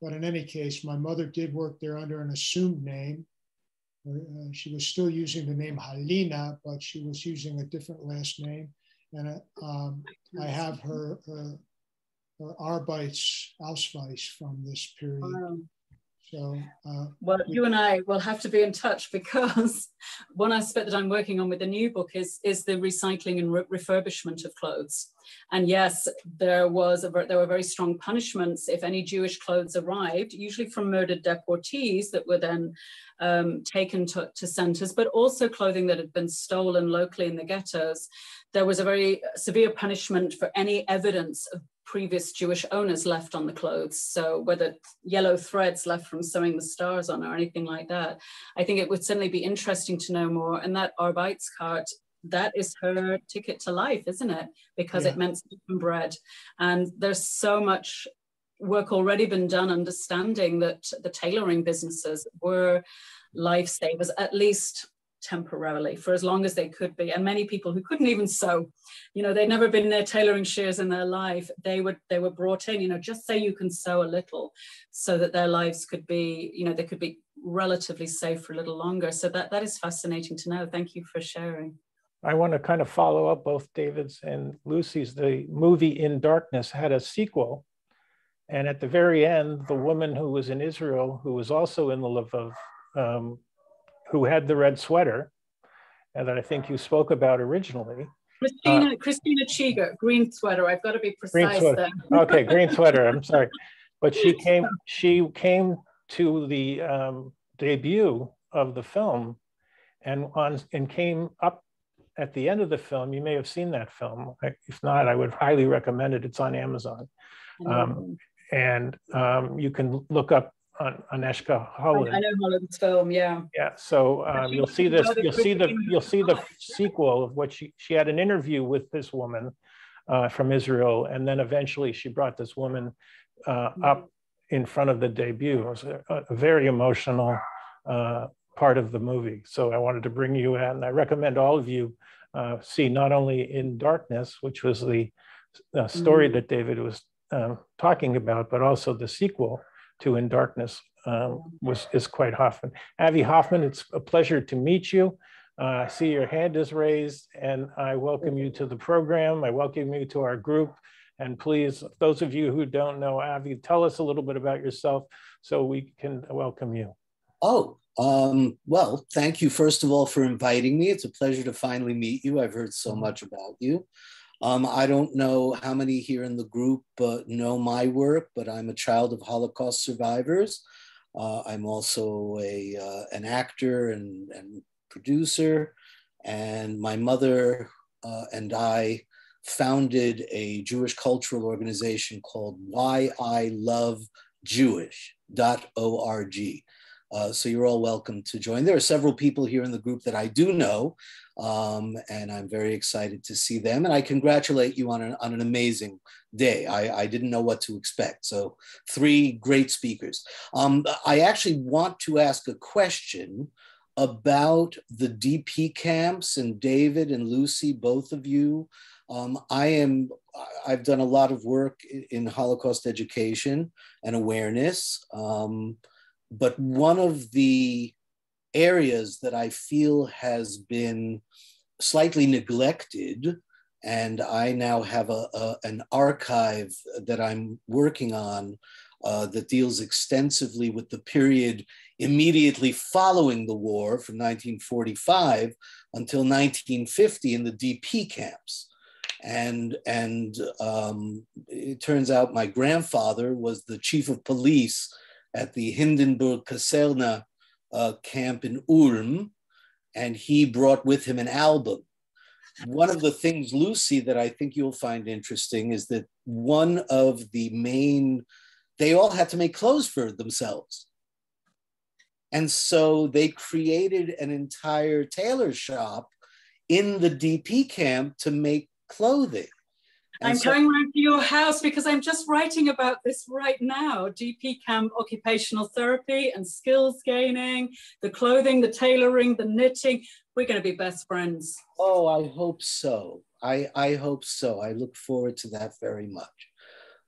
But in any case, my mother did work there under an assumed name. Uh, she was still using the name Halina, but she was using a different last name. And uh, um, I have her, her, her Arbeitsausweis from this period. Wow. So, uh, Well, you and I will have to be in touch because one aspect that I'm working on with the new book is is the recycling and re- refurbishment of clothes. And yes, there was a, there were very strong punishments if any Jewish clothes arrived, usually from murdered deportees that were then um, taken to, to centers, but also clothing that had been stolen locally in the ghettos. There was a very severe punishment for any evidence of previous Jewish owners left on the clothes. So whether yellow threads left from sewing the stars on or anything like that, I think it would certainly be interesting to know more. And that Arbeitskart, that is her ticket to life, isn't it? Because Yeah. it meant bread. And there's so much work already been done understanding that the tailoring businesses were lifesavers, at least temporarily, for as long as they could be. And many people who couldn't even sew, you know, they'd never been near tailoring shears in their life. They would they were brought in, you know, just say you can sew a little, so that their lives could be, you know, they could be relatively safe for a little longer. So that that is fascinating to know. Thank you for sharing. I want to kind of follow up both David's and Lucy's. The movie In Darkness had a sequel. And at the very end, the woman who was in Israel, who was also in the Lvov, um, who had the red sweater, and that I think you spoke about originally. Christina, uh, Christina Chiger, green sweater. I've got to be precise there. okay, green sweater. I'm sorry, but she came. She came to the um, debut of the film, and on and came up at the end of the film. You may have seen that film. If not, I would highly recommend it. It's on Amazon, um, and um, you can look up on Agnieszka Holland. I know Holland's film, yeah. Yeah, so um, you'll see this. You'll see the you'll see the sequel of what she she had an interview with this woman uh, from Israel, and then eventually she brought this woman uh, up in front of the debut. It was a, a very emotional uh, part of the movie. So I wanted to bring you in. And I recommend all of you uh, see not only In Darkness, which was the uh, story mm. that David was um, talking about, but also the sequel to In Darkness um, was is quite Hoffman. Avi Hoffman, it's a pleasure to meet you. Uh, I see your hand is raised and I welcome you to the program. I welcome you to our group. And please, those of you who don't know Avi, tell us a little bit about yourself so we can welcome you. Oh, um, well, thank you, first of all, for inviting me. It's a pleasure to finally meet you. I've heard so much about you. Um, I don't know how many here in the group uh, know my work, but I'm a child of Holocaust survivors. Uh, I'm also a, uh, an actor and, and, producer. And my mother uh, and I founded a Jewish cultural organization called Why I Love Jewish.org. Uh, so you're all welcome to join. There are several people here in the group that I do know, um, and I'm very excited to see them. And I congratulate you on an, on an amazing day. I, I didn't know what to expect. So three great speakers. Um, I actually want to ask a question about the DP camps and David and Lucy, both of you. Um, I am, I've done a lot of work in Holocaust education and awareness. Um, but one of the areas that I feel has been slightly neglected, and I now have a, a an archive that I'm working on uh, that deals extensively with the period immediately following the war from 1945 until 1950 in the DP camps. And, and um, it turns out my grandfather was the chief of police at the Hindenburg Kaserne uh, camp in Ulm, and he brought with him an album. One of the things, Lucy, that I think you'll find interesting is that one of the main, they all had to make clothes for themselves. And so they created an entire tailor shop in the DP camp to make clothing. I'm so, coming round to your house because I'm just writing about this right now. DP camp occupational therapy and skills gaining, the clothing, the tailoring, the knitting. We're going to be best friends. Oh, I hope so. I, I hope so. I look forward to that very much.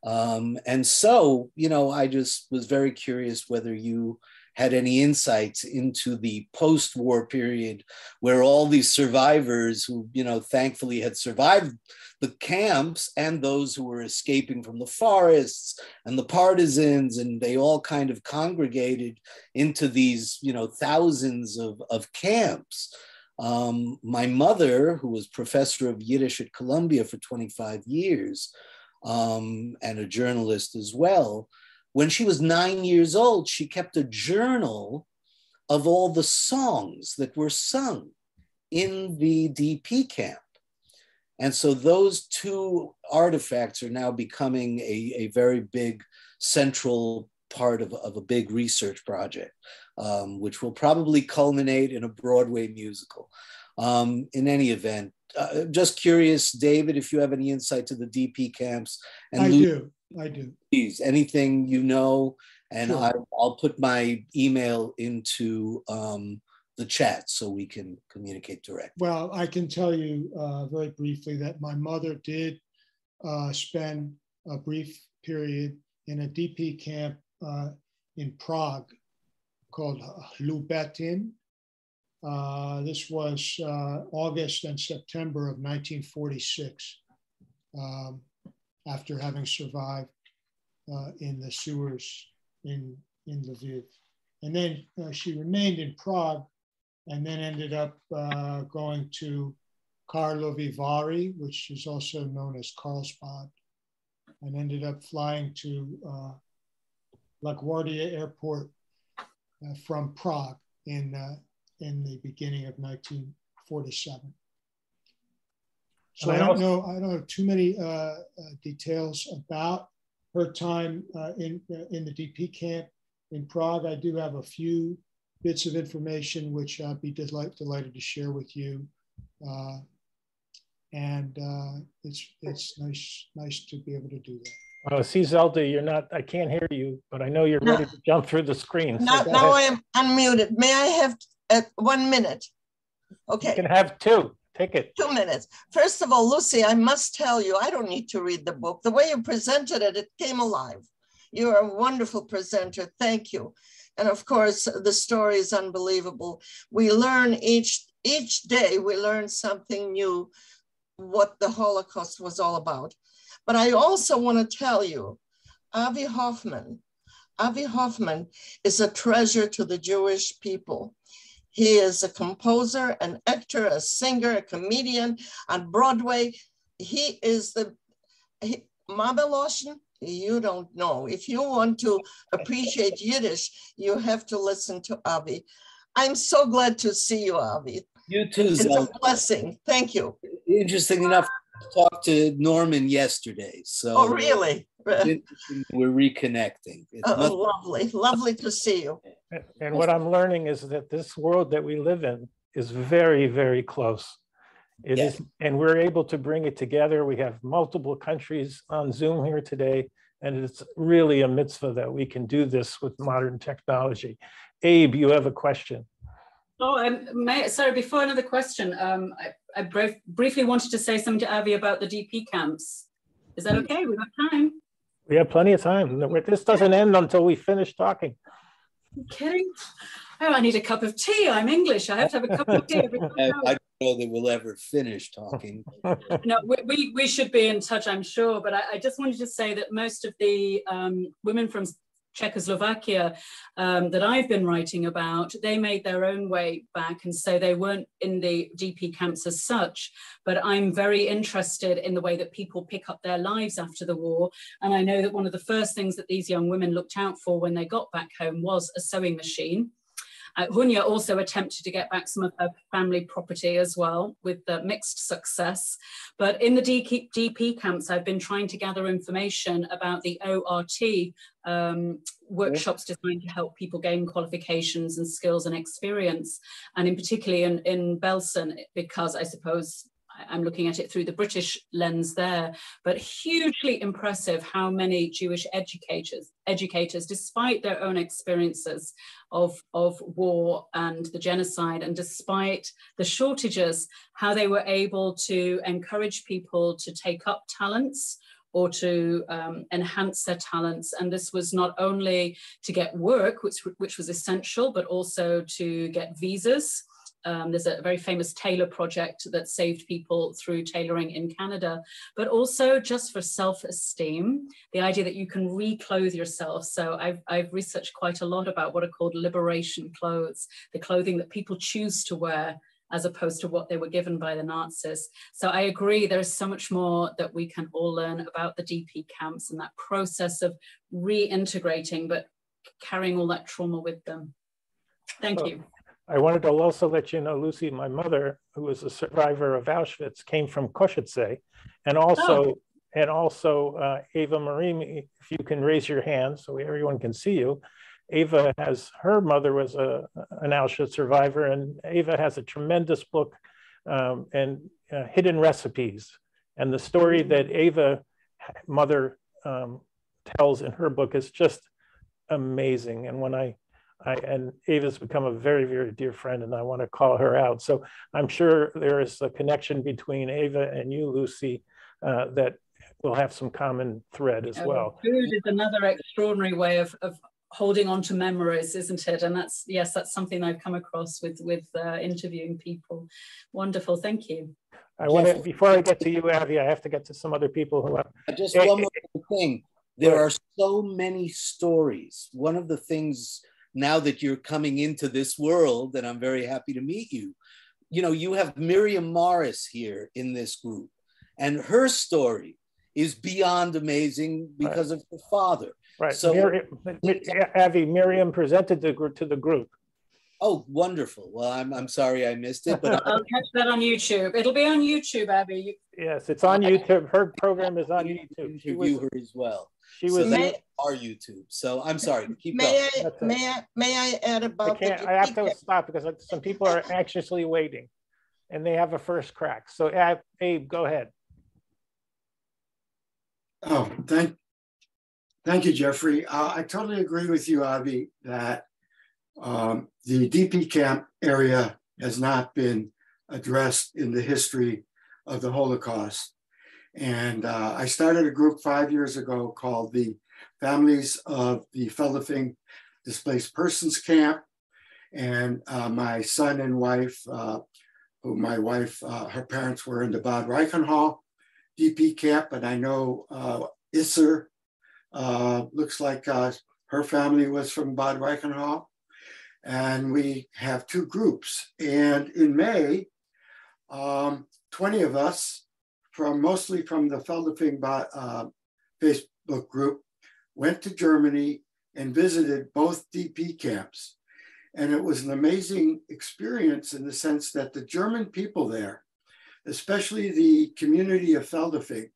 Um, and so, you know, I just was very curious whether you had any insights into the post-war period where all these survivors who you know thankfully had survived the camps and those who were escaping from the forests and the partisans and they all kind of congregated into these you know thousands of, of camps. Um, my mother who was professor of yiddish at columbia for 25 years um, and a journalist as well when she was nine years old, she kept a journal of all the songs that were sung in the DP camp. And so those two artifacts are now becoming a, a very big central part of, of a big research project, um, which will probably culminate in a Broadway musical. Um, in any event, uh, just curious, David, if you have any insight to the DP camps. And I Luke, do. I do. Please, anything you know, and sure. I, will put my email into um, the chat so we can communicate direct. Well, I can tell you uh, very briefly that my mother did uh, spend a brief period in a DP camp uh, in Prague called Lubetin. Uh, this was uh, August and September of 1946, um, after having survived uh, in the sewers in, in Lviv. And then uh, she remained in Prague and then ended up uh, going to Karlovy Vary, which is also known as Carlsbad, and ended up flying to uh, LaGuardia Airport uh, from Prague in, uh, in the beginning of 1947. So I don't know, I don't have too many uh, uh, details about her time uh, in, uh, in the DP camp in Prague. I do have a few bits of information which I'd be delight, delighted to share with you. Uh, and uh, it's it's nice nice to be able to do that. Uh, see, Zelda, you're not, I can't hear you, but I know you're No. ready to jump through the screen. so Now, now I am unmuted. May I have uh, one minute? Okay. You Okay, can have two. Take it. two minutes. First of all, Lucy, I must tell you, I don't need to read the book. The way you presented it, it came alive. You're a wonderful presenter. Thank you. And of course, the story is unbelievable. We learn each each day, we learn something new, what the Holocaust was all about. But I also want to tell you, Avi Hoffman, Avi Hoffman is a treasure to the Jewish people. He is a composer, an actor, a singer, a comedian on Broadway. He is the he, Mameloshen. You don't know. If you want to appreciate Yiddish, you have to listen to Avi. I'm so glad to see you, Avi. You too, It's a blessing. Thank you. Interesting enough, I talked to Norman yesterday. So Oh, really? It's interesting We're reconnecting. It's Oh, much- lovely, lovely to see you. And- And what I'm learning is that this world that we live in is very, very close. It Yeah. is, and we're able to bring it together. We have multiple countries on Zoom here today. And it's really a mitzvah that we can do this with modern technology. Abe, you have a question. Oh, um, may, sorry, before another question, um, I, I brief, briefly wanted to say something to Avi about the DP camps. Is that okay? We've got time. We have plenty of time. This doesn't end until we finish talking. You kidding? Oh, I need a cup of tea. I'm English. I have to have a cup of tea every I, I don't know that we'll ever finish talking. no, we, we, we should be in touch, I'm sure. But I, I just wanted to say that most of the um, women from Czechoslovakia um, that I've been writing about, they made their own way back. And so they weren't in the DP camps as such. But I'm very interested in the way that people pick up their lives after the war. And I know that one of the first things that these young women looked out for when they got back home was a sewing machine. Uh, Hunya also attempted to get back some of her family property as well with uh, mixed success. But in the DP, camps, I've been trying to gather information about the ORT um, workshops designed to help people gain qualifications and skills and experience. And in particularly in, in Belsen, because I suppose I'm looking at it through the British lens there, but hugely impressive how many Jewish educators, educators, despite their own experiences of, of war and the genocide, and despite the shortages, how they were able to encourage people to take up talents or to um, enhance their talents. And this was not only to get work, which, which was essential, but also to get visas. Um, there's a very famous tailor project that saved people through tailoring in Canada, but also just for self-esteem, the idea that you can reclothe yourself. So I've, I've researched quite a lot about what are called liberation clothes, the clothing that people choose to wear as opposed to what they were given by the Nazis. So I agree, there's so much more that we can all learn about the DP camps and that process of reintegrating, but carrying all that trauma with them. Thank you. I wanted to also let you know, Lucy, my mother, who was a survivor of Auschwitz, came from Košice. And also, and also uh, Ava Marie, if you can raise your hand so everyone can see you. Ava has, her mother was a, an Auschwitz survivor and Ava has a tremendous book um, and uh, hidden recipes. And the story that Ava mother um, tells in her book is just amazing. And when I I, and Ava's become a very, very dear friend, and I want to call her out. So I'm sure there is a connection between Ava and you, Lucy, uh, that will have some common thread as Uh, well. Food is another extraordinary way of, of holding on to memories, isn't it? And that's yes, that's something I've come across with with uh, interviewing people. Wonderful, thank you. I want to before I get to you, Avi. I have to get to some other people who have. Just Eh, one more thing. There are so many stories. One of the things now that you're coming into this world, and I'm very happy to meet you. You know, you have Miriam Morris here in this group, and her story is beyond amazing because of her father. Right. So, Miriam, Mi- Avi, Miriam presented the group to the group. Oh, wonderful. Well, I'm, I'm sorry I missed it, but I'll catch that on YouTube. It'll be on YouTube, Abby. You- Yes, it's on YouTube. Her program is on YouTube. She was, her as well. she So was. that's our YouTube. So I'm sorry. Keep May going. I, That's it. may I, may I add I about the can't, I have to DP stop because some people are anxiously waiting and they have a first crack. So Abe, go ahead. Oh, thank, thank you, Jeffrey. Uh, I totally agree with you, Avi, that um, the DP camp area has not been addressed in the history of the Holocaust. And uh, I started a group five years ago called the Families of the Feldafing Displaced Persons Camp. And uh, my son and wife, uh, who my wife, uh, her parents were in the Bad Reichenhall DP camp, and I know uh, Isser uh, looks like uh, her family was from Bad Reichenhall. And we have two groups. And in May, um, 20 of us from mostly from the Feldafing Ba- uh, Facebook group went to Germany and visited both DP camps. And it was an amazing experience in the sense that the German people there, especially the community of Feldafing,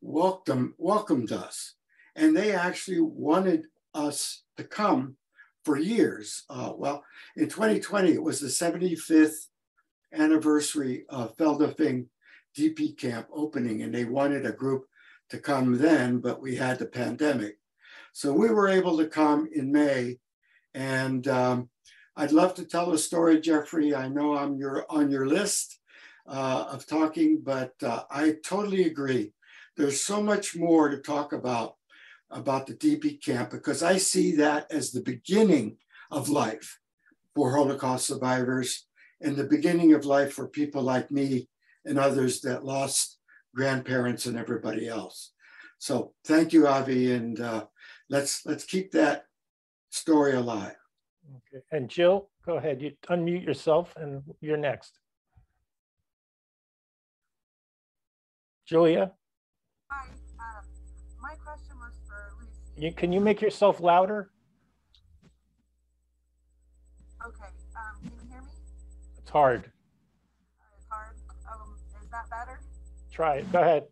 welcome, welcomed us. And they actually wanted us to come for years. Uh, well, in 2020, it was the 75th anniversary of Feldafing DP camp opening, and they wanted a group to come then, but we had the pandemic. So we were able to come in May. And um, I'd love to tell a story, Jeffrey. I know I'm your, on your list uh, of talking, but uh, I totally agree. There's so much more to talk about about the DP camp because I see that as the beginning of life for Holocaust survivors and the beginning of life for people like me and others that lost grandparents and everybody else. So thank you, Avi, and uh, let's let's keep that story alive. Okay. And Jill, go ahead. You unmute yourself and you're next. Julia, you, can you make yourself louder? Okay, um, can you hear me? It's hard. Uh, It's hard. Um, is that better? Try it. Go ahead.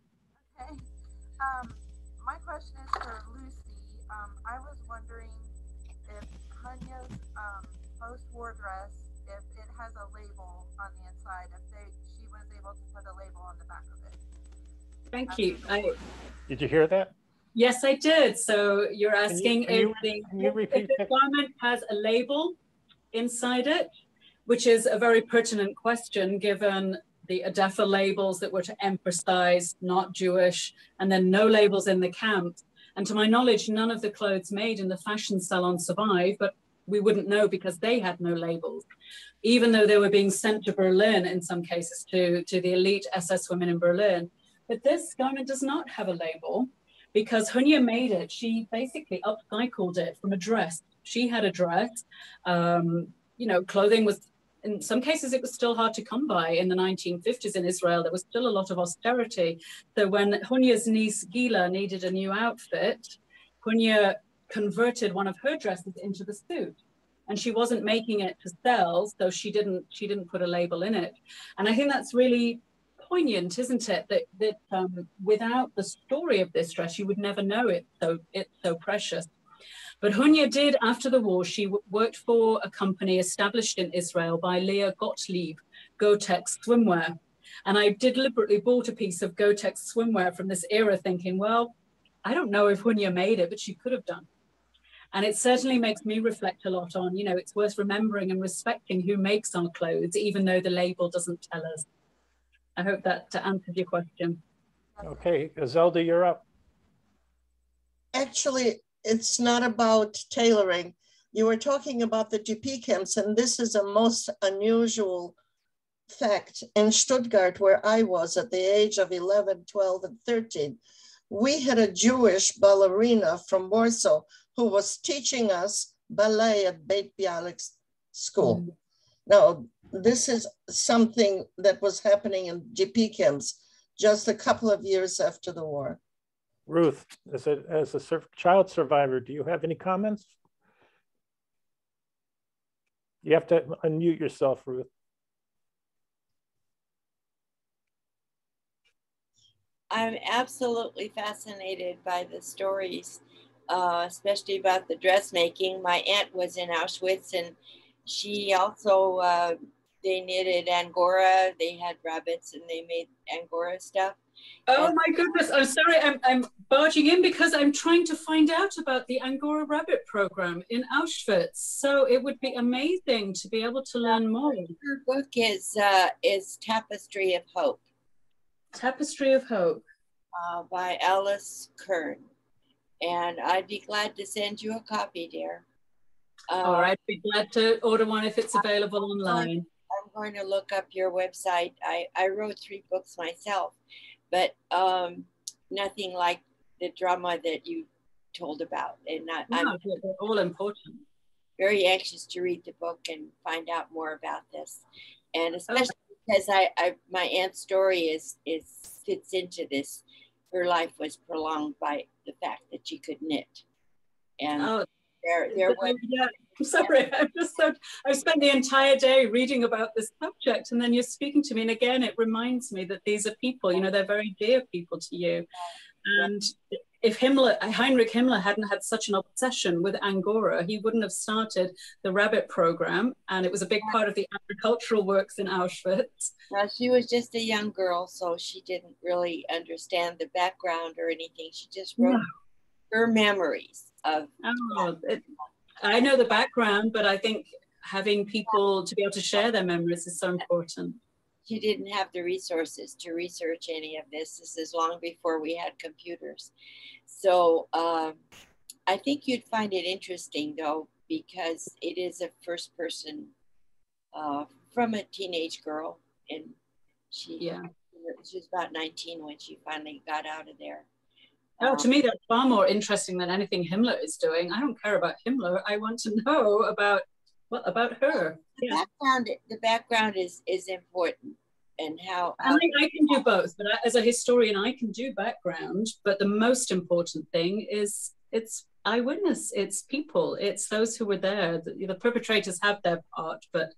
Okay. Um, my question is for Lucy. Um, I was wondering if Hunya's um, post-war dress, if it has a label on the inside, if they she was able to put a label on the back of it. Thank you. I, Did you hear that? Yes, I did. So you're asking can you if the, you if the garment has a label inside it, which is a very pertinent question given the ADEFA labels that were to emphasize not Jewish, and then no labels in the camps. And to my knowledge, none of the clothes made in the fashion salon survive, but we wouldn't know because they had no labels, even though they were being sent to Berlin in some cases to, to the elite SS women in Berlin. But this garment does not have a label because Hunya made it. She basically upcycled it from a dress. She had a dress. Um, you know, clothing was, in some cases, it was still hard to come by in the 1950s in Israel. There was still a lot of austerity. So when Hunya's niece Gila needed a new outfit, Hunya converted one of her dresses into the suit and she wasn't making it to sell so she didn't she didn't put a label in it and i think that's really poignant isn't it that that um, without the story of this dress you would never know it so it's so precious. But Hunya did after the war she worked for a company established in israel by leah gottlieb Gottex swimwear. And i deliberately bought a piece of Gottex swimwear from this era thinking well i don't know if Hunya made it but she could have done. And it certainly makes me reflect a lot on, you know, it's worth remembering and respecting who makes our clothes, even though the label doesn't tell us. I hope that answers your question. Okay, Zelda, you're up. Actually, it's not about tailoring. You were talking about the DP camps, and this is a most unusual fact. In Stuttgart, where I was at the age of 11, 12, and 13, we had a Jewish ballerina from Warsaw who was teaching us ballet at Beit Bialik's school. Mm. Now, this is something that was happening in DP camps just a couple of years after the war. Ruth, as a, as a sur child survivor, do you have any comments? You have to unmute yourself, Ruth. I'm absolutely fascinated by the stories, uh, especially about the dressmaking. My aunt was in Auschwitz and she also uh, they knitted angora. They had rabbits and they made angora stuff. Oh and my goodness! I'm sorry. I'm I'm barging in because I'm trying to find out about the Angora Rabbit program in Auschwitz. So it would be amazing to be able to learn more. Her book is uh, is Tapestry of Hope. Tapestry of Hope uh, by Alice Kern, and I'd be glad to send you a copy, dear. Uh, All right, be glad to order one if it's available online. Going to look up your website. I, I wrote three books myself, but um, nothing like the drama that you told about. And I, no, I'm they're all important. Very anxious to read the book and find out more about this, and especially oh. because I, I my aunt's story is is fits into this. Her life was prolonged by the fact that she could knit, and oh. there there was. Yeah I'm sorry. I'm just so, I've spent the entire day reading about this subject, and then you're speaking to me, and again, it reminds me that these are people. You know, they're very dear people to you, and if Himmler, Heinrich Himmler hadn't had such an obsession with Angora, he wouldn't have started the rabbit program. And it was a big part of the agricultural works in Auschwitz. Well, she was just a young girl, so she didn't really understand the background or anything. She just wrote no. her memories of. Oh, it, I know the background, but I think having people to be able to share their memories is so important. She didn't have the resources to research any of this. This is long before we had computers. So um, I think you'd find it interesting though, because it is a first person uh, from a teenage girl. And she, yeah. she was about 19 when she finally got out of there. Oh, to me, that's far more interesting than anything Himmler is doing. I don't care about Himmler. I want to know about what about her. The yeah. background, the background is is important, and how. I mean, I can do both, but as a historian, I can do background. But the most important thing is it's eyewitness. It's people. It's those who were there. The, the perpetrators have their part, but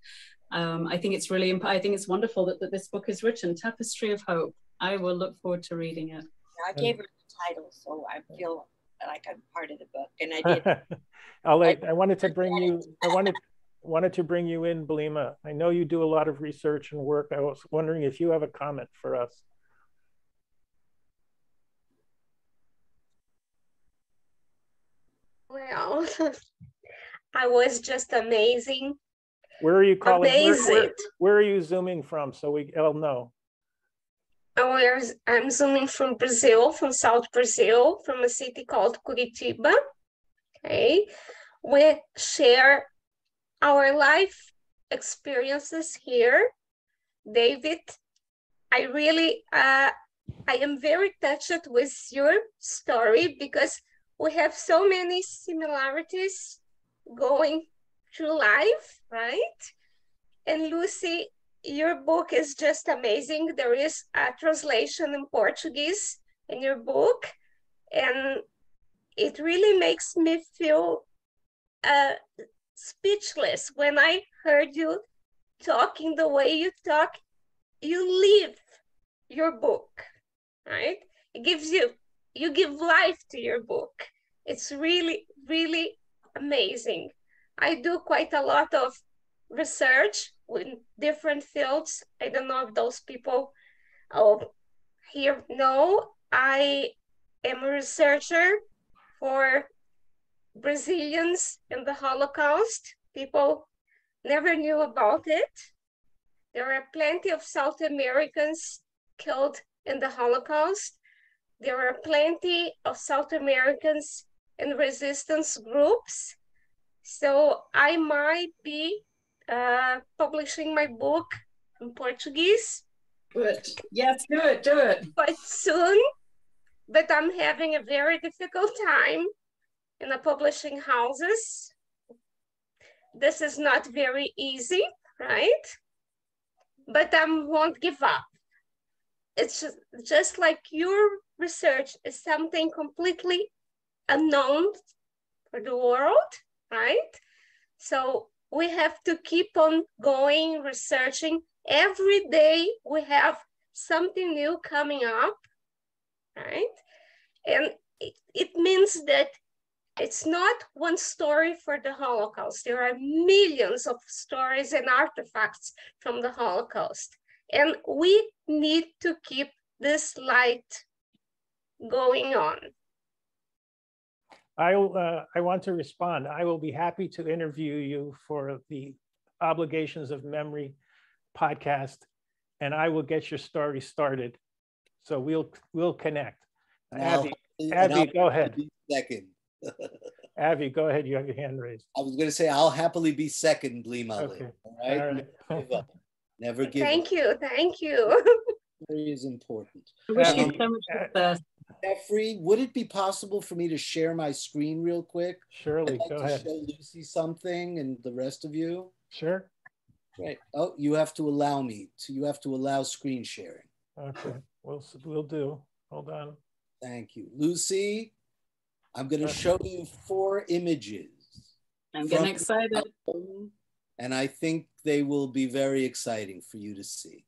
um, I think it's really. I think it's wonderful that, that this book is written, Tapestry of Hope. I will look forward to reading it. I gave her title, so I feel like I'm part of the book. And I did. I'll let, I wanted to bring you, I wanted, wanted to bring you in, Blima. I know you do a lot of research and work. I was wondering if you have a comment for us. Well, I was just amazing. Where are you calling? Where, where, where, are you zooming from so we all know? I'm zooming from Brazil, from South Brazil, from a city called Curitiba. Okay, we share our life experiences here. David, I really, uh, I am very touched with your story because we have so many similarities going through life, right? And Lucy, your book is just amazing. There is a translation in Portuguese in your book, and it really makes me feel uh, speechless when I heard you talking the way you talk. You live your book, right? It gives you, you give life to your book. It's really, really amazing. I do quite a lot of research in different fields. I don't know if those people oh, here know. I am a researcher for Brazilians in the Holocaust. People never knew about it. There are plenty of South Americans killed in the Holocaust. There are plenty of South Americans in resistance groups. So I might be uh, publishing my book in Portuguese. Good. Yes, do it, do it. Quite soon. But I'm having a very difficult time in the publishing houses. This is not very easy, right? But I won't give up. It's just, just like your research is something completely unknown for the world, right? So we have to keep on going, researching. Every day we have something new coming up, right? And it, it means that it's not one story for the Holocaust. There are millions of stories and artifacts from the Holocaust. And we need to keep this light going on. I, uh, I want to respond. I will be happy to interview you for the Obligations of Memory podcast, and I will get your story started. So we'll we'll connect. Now, Abby, Abby, go ahead. Second. Abby, go ahead. You have your hand raised. I was going to say I'll happily be second, Blima. Okay. All right. All right. Never give up. Never give Thank up. you, thank you. Very is important. I wish you Um, so much success. Jeffrey, would it be possible for me to share my screen real quick? Surely, I'd like go to ahead. show Lucy something and the rest of you. Sure. Great. Oh, you have to allow me to. You have to allow screen sharing. Okay, we'll we'll do. Hold on. Thank you, Lucy. I'm going to show you four images. I'm getting excited. album, And I think they will be very exciting for you to see.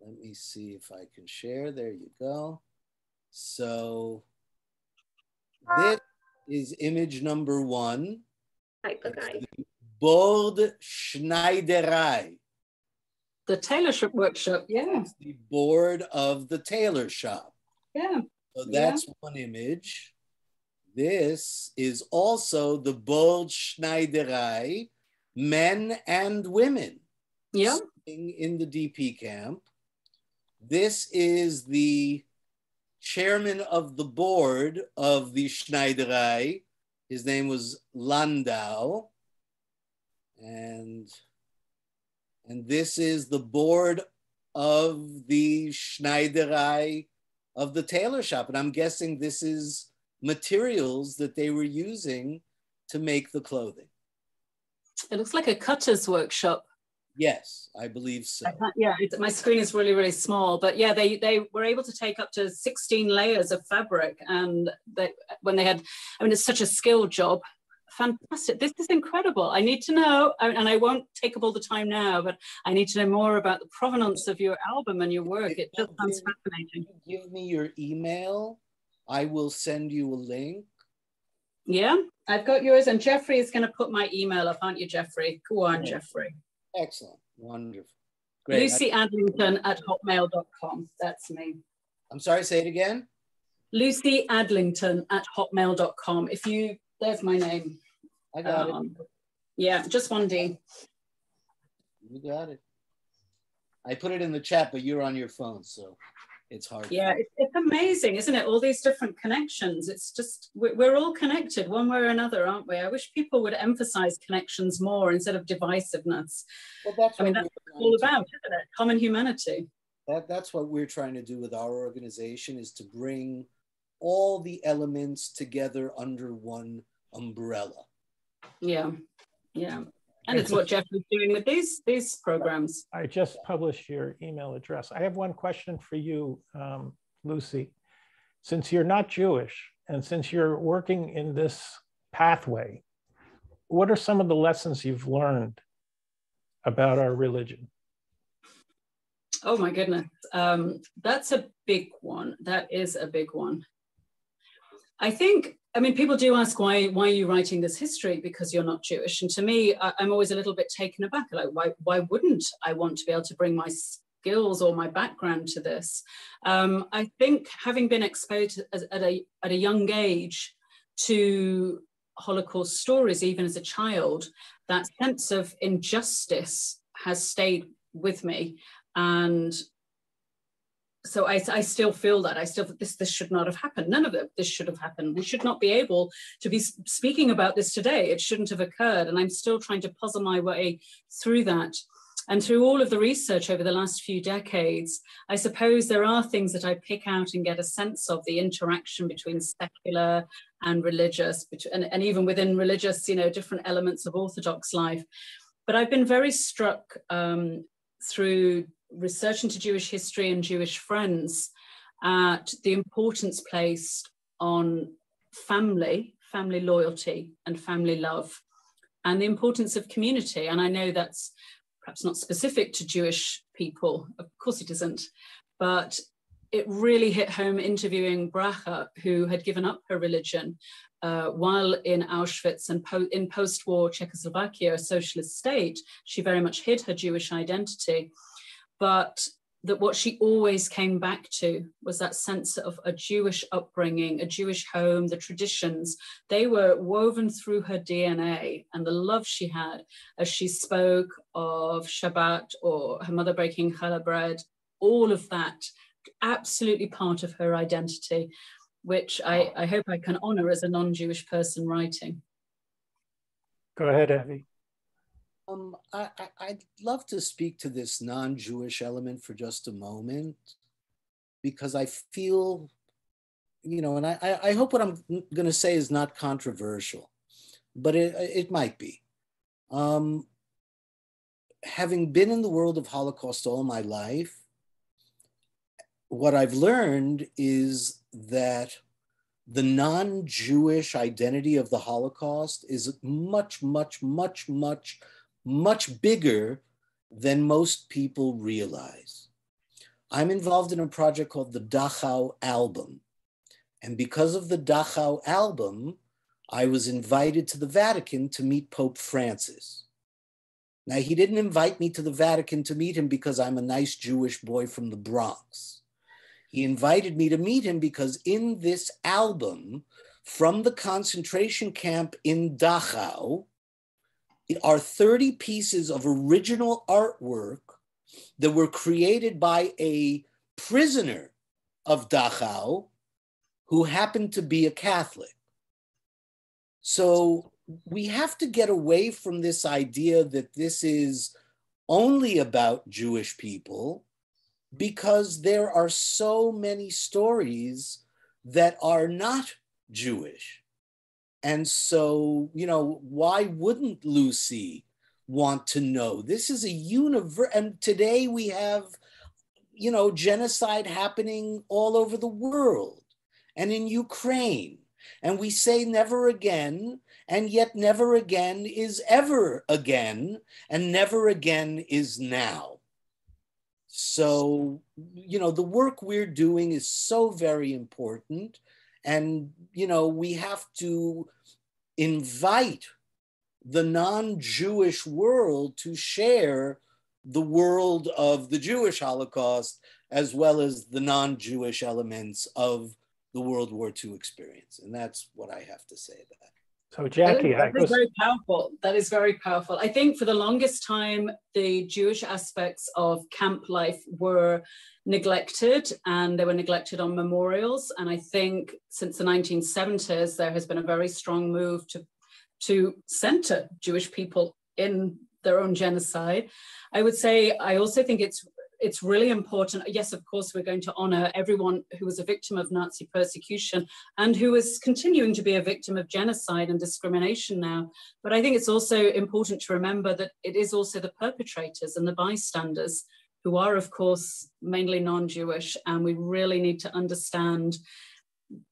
Let me see if I can share. There you go. So ah. this is image number one. Board Schneiderei. The tailorship workshop, yeah. The board of the tailor shop. Yeah. So Yeah. that's one image. This is also the Board Schneiderei, men and women. Yeah. In the DP camp. This is the chairman of the board of the Schneiderei. His name was Landau. And, and this is the board of the Schneiderei of the tailor shop. And I'm guessing this is materials that they were using to make the clothing. It looks like a cutter's workshop. Yes, I believe so. I yeah, it's, my screen is really, really small, but yeah, they they were able to take up to 16 layers of fabric, and they when they had, I mean, it's such a skilled job. Fantastic! This is incredible. I need to know, and and I won't take up all the time now, but I need to know more about the provenance of your album and your work. It just sounds fascinating. Give me your email. I will send you a link. Yeah, I've got yours, and Jeffrey is going to put my email up, aren't you, Jeffrey? Go on, Yeah. Jeffrey. Excellent. Wonderful. Great. Lucy Adlington at hotmail.com. That's me. I'm sorry, say it again. Lucy Adlington at hotmail.com. If you, there's my name. I got it. Um, Yeah, just one D. You got it. I put it in the chat, but you're on your phone, so it's hard. Yeah, it- it's amazing, isn't it? All these different connections. It's just, we're, we're all connected one way or another, aren't we? I wish people would emphasize connections more instead of divisiveness. Well, that's I mean, that's what it's all trying about, isn't it? Common humanity. That, that's what we're trying to do with our organization is to bring all the elements together under one umbrella. Yeah, yeah. And it's what Jeff is doing with these these programs. I just published your email address. I have one question for you, um, Lucy. Since you're not Jewish and since you're working in this pathway, what are some of the lessons you've learned about our religion? Oh my goodness. Um, that's a big one. That is a big one. I think, I mean, people do ask why why are you writing this history because you're not Jewish? And to me, I, I'm always a little bit taken aback. Like, why why wouldn't I want to be able to bring my skills or my background to this? Um, I think having been exposed as, at a at a young age to Holocaust stories, even as a child, that sense of injustice has stayed with me. And so I, I still feel that I still this this should not have happened. None of it this should have happened. We should not be able to be speaking about this today. It shouldn't have occurred, and I'm still trying to puzzle my way through that. And through all of the research over the last few decades, I suppose there are things that I pick out and get a sense of the interaction between secular and religious, and, and even within religious, you know, different elements of Orthodox life. But I've been very struck um, through research into Jewish history and Jewish friends at the importance placed on family, family loyalty, and family love, and the importance of community. And I know that's perhaps not specific to Jewish people, of course it isn't, but it really hit home interviewing Bracha, who had given up her religion uh, while in Auschwitz and po in post war Czechoslovakia, a socialist state. She very much hid her Jewish identity but that what she always came back to was that sense of a Jewish upbringing, a Jewish home, the traditions. They were woven through her DNA and the love she had as she spoke of Shabbat or her mother breaking challah bread, all of that, absolutely part of her identity, which I, I hope I can honor as a non Jewish person writing. Go ahead, Avi. Um, I, would love to speak to this non Jewish element for just a moment because I feel, you know, and I, I hope what I'm going to say is not controversial, but it, it might be. Um, having been in the world of Holocaust all my life, what I've learned is that the non Jewish identity of the Holocaust is much, much, much, much much bigger than most people realize. I'm involved in a project called the Dachau Album. And because of the Dachau Album, I was invited to the Vatican to meet Pope Francis. Now, he didn't invite me to the Vatican to meet him because I'm a nice Jewish boy from the Bronx. He invited me to meet him because in this album from the concentration camp in Dachau, are 30 pieces of original artwork that were created by a prisoner of Dachau who happened to be a Catholic. So we have to get away from this idea that this is only about Jewish people because there are so many stories that are not Jewish. And so, you know, why wouldn't Lucy want to know? This is a universe. And today we have, you know, genocide happening all over the world and in Ukraine. And we say never again, and yet never again is ever again, and never again is now. So, you know, the work we're doing is so very important. And, you know, we have to invite the non Jewish world to share the world of the Jewish Holocaust as well as the non Jewish elements of the World War II experience. And that's what I have to say about it. So, Jackie, that is, very powerful. That is very powerful. I think for the longest time, the Jewish aspects of camp life were neglected and they were neglected on memorials. And I think since the 1970s, there has been a very strong move to, to center Jewish people in their own genocide. I would say, I also think it's it's really important. Yes, of course, we're going to honor everyone who was a victim of Nazi persecution and who is continuing to be a victim of genocide and discrimination now. But I think it's also important to remember that it is also the perpetrators and the bystanders who are, of course, mainly non Jewish. And we really need to understand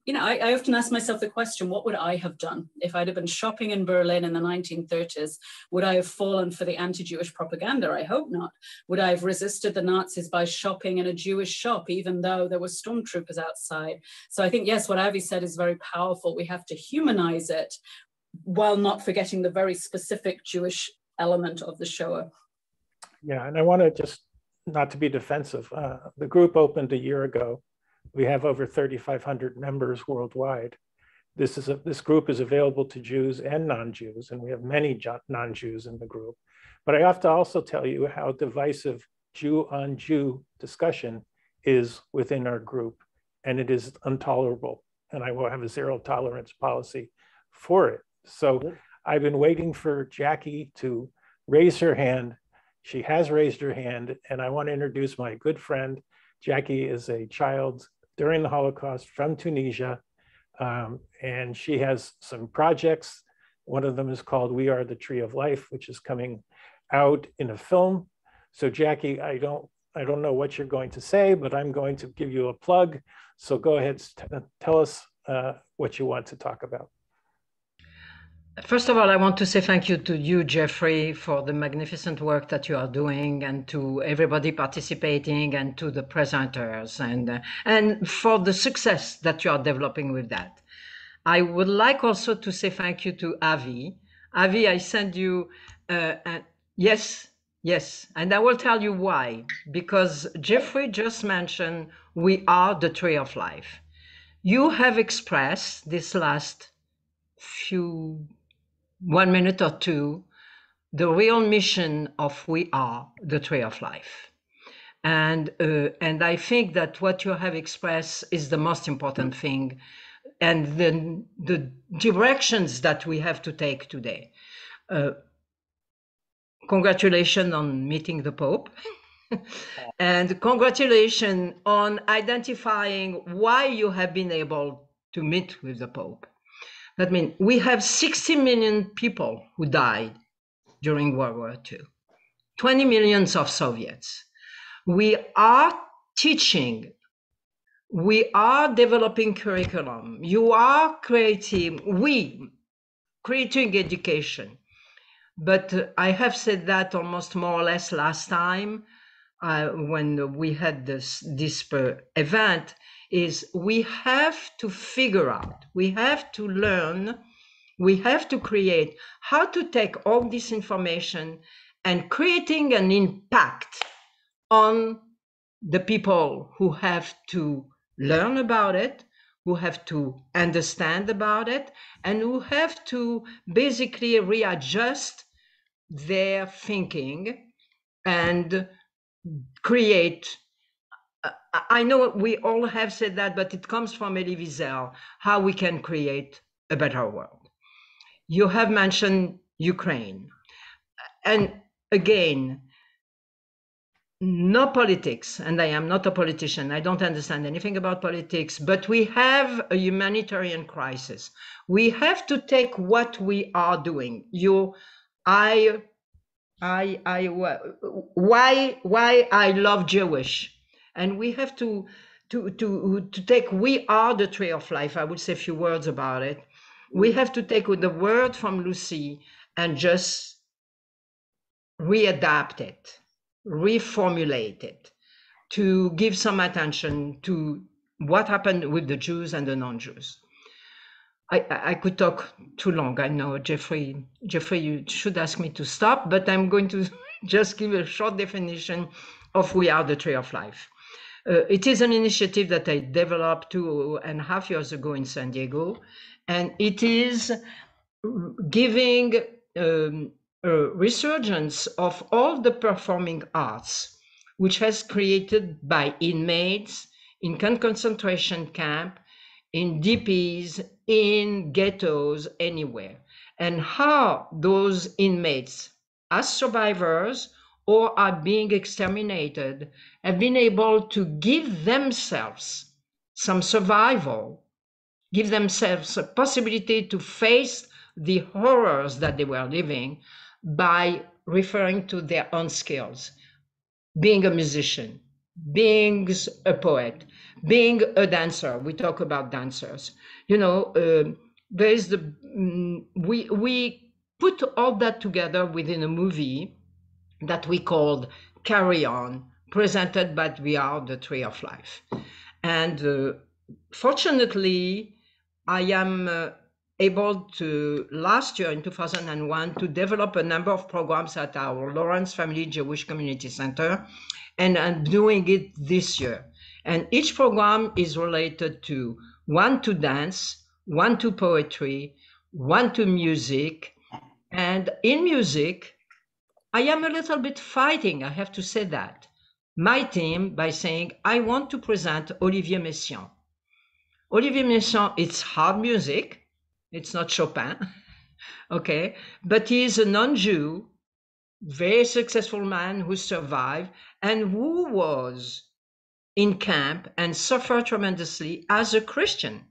you know, I, I, often ask myself the question, what would I have done if I'd have been shopping in Berlin in the 1930s? Would I have fallen for the anti-Jewish propaganda? I hope not. Would I have resisted the Nazis by shopping in a Jewish shop, even though there were stormtroopers outside? So I think, yes, what Avi said is very powerful. We have to humanize it while not forgetting the very specific Jewish element of the Shoah. Yeah, and I want to just, not to be defensive, uh, the group opened a year ago we have over 3,500 members worldwide. This, is a, this group is available to Jews and non-Jews, and we have many non-Jews in the group. But I have to also tell you how divisive Jew on Jew discussion is within our group, and it is intolerable. And I will have a zero tolerance policy for it. So I've been waiting for Jackie to raise her hand. She has raised her hand, and I want to introduce my good friend. Jackie is a child during the Holocaust from Tunisia, um, and she has some projects. One of them is called We Are the Tree of Life, which is coming out in a film. So Jackie, I don't I don't know what you're going to say, but I'm going to give you a plug. So go ahead, tell us uh, what you want to talk about. First of all, I want to say thank you to you, Jeffrey, for the magnificent work that you are doing, and to everybody participating, and to the presenters, and uh, and for the success that you are developing with that. I would like also to say thank you to Avi. Avi, I send you. Uh, yes, yes, and I will tell you why. Because Jeffrey just mentioned we are the tree of life. You have expressed this last few one minute or two the real mission of we are the tree of life. And uh, and i think that what you have expressed is the most important thing and the the directions that we have to take today. Uh, congratulations on meeting the pope. And congratulations on identifying why you have been able to meet with the pope that means we have 60 million people who died during World War II, 20 millions of Soviets. We are teaching, we are developing curriculum, you are creating, we creating education. But I have said that almost more or less last time uh, when we had this, this event is we have to figure out, we have to learn, we have to create how to take all this information and creating an impact on the people who have to learn about it, who have to understand about it, and who have to basically readjust their thinking and create Uh, I know we all have said that, but it comes from Elie Wiesel, how we can create a better world. You have mentioned Ukraine. And again, no politics, and I am not a politician. I don't understand anything about politics, but we have a humanitarian crisis. We have to take what we are doing. You, I, I, I, why, why I love Jewish and we have to to to to take we are the tree of life i would say a few words about it we mm. have to take the word from lucy and just readapt it reformulate it to give some attention to what happened with the jews and the non-jews I, I could talk too long. I know, Jeffrey. Jeffrey, you should ask me to stop, but I'm going to just give a short definition of We Are the Tree of Life. Uh, it is an initiative that I developed two and a half years ago in San Diego, and it is giving um, a resurgence of all the performing arts, which has created by inmates in concentration camp, in DPs, in ghettos, anywhere, and how those inmates, as survivors or are being exterminated have been able to give themselves some survival, give themselves a possibility to face the horrors that they were living by referring to their own skills, being a musician, being a poet, being a dancer. We talk about dancers. You know, uh, there is the mm, we we put all that together within a movie that we called Carry On, presented by We Are the Tree of Life. And uh, fortunately, I am uh, able to, last year in 2001, to develop a number of programs at our Lawrence Family Jewish Community Center, and I'm doing it this year. And each program is related to one to dance, one to poetry, one to music. And in music, I am a little bit fighting, I have to say that, my team by saying, I want to present Olivier Messiaen. Olivier Messiaen, it's hard music. It's not Chopin. okay. But he is a non-Jew, very successful man who survived and who was in camp and suffered tremendously as a Christian.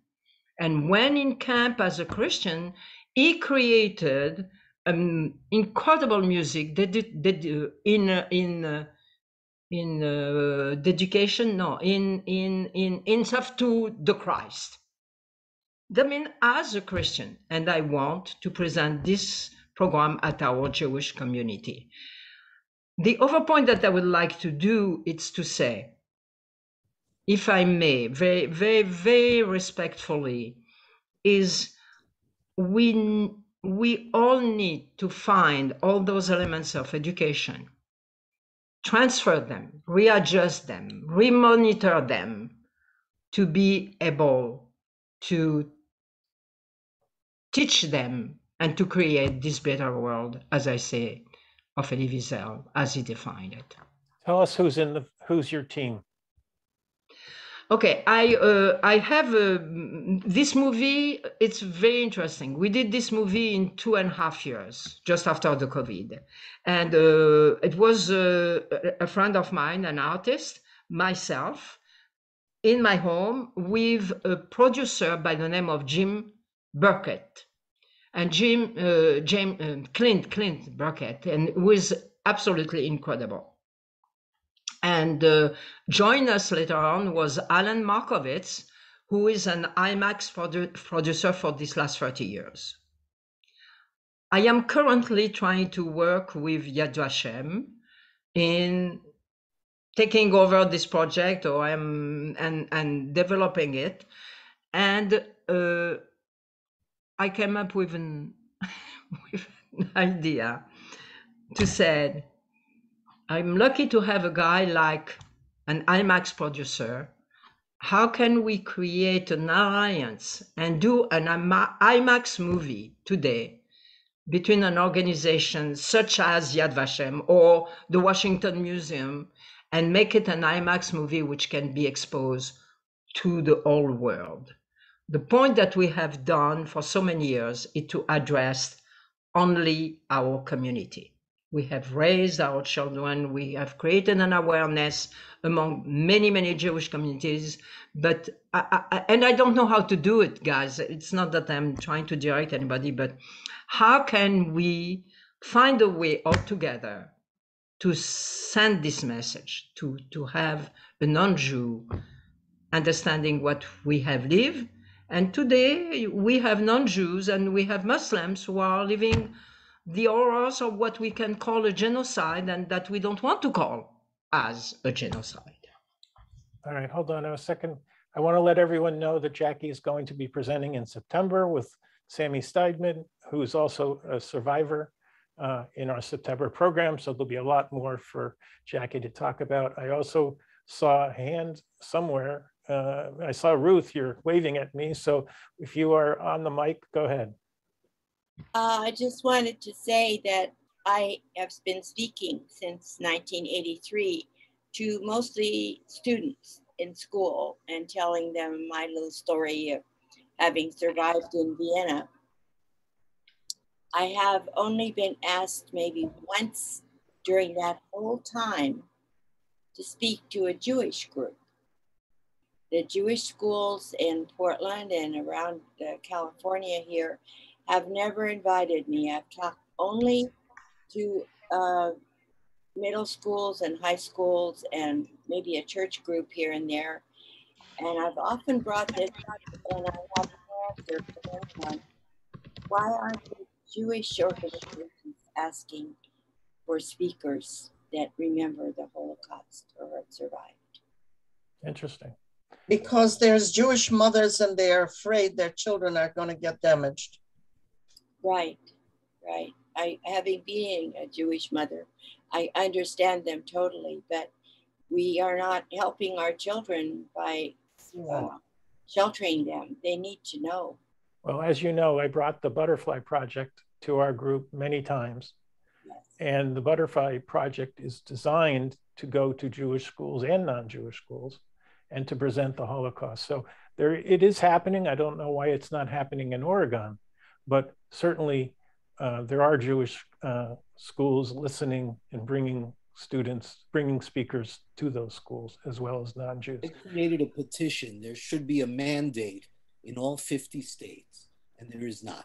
And when in camp as a Christian, he created um, incredible music that, that, in in uh, in uh, dedication no in in in in to the christ. I mean, as a christian and i want to present this program at our jewish community. The other point that i would like to do is to say if i may very very very respectfully is we we all need to find all those elements of education transfer them, readjust them, remonitor them to be able to teach them and to create this better world, as I say, of Elie Wiesel, as he defined it. Tell us who's in the who's your team. Okay, I uh, I have uh, this movie. It's very interesting. We did this movie in two and a half years, just after the COVID, and uh, it was uh, a friend of mine, an artist, myself, in my home with a producer by the name of Jim Burkett, and Jim uh, James uh, Clint Clint Burkett, and was absolutely incredible. And uh, join us later on was Alan Markovitz, who is an IMAX produ producer for these last 30 years. I am currently trying to work with Yad Vashem in taking over this project or I'm and and developing it. And uh, I came up with an with an idea to say I'm lucky to have a guy like an IMAX producer. How can we create an alliance and do an IMAX movie today between an organization such as Yad Vashem or the Washington Museum and make it an IMAX movie which can be exposed to the whole world? The point that we have done for so many years is to address only our community we have raised our children, we have created an awareness among many, many Jewish communities. But, I, I, and I don't know how to do it, guys. It's not that I'm trying to direct anybody, but how can we find a way all together to send this message, to, to have a non Jew understanding what we have lived? And today we have non Jews and we have Muslims who are living the horrors of what we can call a genocide and that we don't want to call as a genocide. All right, hold on a second. I want to let everyone know that Jackie is going to be presenting in September with Sammy Steigmann, who is also a survivor uh, in our September program. So there'll be a lot more for Jackie to talk about. I also saw a hand somewhere. Uh, I saw Ruth, you're waving at me. So if you are on the mic, go ahead. Uh, I just wanted to say that I have been speaking since 1983 to mostly students in school and telling them my little story of having survived in Vienna. I have only been asked maybe once during that whole time to speak to a Jewish group. The Jewish schools in Portland and around uh, California here have never invited me. I've talked only to uh, middle schools and high schools and maybe a church group here and there. And I've often brought this up and I have an answer for anyone. Why aren't the Jewish organizations asking for speakers that remember the Holocaust or have survived? Interesting. Because there's Jewish mothers and they're afraid their children are going to get damaged. Right, right. I, having being a Jewish mother, I understand them totally, but we are not helping our children by uh, sheltering them. They need to know. Well, as you know, I brought the Butterfly Project to our group many times. And the Butterfly Project is designed to go to Jewish schools and non-Jewish schools and to present the Holocaust. So there, it is happening. I don't know why it's not happening in Oregon, but certainly uh, there are Jewish uh, schools listening and bringing students, bringing speakers to those schools as well as non-Jews. They created a petition. There should be a mandate in all 50 states, and there is not.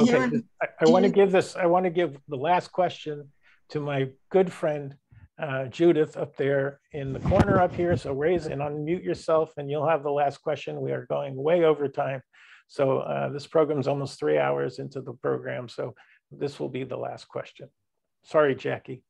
Okay, I, I want to give this, I want to give the last question to my good friend, uh, Judith up there in the corner up here. So raise and unmute yourself and you'll have the last question. We are going way over time. So uh, this program is almost three hours into the program. So this will be the last question. Sorry, Jackie.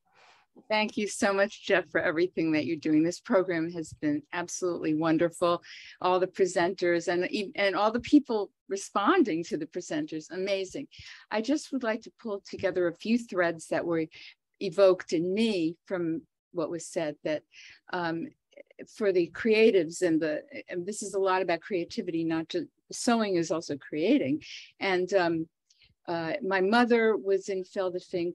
Thank you so much, Jeff, for everything that you're doing. This program has been absolutely wonderful. All the presenters and, and all the people responding to the presenters, amazing. I just would like to pull together a few threads that were evoked in me from what was said that um, for the creatives and the, and this is a lot about creativity, not just sewing is also creating. And um, uh, my mother was in Feldafing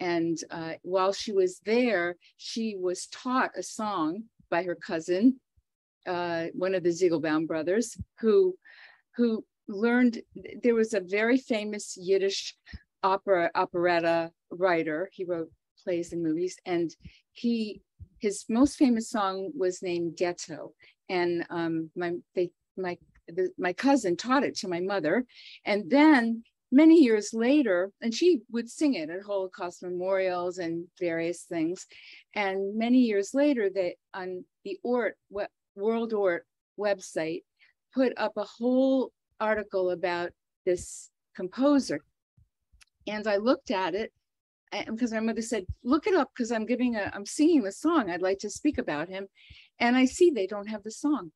and uh, while she was there, she was taught a song by her cousin, uh, one of the Ziegelbaum brothers, who, who learned, there was a very famous Yiddish opera, operetta writer. He wrote plays and movies and he, his most famous song was named Ghetto. And um, my, they, my, the, my cousin taught it to my mother. And then many years later, and she would sing it at Holocaust memorials and various things. And many years later, they on the ORT World ORT website put up a whole article about this composer. And I looked at it because my mother said, look it up because I'm giving a, I'm singing the song. I'd like to speak about him. And I see they don't have the song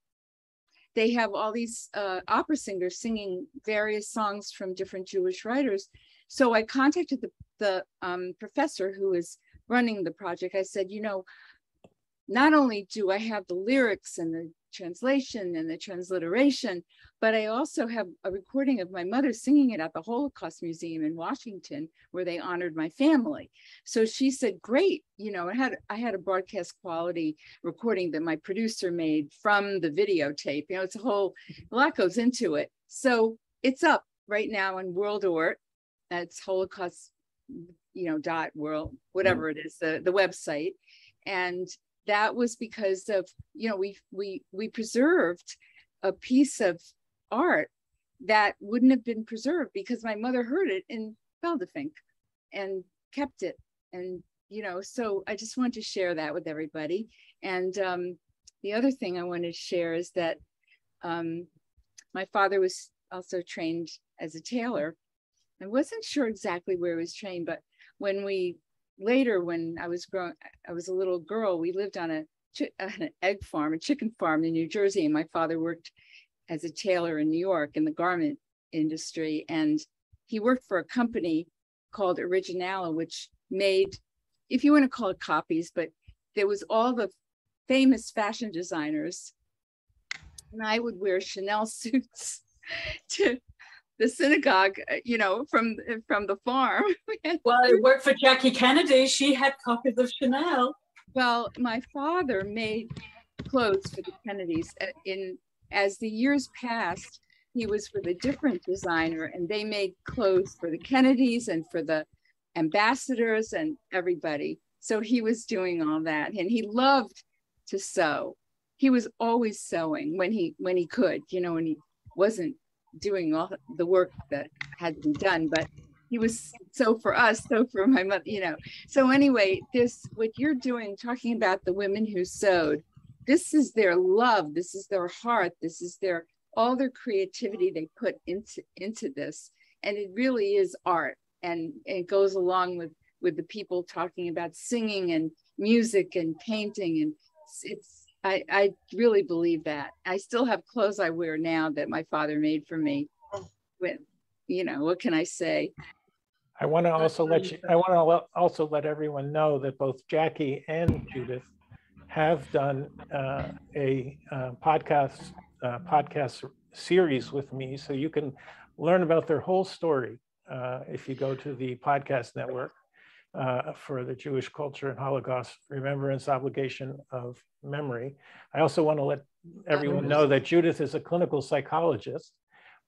they have all these uh, opera singers singing various songs from different Jewish writers. So I contacted the, the um, professor who is running the project. I said, you know, not only do I have the lyrics and the translation and the transliteration, but I also have a recording of my mother singing it at the Holocaust Museum in Washington, where they honored my family. So she said, "Great, you know." I had I had a broadcast quality recording that my producer made from the videotape. You know, it's a whole a lot goes into it. So it's up right now in World Ort. That's Holocaust, you know, dot world, whatever mm. it is, the the website, and that was because of you know we we we preserved a piece of art that wouldn't have been preserved because my mother heard it in Feldafing and kept it. And you know so I just want to share that with everybody. And um, the other thing I want to share is that um, my father was also trained as a tailor. I wasn't sure exactly where he was trained but when we later when I was growing, I was a little girl, we lived on a an egg farm, a chicken farm in New Jersey. And my father worked as a tailor in New York in the garment industry. And he worked for a company called Originala, which made, if you want to call it copies, but there was all the famous fashion designers. And I would wear Chanel suits to the synagogue, uh, you know, from from the farm. well, it worked for Jackie Kennedy. She had copies of Chanel. Well, my father made clothes for the Kennedys. Uh, in as the years passed, he was with a different designer, and they made clothes for the Kennedys and for the ambassadors and everybody. So he was doing all that, and he loved to sew. He was always sewing when he when he could, you know, when he wasn't doing all the work that had been done, but he was so for us, so for my mother, you know. So anyway, this what you're doing, talking about the women who sewed, this is their love, this is their heart, this is their all their creativity they put into into this, and it really is art, and, and it goes along with with the people talking about singing and music and painting, and it's, it's I, I really believe that. I still have clothes I wear now that my father made for me. With, you know, what can I say? I want to also let you. I want to also let everyone know that both Jackie and Judith have done uh, a uh, podcast uh, podcast series with me, so you can learn about their whole story uh, if you go to the podcast network. Uh, for the Jewish culture and Holocaust remembrance obligation of memory. I also want to let everyone know that Judith is a clinical psychologist,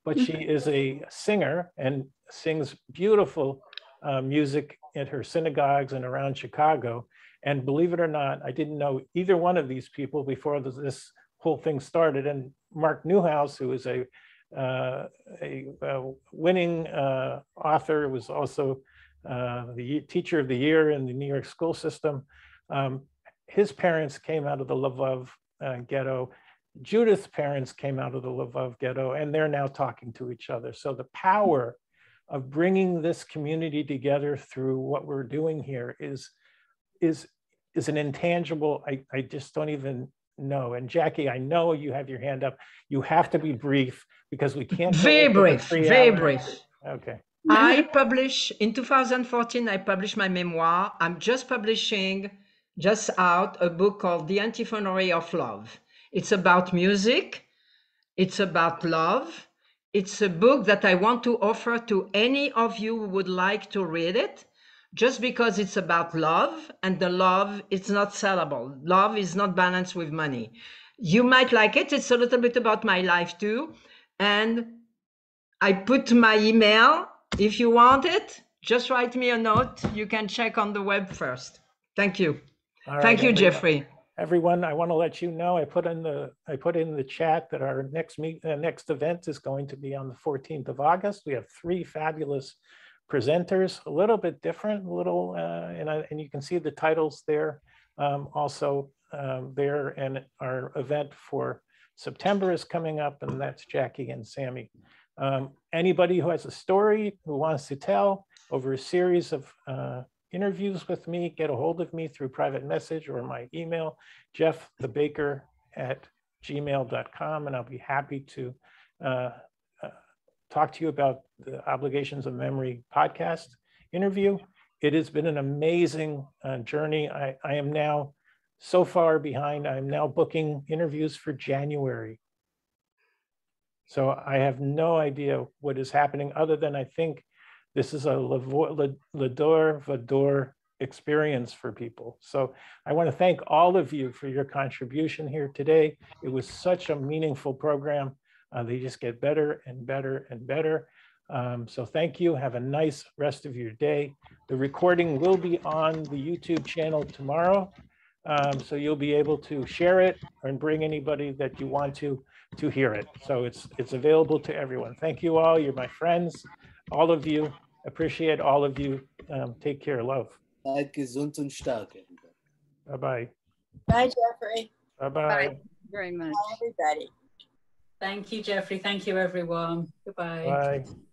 but she is a singer and sings beautiful uh, music at her synagogues and around Chicago. And believe it or not, I didn't know either one of these people before this, whole thing started. And Mark Newhouse, who is a uh, a, a, winning uh, author, was also uh, the teacher of the year in the New York school system. Um, his parents came out of the Lvov uh, ghetto. Judith's parents came out of the Lvov ghetto, and they're now talking to each other. So the power of bringing this community together through what we're doing here is is is an intangible. I, I just don't even know. And Jackie, I know you have your hand up. You have to be brief because we can't. Very brief, very hours. brief. Okay. I publish in 2014, I published my memoir. I'm just publishing, just out, a book called The Antiphonary of Love. It's about music, it's about love. It's a book that I want to offer to any of you who would like to read it, just because it's about love, and the love is not sellable. Love is not balanced with money. You might like it. It's a little bit about my life too. And I put my email if you want it, just write me a note. You can check on the web first. Thank you. All right, Thank you, everyone. Jeffrey. Everyone, I want to let you know, I put in the, I put in the chat that our next meet, uh, next event is going to be on the 14th of August. We have three fabulous presenters, a little bit different, a little, uh, and, I, and you can see the titles there um, also um, there. And our event for September is coming up, and that's Jackie and Sammy. Um, anybody who has a story who wants to tell over a series of uh, interviews with me, get a hold of me through private message or my email, jeffthebaker the Baker at gmail.com, and I'll be happy to uh, uh, talk to you about the Obligations of Memory podcast interview. It has been an amazing uh, journey. I, I am now so far behind. I'm now booking interviews for January. So I have no idea what is happening other than I think this is a Lador Vador experience for people. So I want to thank all of you for your contribution here today. It was such a meaningful program. Uh, they just get better and better and better. Um, so thank you. Have a nice rest of your day. The recording will be on the YouTube channel tomorrow. Um, so you'll be able to share it and bring anybody that you want to to hear it. So it's it's available to everyone. Thank you all. You're my friends, all of you. Appreciate all of you. Um, take care. Love. Seid gesund und stark. Bye bye. Bye, Jeffrey. Bye bye. Very much. Bye, everybody. Thank you, Jeffrey. Thank you, everyone. Goodbye. Bye.